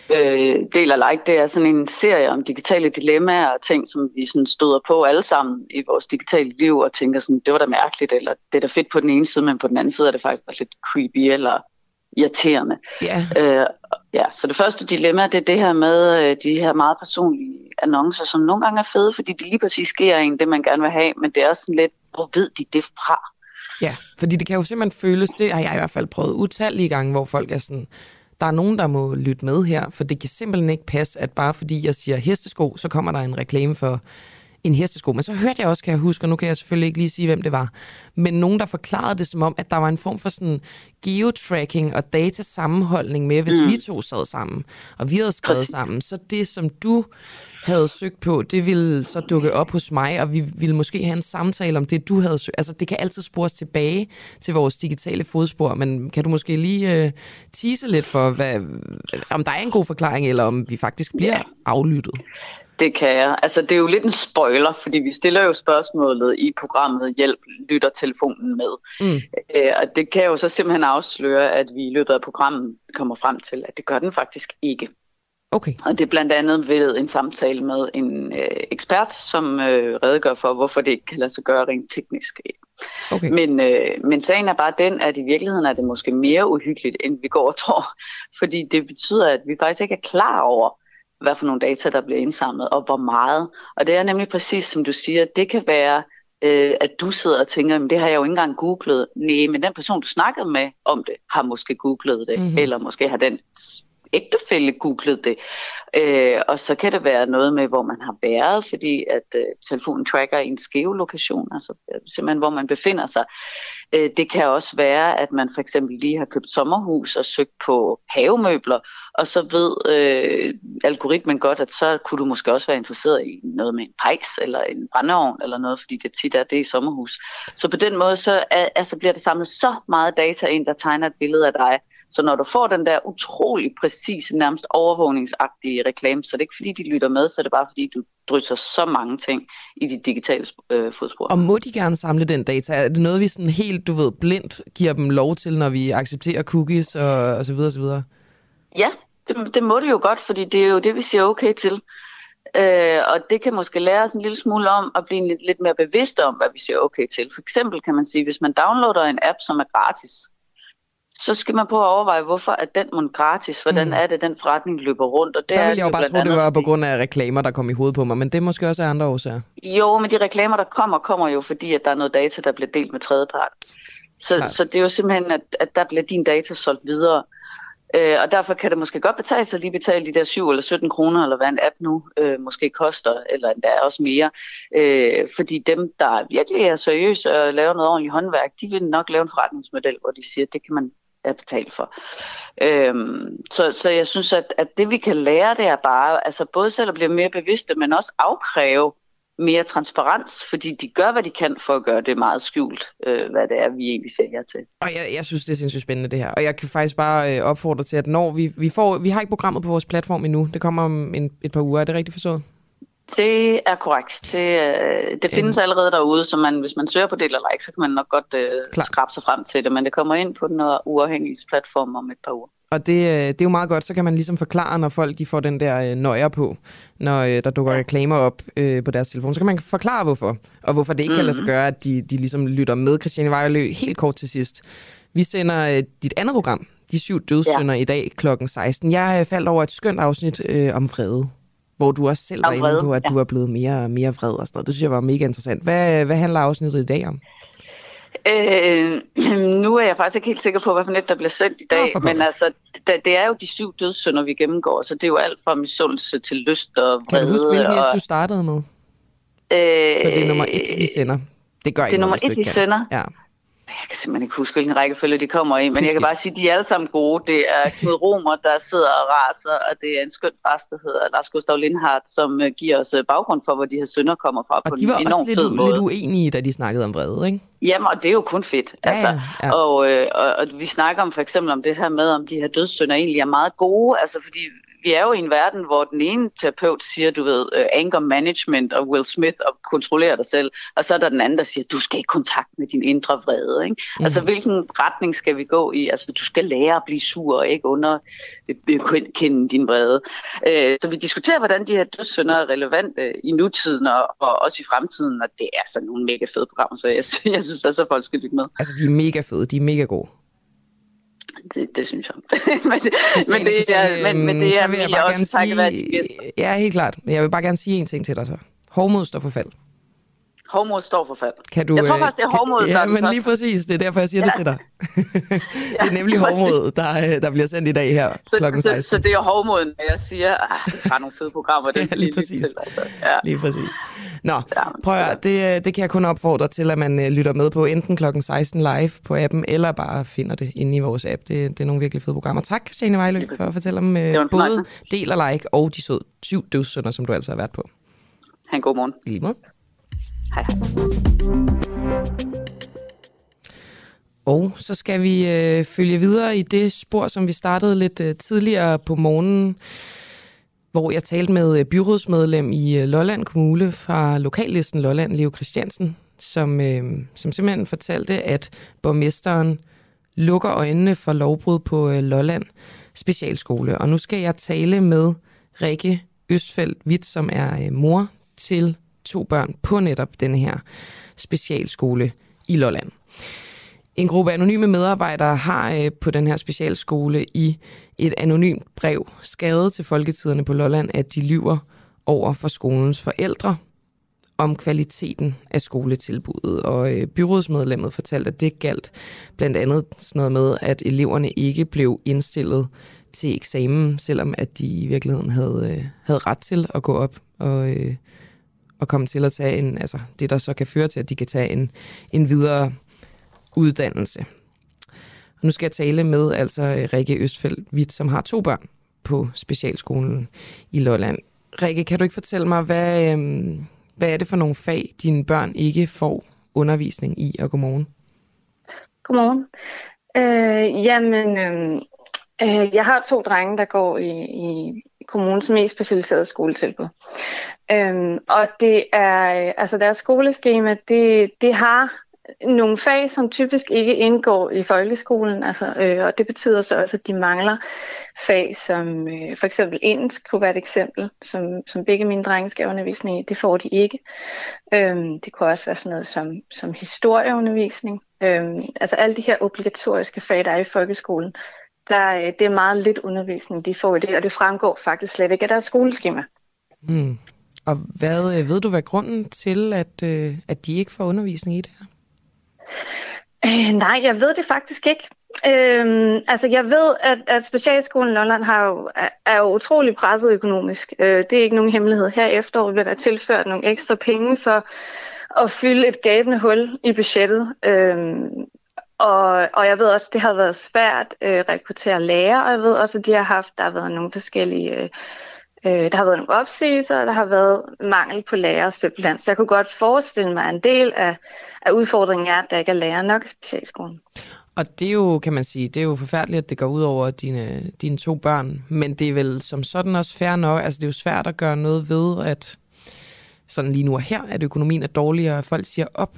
Øh, Del og Like, det er sådan en serie om digitale dilemmaer og ting, som vi sådan støder på alle sammen i vores digitale liv og tænker sådan, det var da mærkeligt, eller det er da fedt på den ene side, men på den anden side er det faktisk også lidt creepy eller irriterende. Ja. Øh, ja, så det første dilemma, det er det her med øh, de her meget personlige annoncer, som nogle gange er fede, fordi det lige præcis sker en det, man gerne vil have, men det er også sådan lidt, hvor ved de det fra? Ja, fordi det kan jo simpelthen føles, det har jeg i hvert fald prøvet utallige gange, hvor folk er sådan, der er nogen, der må lytte med her, for det kan simpelthen ikke passe, at bare fordi jeg siger hestesko, så kommer der en reklame for en hestesko. Men så hørte jeg også, kan jeg huske, og nu kan jeg selvfølgelig ikke lige sige, hvem det var, men nogen, der forklarede det som om, at der var en form for sådan geotracking og datasammenholdning med, hvis mm. Vi to sad sammen, og vi havde skrevet Præcis. sammen, så det, som du havde søgt på, det ville så dukke op hos mig, og vi ville måske have en samtale om det, du havde søgt. Altså, det kan altid spores tilbage til vores digitale fodspor, men kan du måske lige uh, tease lidt for, hvad, om der er en god forklaring, eller om vi faktisk bliver yeah. aflyttet? Det kan jeg. Altså, det er jo lidt en spoiler, fordi vi stiller jo spørgsmålet i programmet Hjælp lytter telefonen med. Mm. Øh, og det kan jo så simpelthen afsløre, at vi i løbet af programmet kommer frem til, at det gør den faktisk ikke. Okay. Og det er blandt andet ved en samtale med en øh, ekspert, som øh, redegør for, hvorfor det ikke kan lade sig gøre rent teknisk. Okay. Men, øh, men sagen er bare den, at i virkeligheden er det måske mere uhyggeligt, end vi går og tror. Fordi det betyder, at vi faktisk ikke er klar over, hvad for nogle data, der bliver indsamlet, og hvor meget. Og det er nemlig præcis, som du siger, det kan være, øh, at du sidder og tænker, men det har jeg jo ikke engang googlet. Nej, men den person, du snakkede med om det, har måske googlet det, Mhm. mm-hmm. eller måske har den ægtefælle googlede det. Øh, og så kan det være noget med, hvor man har været, fordi at øh, telefonen tracker ens geolokation, altså øh, simpelthen hvor man befinder sig. Øh, det kan også være, at man for eksempel lige har købt sommerhus og søgt på havemøbler, og så ved øh, algoritmen godt, at så kunne du måske også være interesseret i noget med en pejs eller en brændeovn eller noget, fordi det tit er det i sommerhus. Så på den måde så er, altså bliver det samlet så meget data ind, der tegner et billede af dig. Så når du får den der utrolig præcise, nærmest overvågningsagtige reklame, så det er ikke fordi, de lytter med, så er det bare fordi, du drysser så mange ting i de digitale øh, fodspor. Og må de gerne samle den data? Er det noget, vi sådan helt, du ved, blindt giver dem lov til, når vi accepterer cookies og, og så videre, og så videre? Ja, det, det må det jo godt, fordi det er jo det, vi siger okay til. Øh, og det kan måske lære os en lille smule om at blive lidt, lidt mere bevidste om, hvad vi siger okay til. For eksempel kan man sige, hvis man downloader en app, som er gratis, så skal man på at overveje, hvorfor er den mon gratis? Hvordan mm. er det, den forretning løber rundt? Og det der vil jeg jo bare tro, det var på grund af reklamer, der kom i hovedet på mig, men det er måske også af andre årsager. Jo, men de reklamer, der kommer, kommer jo fordi, at der er noget data, der bliver delt med tredjepart. Så, så det er jo simpelthen, at, at der bliver din data solgt videre. Øh, og derfor kan det måske godt betale sig lige betale de der 7 eller 17 kroner, eller hvad en app nu øh, måske koster, eller endda også mere. Øh, fordi dem, der virkelig er seriøse og laver noget ordentligt håndværk, de vil nok lave en forretningsmodel, hvor de siger, at det kan man at betale for. Øhm, så, så jeg synes, at, at det vi kan lære, det er bare, altså både selv at blive mere bevidste, men også afkræve mere transparens, fordi de gør, hvad de kan for at gøre det meget skjult, øh, hvad det er, vi egentlig sælger til. Og jeg, jeg synes, det er sindssygt spændende det her. Og jeg kan faktisk bare øh, opfordre til, at når vi, vi får, vi har ikke programmet på vores platform endnu, det kommer om en, et par uger, er det rigtigt forstået? Det er korrekt. Det, øh, det findes mm. allerede derude, så man, hvis man søger på det eller like, så kan man nok godt øh, skrabe sig frem til det, men det kommer ind på den uafhængige platform om et par uger. Og det, øh, det er jo meget godt, så kan man ligesom forklare, når folk de får den der øh, nøjer på, når øh, der dukker reklamer op øh, på deres telefon. Så kan man forklare, hvorfor. Og hvorfor det ikke mm. kan lade sig mhm. gøre, at de, de ligesom lytter med. Christiane Vejlø, helt kort til sidst. Vi sender øh, dit andet program, De syv dødssynder, ja. i dag kl. 16. Jeg faldt over et skønt afsnit øh, om vrede hvor du også selv var inde på, at ja. du er blevet mere, mere vred og sådan noget. Det synes jeg var mega interessant. Hvad, hvad handler afsnittet i dag om? Øh, nu er jeg faktisk ikke helt sikker på, hvad for net der bliver sendt i dag, men altså, det, det er jo de syv dødssynder, vi gennemgår, så det er jo alt fra misundelse til lyst og vrede. Kan du huske, hvilken og... du startede med? Øh, For det er nummer et, vi sender. Det gør Det er nummer et, vi sender? Ja. Jeg kan simpelthen ikke huske, hvilken rækkefølge de kommer i, men jeg kan bare sige, at de er alle sammen gode. Det er Knud Romer, der sidder og raser, og det er en skøn præst, der hedder Lars Gustav Lindhardt, som øh, giver os øh, baggrund for, hvor de her sønder kommer fra. Og på de var en også lidt, u- lidt uenige, da de snakkede om vrede, ikke? Jamen, og det er jo kun fedt. Ja, altså. ja. Og, øh, og, og vi snakker om for eksempel om det her med, om de her dødssynder egentlig er meget gode, altså fordi vi er jo i en verden, hvor den ene terapeut siger, du ved, uh, anger management og Will Smith og kontrollere dig selv, og så er der den anden, der siger, du skal i kontakt med din indre vrede. Ikke? Mm. Altså, hvilken retning skal vi gå i? Altså, du skal lære at blive sur og ikke underkende din vrede. Uh, så vi diskuterer, hvordan de her dødssynder er relevante i nutiden og, og også i fremtiden, og det er sådan nogle mega fede programmer, så jeg, jeg synes også, at folk skal lytte med. Altså, de er mega fede, de er mega gode. Det, det synes jeg. men, det, men, det er, men, men det er jeg jeg bare også takket være de gæster. Ja, helt klart. Men jeg vil bare gerne sige en ting til dig så. Hårdmod står for fald. Hårdmod står for fald. Kan du, jeg tror faktisk, det er hårdmod, Ja, der er men lige præcis. Det er derfor, jeg siger ja. det til dig. det er nemlig hårdmod, der, øh, der bliver sendt i dag her Så, klokken så, 16. så, det er hårdmoden, når jeg siger, at det er nogle fede programmer, den Ja, lige præcis. Til, altså. ja. Lige præcis. Nå, prøv at det, øh, det kan jeg kun opfordre til, at man øh, lytter med på enten klokken 16 live på appen, eller bare finder det inde i vores app. Det, det er nogle virkelig fede programmer. Tak, Christiane Vejlø, for at fortælle om Det både fornøjelse. del og like, og de søde syv dødssynder, som du altså har været på. Ha' en god morgen. I lige måde. Hej. Og så skal vi øh, følge videre i det spor, som vi startede lidt øh, tidligere på morgenen, hvor jeg talte med øh, byrådsmedlem i øh, Lolland Kommune fra lokallisten Lolland, Leo Christiansen, som, øh, som simpelthen fortalte, at borgmesteren lukker øjnene for lovbrud på øh, Lolland Specialskole. Og nu skal jeg tale med Rikke Østfeldt Witt, som er øh, mor til to børn på netop denne her specialskole i Lolland. En gruppe anonyme medarbejdere har øh, på den her specialskole i et anonymt brev skrevet til folketiderne på Lolland, at de lyver over for skolens forældre om kvaliteten af skoletilbuddet. Og øh, byrådsmedlemmet fortalte, at det galt blandt andet sådan noget med, at eleverne ikke blev indstillet til eksamen, selvom at de i virkeligheden havde, øh, havde ret til at gå op og, øh, at komme til at tage en, altså det, der så kan føre til, at de kan tage en, en videre uddannelse. Og nu skal jeg tale med altså Rikke Østfeldt Witt, som har to børn på specialskolen i Lolland. Rikke, kan du ikke fortælle mig, hvad, øh, hvad er det for nogle fag, dine børn ikke får undervisning i, og godmorgen? Godmorgen. Øh, jamen, øhm, øh, jeg har to drenge, der går i, i kommunens mest specialiserede skoletilbud. Øhm, og det er, øh, altså deres skoleskema, det, det har nogle fag, som typisk ikke indgår i folkeskolen, altså, øh, og det betyder så også, at de mangler fag, som øh, for eksempel engelsk kunne være et eksempel, som, som begge mine drenge skal undervisning i. Det får de ikke. Øhm, det kunne også være sådan noget som, som historieundervisning. Øhm, altså alle de her obligatoriske fag, der er i folkeskolen, der, øh, det er meget lidt undervisning, de får i det, og det fremgår faktisk slet ikke af deres skoleskema. Mm. Og hvad øh, ved du, hvad grunden til, at, øh, at de ikke får undervisning i det her? Øh, nej, jeg ved det faktisk ikke. Øhm, altså, jeg ved, at, at Specialskolen Lolland har jo, er, jo utrolig presset økonomisk. Øh, det er ikke nogen hemmelighed. Her efter bliver der tilført nogle ekstra penge for at fylde et gabende hul i budgettet. Øhm, og, og jeg ved også, at det har været svært øh, at rekruttere læger, og jeg ved også, at de har haft, der har været nogle forskellige øh, øh der har været nogle opsigelser, og der har været mangel på lærere simpelthen. Så jeg kunne godt forestille mig, at en del af, af udfordringen er, at der ikke er læger nok i specialskolen. Og det er jo, kan man sige, det er jo forfærdeligt, at det går ud over dine, dine to børn. Men det er vel som sådan også fair nok. Altså det er jo svært at gøre noget ved, at sådan lige nu og her, at økonomien er dårligere, og folk siger op.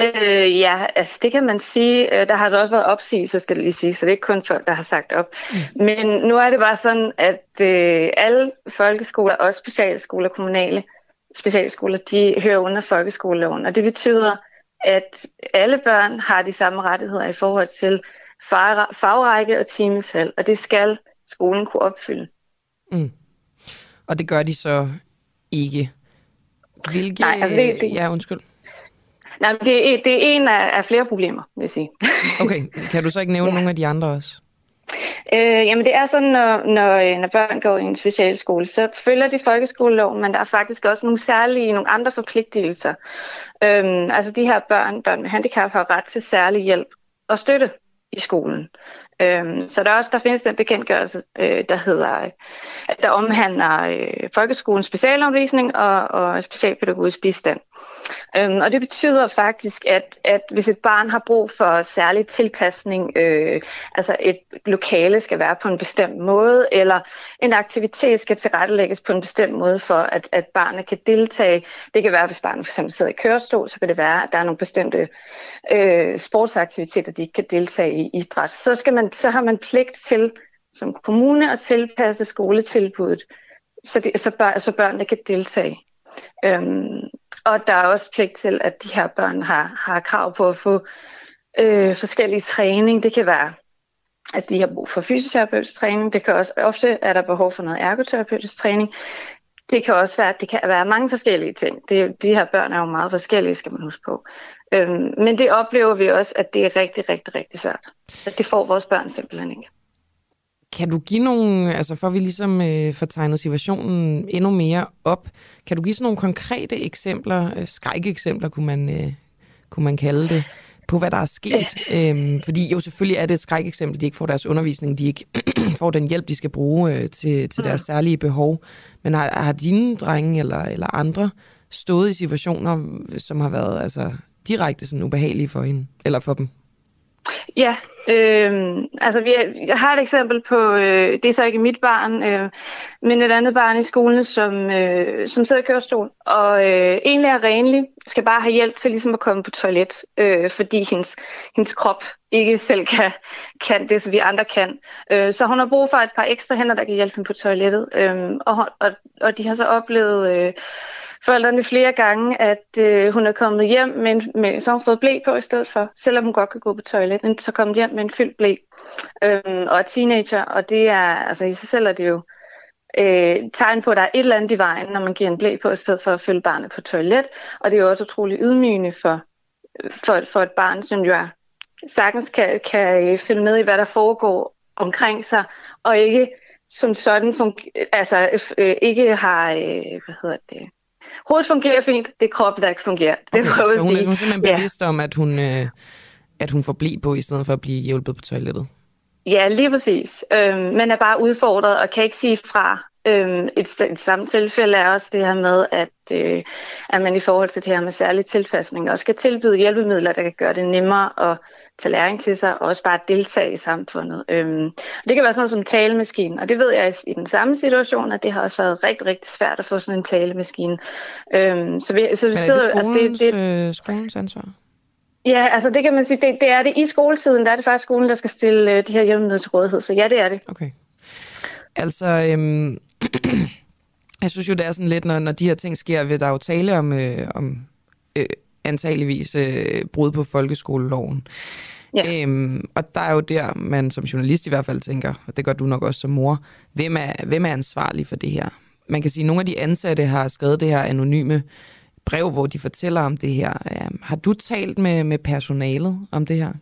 Øh, ja, altså det kan man sige. Øh, der har så også været opsigelser, skal det lige sige, så det er ikke kun folk, der har sagt op. Mm. Men nu er det bare sådan, at øh, alle folkeskoler, også specialskoler, kommunale specialskoler, de hører under folkeskoleloven. Og det betyder, at alle børn har de samme rettigheder i forhold til fagrække og timesal, og det skal skolen kunne opfylde. Mm. Og det gør de så ikke. Hvilke... Nej, altså det, det... Ja, undskyld. Nej, det, er, det er en af, af flere problemer, vil jeg sige. okay, kan du så ikke nævne ja. nogle af de andre også? Øh, jamen det er sådan, når, når, når børn går i en specialskole, så følger de folkeskoleloven, men der er faktisk også nogle særlige, nogle andre forpligtelser. Øhm, altså de her børn, børn med handicap, har ret til særlig hjælp og støtte i skolen. Øhm, så der, også, der findes den bekendtgørelse, øh, der hedder, der omhandler øh, folkeskolens specialundervisning og, og specialpædagogisk bistand. Øhm, og det betyder faktisk, at, at hvis et barn har brug for særlig tilpasning, øh, altså et lokale skal være på en bestemt måde, eller en aktivitet skal tilrettelægges på en bestemt måde for, at, at barnet kan deltage. Det kan være, hvis barnet for eksempel sidder i kørestol, så kan det være, at der er nogle bestemte øh, sportsaktiviteter, de ikke kan deltage i idræt. Så, skal man, så har man pligt til som kommune at tilpasse skoletilbuddet, så, de, så, bør, så børnene kan deltage. Øhm, og der er også pligt til, at de her børn har, har krav på at få øh, forskellige træning. Det kan være, at de har brug for fysioterapeutisk træning. Det kan også, ofte er der behov for noget ergoterapeutisk træning. Det kan også være, det kan være mange forskellige ting. Det, de her børn er jo meget forskellige, skal man huske på. Øhm, men det oplever vi også, at det er rigtig, rigtig, rigtig svært. At det får vores børn simpelthen ikke. Kan du give nogle, altså for at vi ligesom øh, får tegnet situationen endnu mere op, kan du give sådan nogle konkrete eksempler, øh, skrækeksempler kunne man, øh, kunne man kalde det, på hvad der er sket? Øhm, fordi jo selvfølgelig er det et skrækeksempel, de ikke får deres undervisning, de ikke får den hjælp, de skal bruge øh, til, til deres særlige behov. Men har, har dine drenge eller, eller andre stået i situationer, som har været altså, direkte sådan ubehagelige for hende, eller for dem? Ja, øh, altså vi, jeg har et eksempel på, øh, det er så ikke mit barn, øh, men et andet barn i skolen, som, øh, som sidder i kørestol, og øh, egentlig er renlig, skal bare have hjælp til ligesom at komme på toilet, øh, fordi hendes, hendes krop ikke selv kan, kan det, som vi andre kan. Øh, så hun har brug for et par ekstra hænder, der kan hjælpe hende på toilettet, øh, og, og, og de har så oplevet... Øh, forældrene flere gange, at øh, hun er kommet hjem, men, men så har hun fået blæ på i stedet for, selvom hun godt kan gå på toilettet, så kommet hjem med en fyldt blæ. Øhm, og er teenager, og det er, altså i sig selv er det jo øh, tegn på, at der er et eller andet i vejen, når man giver en blæ på, i stedet for at følge barnet på toilet. Og det er jo også utrolig ydmygende for, for, for et barn, som jo er, sagtens kan, kan øh, følge med i, hvad der foregår, omkring sig, og ikke som sådan fungerer, altså øh, ikke har, øh, hvad hedder det, hovedet fungerer fint, det er kroppen, der ikke fungerer. Det Okay, prøver så at hun er, sige. hun er simpelthen Ja. bevidst om, at hun, øh, at hun får blive på, i stedet for at blive hjulpet på toilettet. Ja, lige præcis. Øhm, men er bare udfordret og kan ikke sige fra. Øhm, et, et samme tilfælde er også det her med, at, øh, at man i forhold til det her med særlig tilpasning også skal tilbyde hjælpemidler, der kan gøre det nemmere at tage læring til sig, og også bare deltage i samfundet. Øhm, det kan være sådan noget som talemaskinen, og det ved jeg i, i den samme situation, at det har også været rigtig, rigtig svært at få sådan en talemaskine. Øhm, så vi, så vi Men er sidder, det altså, skolens, det, det, øh, skolens ansvar? Ja, altså det kan man sige, det, det er det i skoletiden, der er det faktisk skolen, der skal stille øh, de her hjælpemidler til rådighed, så ja, det er det. Okay. Altså, øhm, jeg synes jo, det er sådan lidt, når, når de her ting sker, vil der jo tale om, øh, om øh, antageligvis øh, brud på folkeskoleloven. Ja. Øhm, og der er jo der, man som journalist i hvert fald tænker, og det gør du nok også som mor, hvem er, hvem er ansvarlig for det her? Man kan sige, at nogle af de ansatte har skrevet det her anonyme brev, hvor de fortæller om det her. Øhm, har du talt med, med personalet om det her?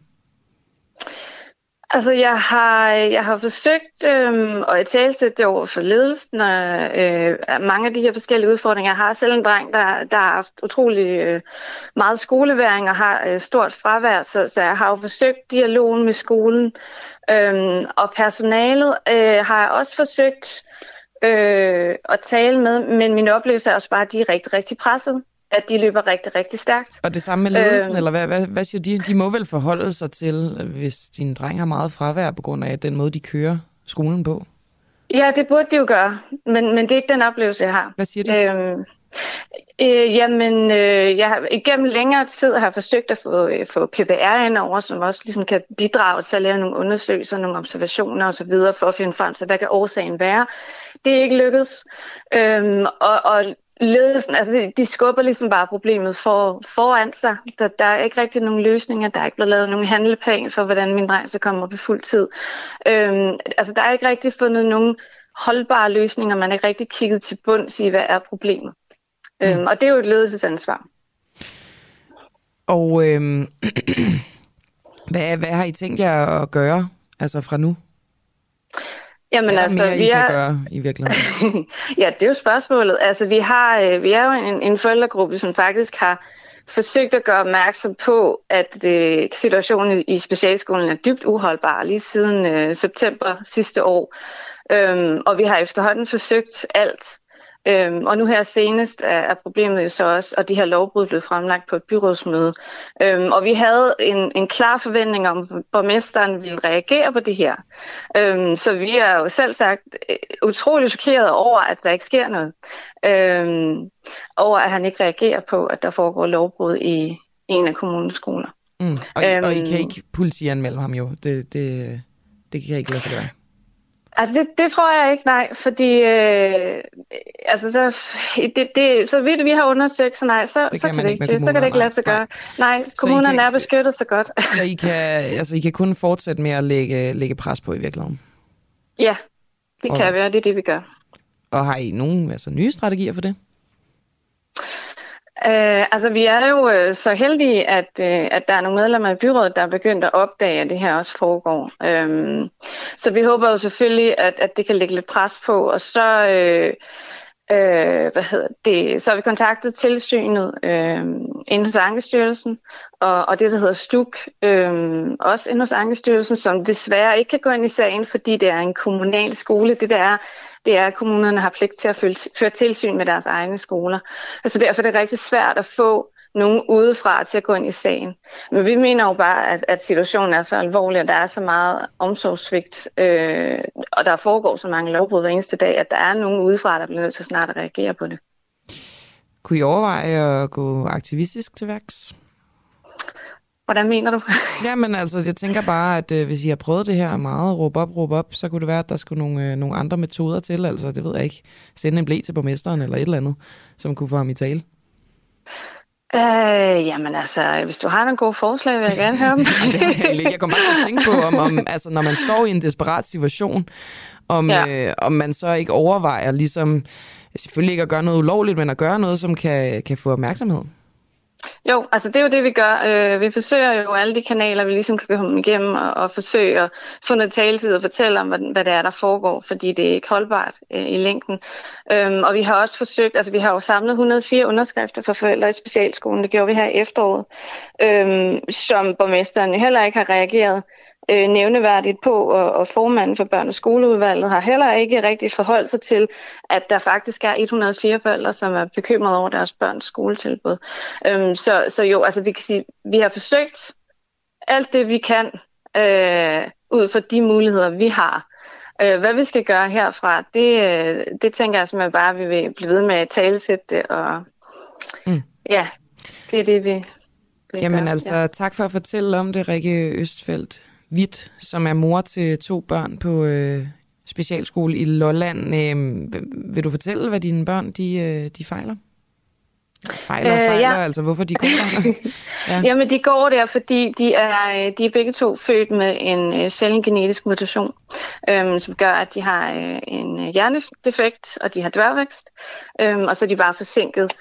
Altså, jeg har, jeg har forsøgt øh, at italesætte det over for ledelsen, og øh, mange af de her forskellige udfordringer. Jeg har selv en dreng, der, der har haft utrolig øh, meget skoleværing og har øh, stort fravær, så, så jeg har jo forsøgt dialogen med skolen. Øh, og personalet øh, har jeg også forsøgt øh, at tale med, men min oplevelse er også bare, at de er rigtig, rigtig presset. At de løber rigtig, rigtig stærkt. Og det samme med ledelsen, Øhm. eller hvad, hvad, hvad siger de? De må vel forholde sig til, hvis din dreng har meget fravær på grund af den måde, de kører skolen på? Ja, det burde de jo gøre, men, men det er ikke den oplevelse, jeg har. Hvad siger de? Øhm, øh, jamen, øh, jeg har igennem længere tid har forsøgt at få, øh, få PBR ind over, som også ligesom kan bidrage til at lave nogle undersøgelser, nogle observationer osv., for at finde frem til, hvad kan årsagen være. Det er ikke lykkedes. Øhm, og, og ledelsen, altså de, de skubber ligesom bare problemet for, foran sig. Der, der er ikke rigtig nogen løsninger. Der er ikke blevet lavet nogen handleplan for, hvordan min dreng skal komme op i fuld tid. Øhm, altså der er ikke rigtig fundet nogen holdbare løsninger. Man er ikke rigtig kigget til bunds i, hvad er problemet. Mm. Øhm, og det er jo et ledelsesansvar. Og øhm, hvad, hvad har I tænkt jer at gøre altså fra nu? Jamen Hvad altså, mere, vi kan er... gøre i virkeligheden? ja, det er jo spørgsmålet. Altså, vi, har, øh, vi er jo en, en forældregruppe, som faktisk har forsøgt at gøre opmærksom på, at øh, situationen i specialskolen er dybt uholdbar lige siden øh, september sidste år. Øhm, og vi har efterhånden forsøgt alt. Øhm, og nu her senest er, er problemet jo så også, og de her lovbrud blev fremlagt på et byrådsmøde. Øhm, og vi havde en, en klar forventning om, at borgmesteren ville reagere på det her. Øhm, så vi er jo selv sagt øh, utrolig chokeret over, at der ikke sker noget. Øhm, over at han ikke reagerer på, at der foregår lovbrud i en af kommunens skoler. Mm. Og, øhm, og I kan Øhm. ikke politianmelde ham jo. Det, det, det kan ikke lade sig gøre. Altså det, det tror jeg ikke, nej, fordi øh, altså så, det, det, så vidt vi har undersøgt, så nej, så, Det så kan kan, det ikke så kan det ikke lade sig kommunerne, gøre. Nej, kommunerne kan- er beskyttet så godt. Så I kan, altså, I kan kun fortsætte med at lægge, lægge pres på i virkeligheden. ja, det kan Alright. vi, og det er det, vi gør. Og har I nogle altså, nye strategier for det? Øh, altså, vi er jo øh, så heldige, at, øh, at der er nogle medlemmer i byrådet, der er begyndt at opdage, at det her også foregår. Øhm, så vi håber jo selvfølgelig, at, at det kan lægge lidt pres på, og så... Øh, Øh, hvad hedder det? Så har vi kontaktet tilsynet øh, inde hos Ankestyrelsen, og, og det, der hedder STUK, øh, også inde hos Ankestyrelsen, som desværre ikke kan gå ind i sagen, fordi det er en kommunal skole. Det der er, det er, at kommunerne har pligt til at føre, tilsyn med deres egne skoler. Så derfor er det rigtig svært at få nogen udefra til at gå ind i sagen. Men vi mener jo bare, at, at situationen er så alvorlig, og der er så meget omsorgssvigt, øh, og der foregår så mange lovbrud hver eneste dag, at der er nogen udefra, der bliver nødt til snart at reagere på det. Kunne I overveje at gå aktivistisk til værks? Hvordan mener du? Jamen altså, jeg tænker bare, at øh, hvis I har prøvet det her meget, råb op, råb op, så kunne det være, at der skulle nogle, øh, nogle andre metoder til. Altså, det ved jeg ikke. Sende en blæ til borgmesteren eller et eller andet, som kunne få ham i tale. Øh, jamen altså, hvis du har nogle gode forslag, vil jeg gerne høre dem. Jeg kommer bare til at tænke på, om, om altså, når man står i en desperat situation, om, ja. øh, om man så ikke overvejer ligesom, selvfølgelig ikke at gøre noget ulovligt, men at gøre noget, som kan, kan få opmærksomhed. Jo, altså det er jo det, vi gør. Øh, vi forsøger jo alle de kanaler, vi ligesom kan komme igennem og, og forsøge at få noget taletid og fortælle om, hvad, hvad det er, der foregår, fordi det er ikke holdbart øh, i længden. Øhm, og vi har også forsøgt, altså vi har jo samlet 104 underskrifter fra forældre i specialskolen, det gjorde vi her i efteråret, øhm, som borgmesteren heller ikke har reageret øh, nævneværdigt på, og, og formanden for børne- og skoleudvalget har heller ikke rigtig forholdt sig til, at der faktisk er 104 forældre, som er bekymrede over deres børns skoletilbud. Øhm, så, så jo, altså vi kan sige, vi har forsøgt alt det, vi kan, øh, ud fra de muligheder, vi har. Øh, hvad vi skal gøre herfra, det, øh, det tænker jeg simpelthen bare, at vi vil blive ved med at talesætte det, og mm. ja, det er det, vi, Jamen gør. altså, ja. tak for at fortælle om det, Rikke Østfeldt Hvidt, som er mor til to børn på øh, specialskole i Lolland. Øh, vil du fortælle, hvad dine børn de, øh, de fejler? Fejler og Øh, fejler, ja. altså hvorfor de går der? Ja. Jamen, de går der, fordi de er, de er begge to født med en øh, sjælden genetisk mutation, øhm, som gør, at de har øh, en øh, hjernedefekt, og de har dværgvækst, øhm, og så er de bare forsinket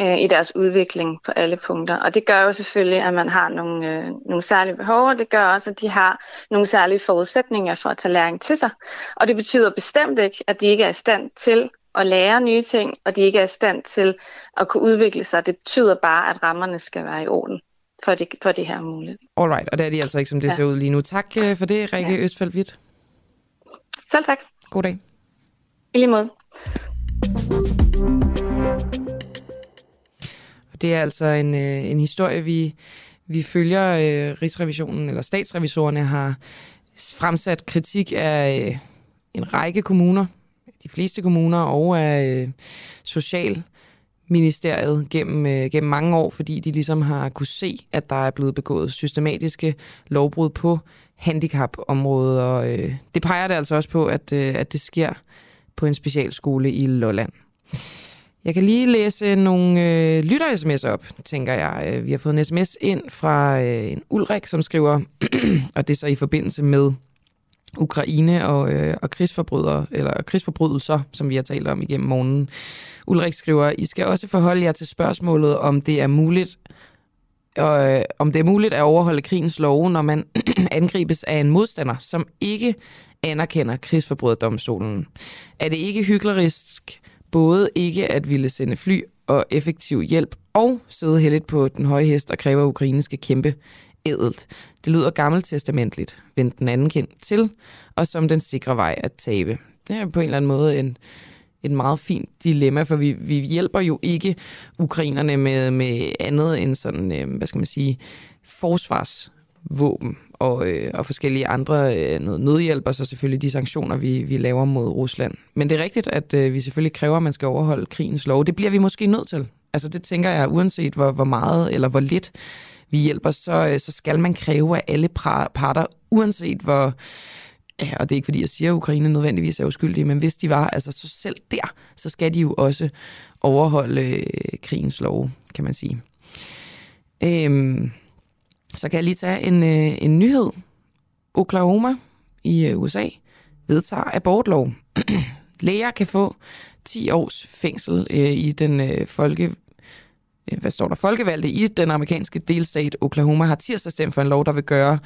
øh, i deres udvikling på alle punkter. Og det gør jo selvfølgelig, at man har nogle, øh, nogle særlige behov, og det gør også, at de har nogle særlige forudsætninger for at tage læring til sig. Og det betyder bestemt ikke, at de ikke er i stand til at lære nye ting, og de ikke er i stand til at kunne udvikle sig. Det betyder bare, at rammerne skal være i orden, for det, for det her er muligt. Alright, og det er de altså ikke, som det Ja. ser ud lige nu. Tak øh, for det, Rikke ja. Østfeldt Hvidt. Selv tak. God dag. I lige måde. Og det er altså en, øh, en historie, vi, vi følger. Øh, Rigsrevisionen, eller statsrevisorerne, har fremsat kritik af øh, en række kommuner, de fleste kommuner, og af øh, Socialministeriet gennem, øh, gennem mange år, fordi de ligesom har kunne se, at der er blevet begået systematiske lovbrud på handicapområdet, og øh, det peger det altså også på, at, øh, at det sker på en specialskole i Lolland. Jeg kan lige læse nogle øh, lytter-sms'er op, tænker jeg. Øh, vi har fået en sms ind fra øh, en Ulrik, som skriver, og det er så i forbindelse med Ukraine og, øh, og krigsforbrydere, eller krigsforbrydelser, som vi har talt om igennem morgenen. Ulrik skriver, I skal også forholde jer til spørgsmålet, om det er muligt øh, om det er muligt at overholde krigens love, når man angribes af en modstander, som ikke anerkender krigsforbryderdomstolen. Er det ikke hyklerisk både ikke at ville sende fly og effektiv hjælp, og sidde heldigt på den høje hest og kræve, at Ukraine skal kæmpe ædelt. Det lyder gammeltestamentligt, vend den anden kendt til, og som den sikre vej at tabe. Det er på en eller anden måde en, et meget fint dilemma, for vi, vi hjælper jo ikke ukrainerne med, med andet end sådan, øh, hvad skal man sige, våben og, øh, og forskellige andre øh, noget nødhjælp, og så selvfølgelig de sanktioner, vi, vi laver mod Rusland. Men det er rigtigt, at øh, vi selvfølgelig kræver, at man skal overholde krigens lov. Det bliver vi måske nødt til. Altså det tænker jeg, uanset hvor, hvor meget eller hvor lidt vi hjælper, så, øh, så skal man kræve af alle pra- parter, uanset hvor... Ja, og det er ikke fordi, jeg siger, at Ukraine nødvendigvis er uskyldige, men hvis de var, altså så selv der, så skal de jo også overholde øh, krigens lov, kan man sige. Øhm, så kan jeg lige tage en, øh, en nyhed. Oklahoma i øh, USA vedtager abortlov. Læger kan få 10 års fængsel øh, i den øh, folke, øh, hvad står der, folkevalgte i den amerikanske delstat Oklahoma har tirsdag stemt for en lov, der vil gøre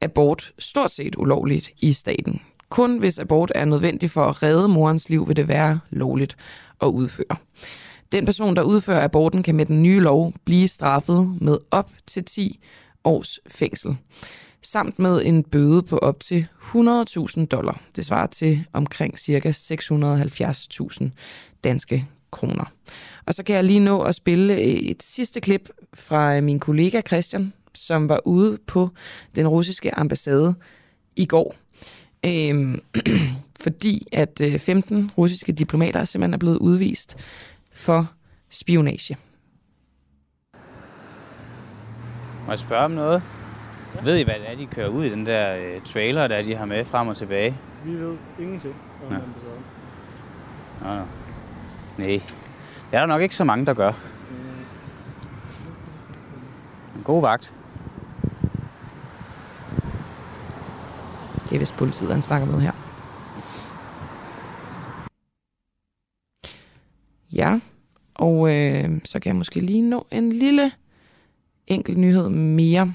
abort stort set ulovligt i staten. Kun hvis abort er nødvendig for at redde morens liv, vil det være lovligt at udføre. Den person, der udfører aborten, kan med den nye lov blive straffet med op til 10 års fængsel, samt med en bøde på op til 100.000 dollar. Det svarer til omkring ca. 670.000 danske kroner. Og så kan jeg lige nå at spille et sidste klip fra øh, min kollega Christian, som var ude på den russiske ambassade i går. Øhm, fordi at øh, 15 russiske diplomater simpelthen er blevet udvist for spionage. Må jeg spørge om noget? Ja. Ved I, hvad det er, de kører ud i den der øh, trailer, der de har med frem og tilbage? Vi ved ingenting om Ja. ambassaden. Nå, nå. Nej. Det er der nok ikke så mange, der gør. En god vagt. Det er vist politiet, han snakker med her. Ja, og øh, så kan jeg måske lige nå en lille enkelt nyhed mere.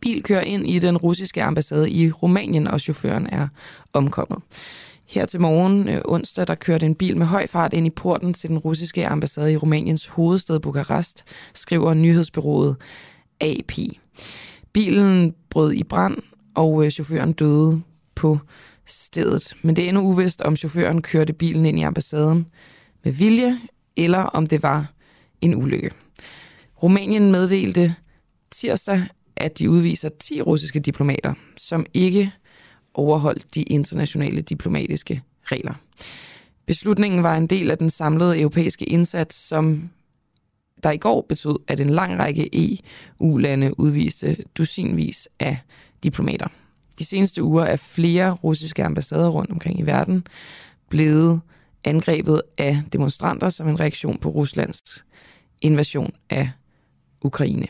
Bil kører ind i den russiske ambassade i Rumænien, og chaufføren er omkommet. Her til morgen øh, onsdag, der kørte en bil med høj fart ind i porten til den russiske ambassade i Rumæniens hovedstad Bukarest, skriver nyhedsbyrået AP. Bilen brød i brand, og øh, chaufføren døde på stedet. Men det er endnu uvist, om chaufføren kørte bilen ind i ambassaden med vilje, eller om det var en ulykke. Rumænien meddelte tirsdag, at de udviser 10 russiske diplomater, som ikke overholdt de internationale diplomatiske regler. Beslutningen var en del af den samlede europæiske indsats, som der i går betød, at en lang række EU-lande udviste dusinvis af diplomater. De seneste uger er flere russiske ambassader rundt omkring i verden blevet angrebet af demonstranter som en reaktion på Ruslands invasion af Ukraine.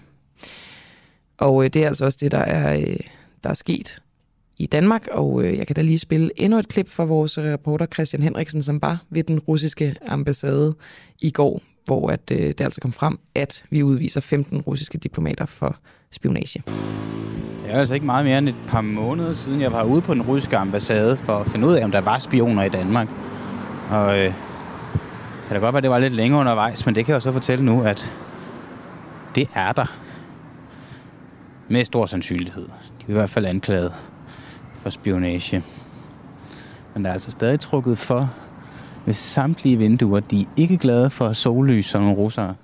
Og øh, det er altså også det, der er, øh, der er sket i Danmark, og øh, jeg kan da lige spille endnu et klip fra vores øh, reporter Christian Henriksen, som var ved den russiske ambassade i går, hvor at, øh, det altså kom frem, at vi udviser 15 russiske diplomater for spionage. Det er altså ikke meget mere end et par måneder siden, jeg var ude på den russiske ambassade for at finde ud af, om der var spioner i Danmark. Og øh, kan da godt være, at det var lidt længere undervejs, men det kan jeg jo så fortælle nu, at det er der. Med stor sandsynlighed. De er i hvert fald anklaget for spionage. Men der er altså stadig trukket for, hvis samtlige vinduer, de er ikke glade for sollys som nogle russere.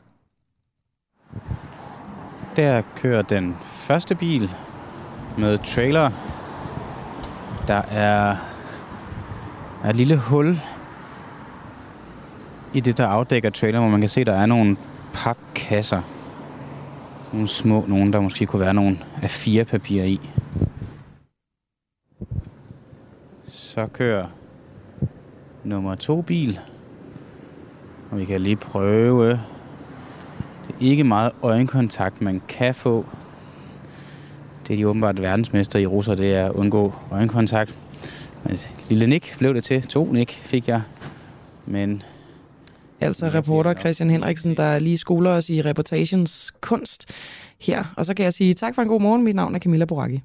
Der kører den første bil med trailer. Der er, er et lille hul i det, der afdækker trailer, hvor man kan se, at der er nogle papkasser. Nogle små, nogle der måske kunne være nogle af fire papir i. Så kører nummer to bil. Og vi kan lige prøve. Det er ikke meget øjenkontakt, man kan få. Det er de åbenbart verdensmester i russer, det er at undgå øjenkontakt. Men et lille nik blev det til. To nik fik jeg. Men Altså reporter Christian Henriksen, der lige skoler os i reportagens kunst her. Og så kan jeg sige tak for en god morgen. Mit navn er Camilla Boracchi.